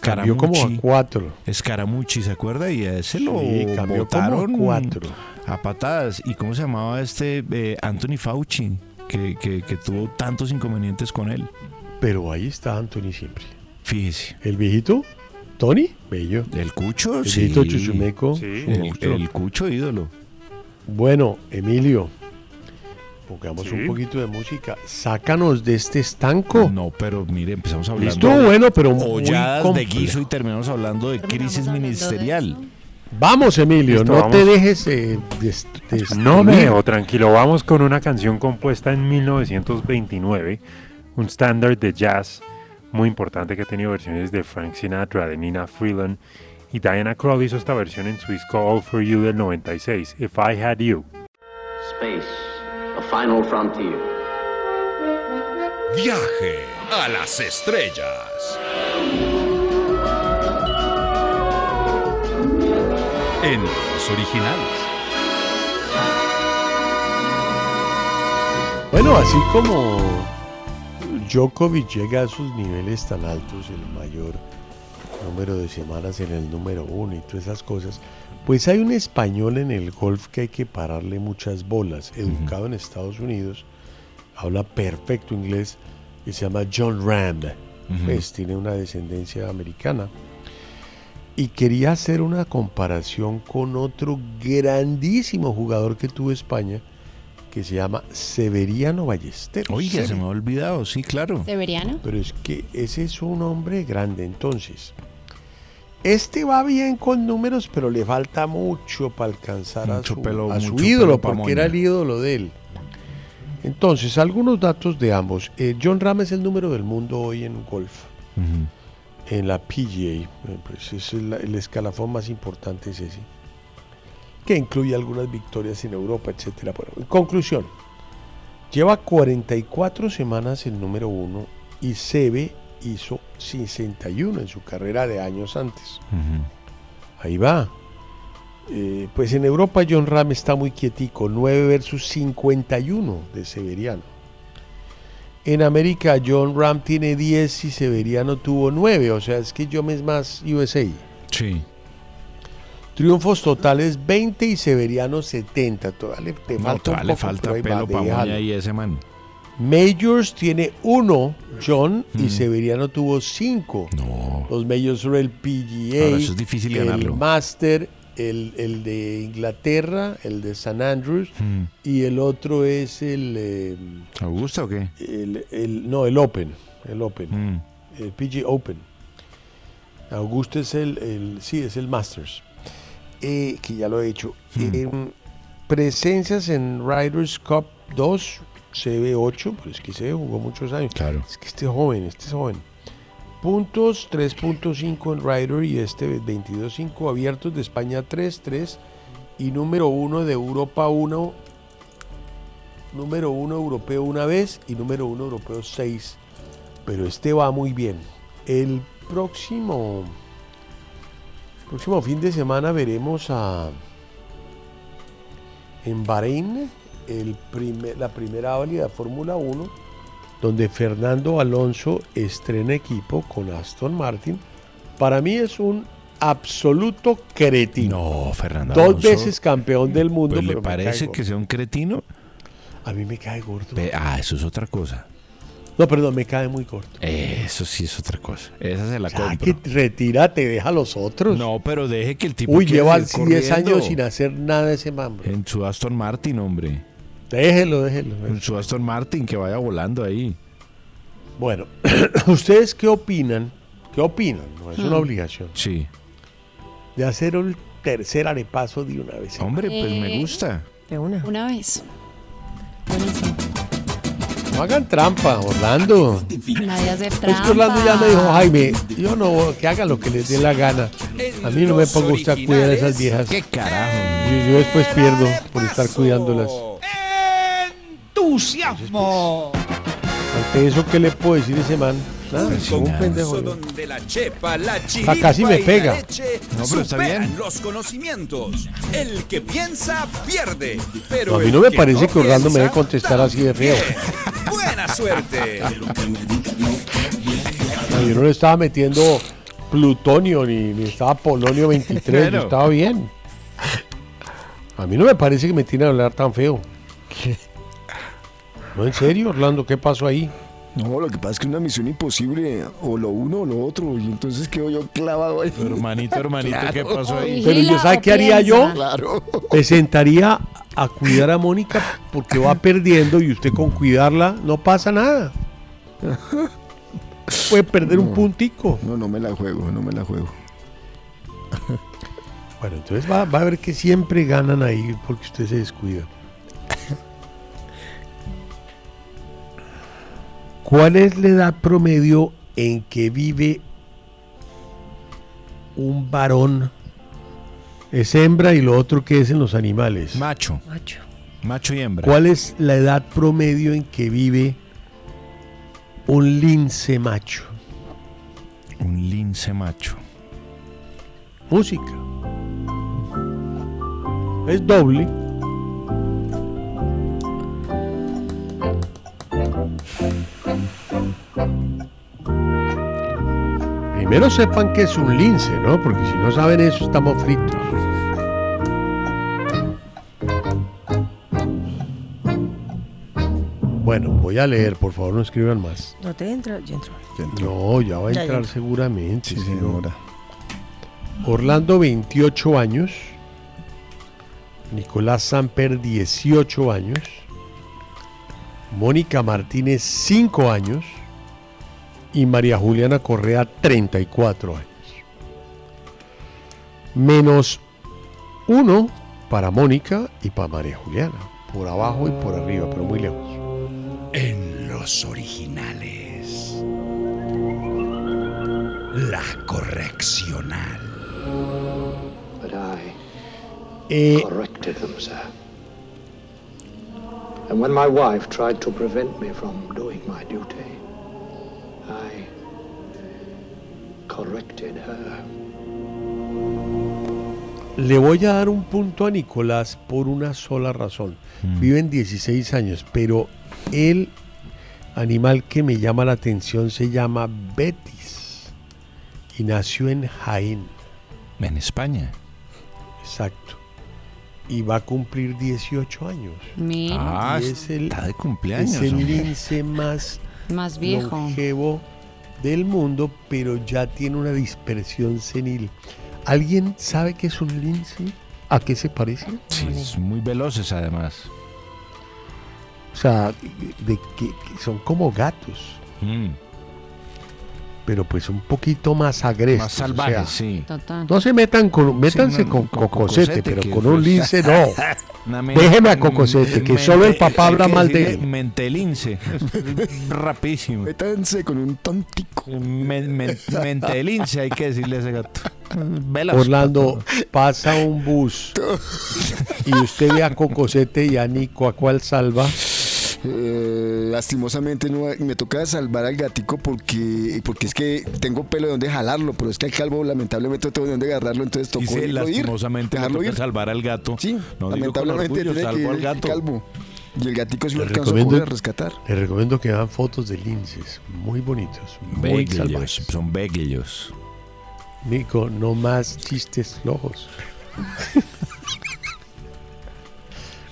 Cambió como a cuatro. Scaramucci, ¿se acuerda? Y a ese lo Sí, cambió como a cuatro. a patadas. ¿Y cómo se llamaba este eh, Anthony Fauci? Que, que- que tuvo tantos inconvenientes con él. Pero ahí está Anthony siempre. Fíjese. El viejito, Tony, bello. El Cucho, El sí. viejito Chuchumeco. Sí. el Cucho ídolo. Bueno, Emilio, pongamos Sí. un poquito de música. Sácanos de este estanco. No, pero mire, empezamos hablando Estuvo bueno, pero muy de complejo. guiso y terminamos hablando de crisis ministerial. Vamos, Emilio, Listo, no vamos. te dejes eh, des- destruir. No me dejo tranquilo. Vamos con una canción compuesta en 1929, un estándar de jazz muy importante que ha tenido versiones de Frank Sinatra, de Nina Freeland y Diana Krall hizo esta versión en Swiss Call for You del 96, If I Had You. Space, the final frontier. Viaje a las estrellas. En los originales. Bueno, así como Djokovic llega a esos niveles tan altos, el mayor número de semanas en el número uno y todas esas cosas, pues hay un español en el golf que hay que pararle muchas bolas, educado en Estados Unidos, habla perfecto inglés, que se llama John Ujú. pues tiene una descendencia americana. Y quería hacer una comparación con otro grandísimo jugador que tuvo España, que se llama Severiano Ballesteros. Oiga, se me ha olvidado, sí, claro. ¿Severiano? Pero es que ese es un hombre grande, entonces. Este va bien con números, pero le falta mucho para alcanzar a su, pelo- a su mucho ídolo, porque era el ídolo de él. Entonces, algunos datos de ambos. Eh, John Ram es el número del mundo hoy en golf, en la PGA. eh, Pues es el, el escalafón más importante es ese, que incluye algunas victorias en Europa, etcétera. Bueno, en conclusión, lleva 44 semanas el número uno y se ve hizo 61 en su carrera de años antes. Ahí va. Eh, pues en Europa John Ram está muy quietico, 9 versus 51 de Severiano. En América John Ram tiene 10 y Severiano tuvo 9, o sea, es que John es más USA. Sí. Triunfos totales 20 y Severiano 70. Todavía le, te No, falta, un todavía le poco, falta pelo para y ese man. Majors tiene uno, John, y Mm. Severiano tuvo cinco. Los Majors son el PGA, Ahora, eso es difícil el ganarlo. Master, el, el de Inglaterra, el de San Andrews, Mm. y el otro es el, eh, ¿Augusta o qué? el, el- no, el Open, el Open, Mm. el PGA Open. Augusta es el, el- sí, es el Masters, eh, que ya lo he hecho. Eh, presencias en Riders Cup 2, CB8, pero es que se jugó muchos años. Claro. Es que este joven, este es joven. Puntos 3.5 en Rider y este 22.5 abiertos de España 3-3 y número 1 de Europa 1, número 1 europeo una vez y número 1 europeo 6. Pero este va muy bien. El próximo, próximo fin de semana veremos a en Bahrein el primer- la primera válida de Fórmula 1 donde Fernando Alonso estrena equipo con Aston Martin. Para mí es un absoluto cretino. No, Fernando Dos Alonso, veces campeón del mundo. Pues, ¿Le pero parece que sea un cretino? A mí me cae gordo. Ah, eso es otra cosa. No, perdón, me cae muy corto. Eso sí es otra cosa. Esa se la Ya compro. que retírate, deja a los otros. No, pero deje que el tipo Uy, lleva 10 corriendo. años sin hacer nada ese mambo. En su Aston Martin, hombre. Déjelo, déjelo. En su Aston Martin, que vaya volando ahí. Bueno, ¿ustedes qué opinan? ¿Qué opinan? No es una Hmm. obligación. Sí. De hacer el tercer arepaso de una vez. Hombre, pues me Eh, gusta. De una. Una vez. No hagan trampa, Orlando. Nadie hace Es trampa. que Orlando ya me dijo, Jaime, yo no, que hagan lo que les dé la gana. A mí no me ponga usted a cuidar a esas viejas. ¿Qué carajo? Yo después pierdo por estar cuidándolas. ¡Entusiasmo! Ante eso, ¿qué le puedo decir a ese man? Nada, Un un pendejo. donde la chepa, la chiripa casi me pega. leche No, pero está bien. los conocimientos. El que piensa pierde, pero No, a mí no me que parece que Orlando me debe contestar así de feo. Buena suerte. No, yo no le estaba metiendo plutonio ni, ni estaba polonio 23, yo Bueno. estaba bien. A mí no me parece que me tiene a hablar tan feo. No, en serio, Orlando, ¿qué pasó ahí? No, lo que pasa es que es una misión imposible, o lo uno o lo otro, y entonces quedo yo clavado ahí. Hermanito, hermanito, ¿qué pasó ahí? Pero yo, ¿sabe qué haría yo? Claro. Me sentaría a cuidar a Mónica porque va perdiendo y usted con cuidarla no pasa nada. Puede perder un puntico. No, no me la juego, no me la juego. Bueno, entonces va, va a ver que siempre ganan ahí porque usted se descuida. ¿Cuál es la edad promedio en que vive un varón? Es hembra y lo otro que es en los animales. Macho. Macho. Macho y hembra. ¿Cuál es la edad promedio en que vive un lince macho? Un lince macho. Música. Es doble. Primero sepan que es un lince, ¿no? Porque si no saben eso, estamos fritos. Bueno, voy a leer, por favor, no escriban más. No te entra, ya entró. No, ya va a Ya, entrar seguramente. Sí, señora. Orlando, 28 años. Nicolás Samper, 18 años. Mónica Martínez, 5 años. Y María Juliana Correa, 34 años. Menos 1 para Mónica y para María Juliana. Por abajo y por arriba, pero muy lejos. En los originales. La correccional. But I Eh, corrected them, sir. And when my wife tried to prevent me from doing my duty, I corrected her. Le voy a dar un punto a Nicolás por una sola razón. Viven 16 años, pero el animal que me llama la atención se llama Betis y nació en Jaén. En España. Exacto. Y va a cumplir 18 años. Mira. Ah, Y es el, está de cumpleaños. es el hombre. lince más Más viejo. longevo del mundo, pero ya tiene una dispersión senil. ¿Alguien sabe qué es un lince? ¿A qué se parece? Sí, es muy veloces además. O sea, de que, que son como gatos, Mm. Pero pues un poquito más agresivos. Más o sea, sí. Total. No se metan con, métanse no, con, con cocosete, Cocosete, pero con un lince no. Déjeme a Cocosete, que solo el papá habla mal de él. Mentelince. Rapidísimo. Métanse con un tontico. Men- mentelince, hay que decirle a ese gato. Velas. Orlando, pasa un bus y usted ve a Cocosete y a Nico, ¿a cuál salva? Eh, lastimosamente no, me toca salvar al gatico porque, porque es que tengo pelo de donde jalarlo, pero es que al calvo lamentablemente no tengo de donde agarrarlo, entonces tocó Dice irlo ir, lastimosamente me toca ir. salvar al gato. Sí, no digo con lamentablemente orgullo, tiene que al el gato. calvo. Y el gatico sí lo Les alcanzo a rescatar. les recomiendo que vean fotos de linces, muy bonitos, muy salvajes. son beglos. Nico, no más chistes flojos.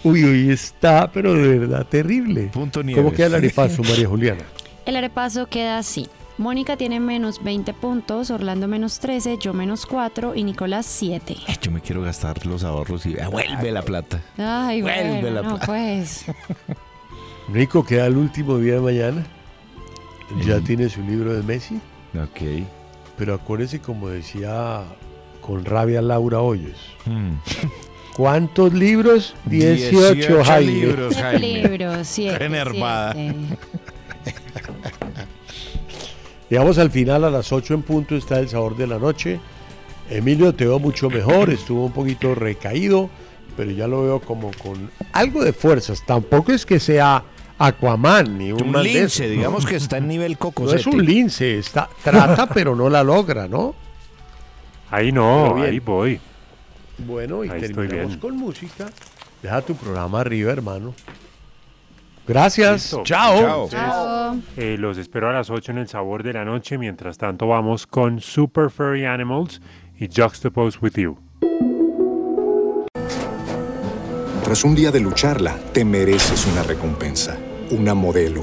uy, uy, está, pero de verdad terrible. Punto ¿Cómo Nieves. queda el arepazo, María Juliana? El arepazo queda así. Mónica tiene menos 20 puntos, Orlando menos 13, yo menos 4 y Nicolás 7. Ay, Yo me quiero gastar los ahorros y ah, vuelve la plata. Ay, Vuelve bueno, la no, plata. pues. Nico queda el último día de mañana. Ya tiene su libro de Messi. Ok. Pero acuérdese, como decía con rabia Laura Hoyos. Mm. ¿Cuántos libros? 18, 18 Jaime. libros. Jaime. libros, siete, Qué enervada. siete. Llegamos al final a las 8 en punto, está el sabor de la noche. Emilio te veo mucho mejor, estuvo un poquito recaído, pero ya lo veo como con algo de fuerzas. Tampoco es que sea Aquaman ni un, Un de lince, digamos ¿no? que está en nivel No cocosete. es un lince, está, trata pero no la logra, ¿no? Ahí no, ahí voy. Bueno, y Ahí terminamos con música. Deja tu programa arriba, hermano. Gracias. Listo. Chao. Chao. Eh, los espero a las 8 en el sabor de la noche. Mientras tanto, vamos con Super Furry Animals y Juxtapose with You. Tras un día de lucharla, te mereces una recompensa, una modelo,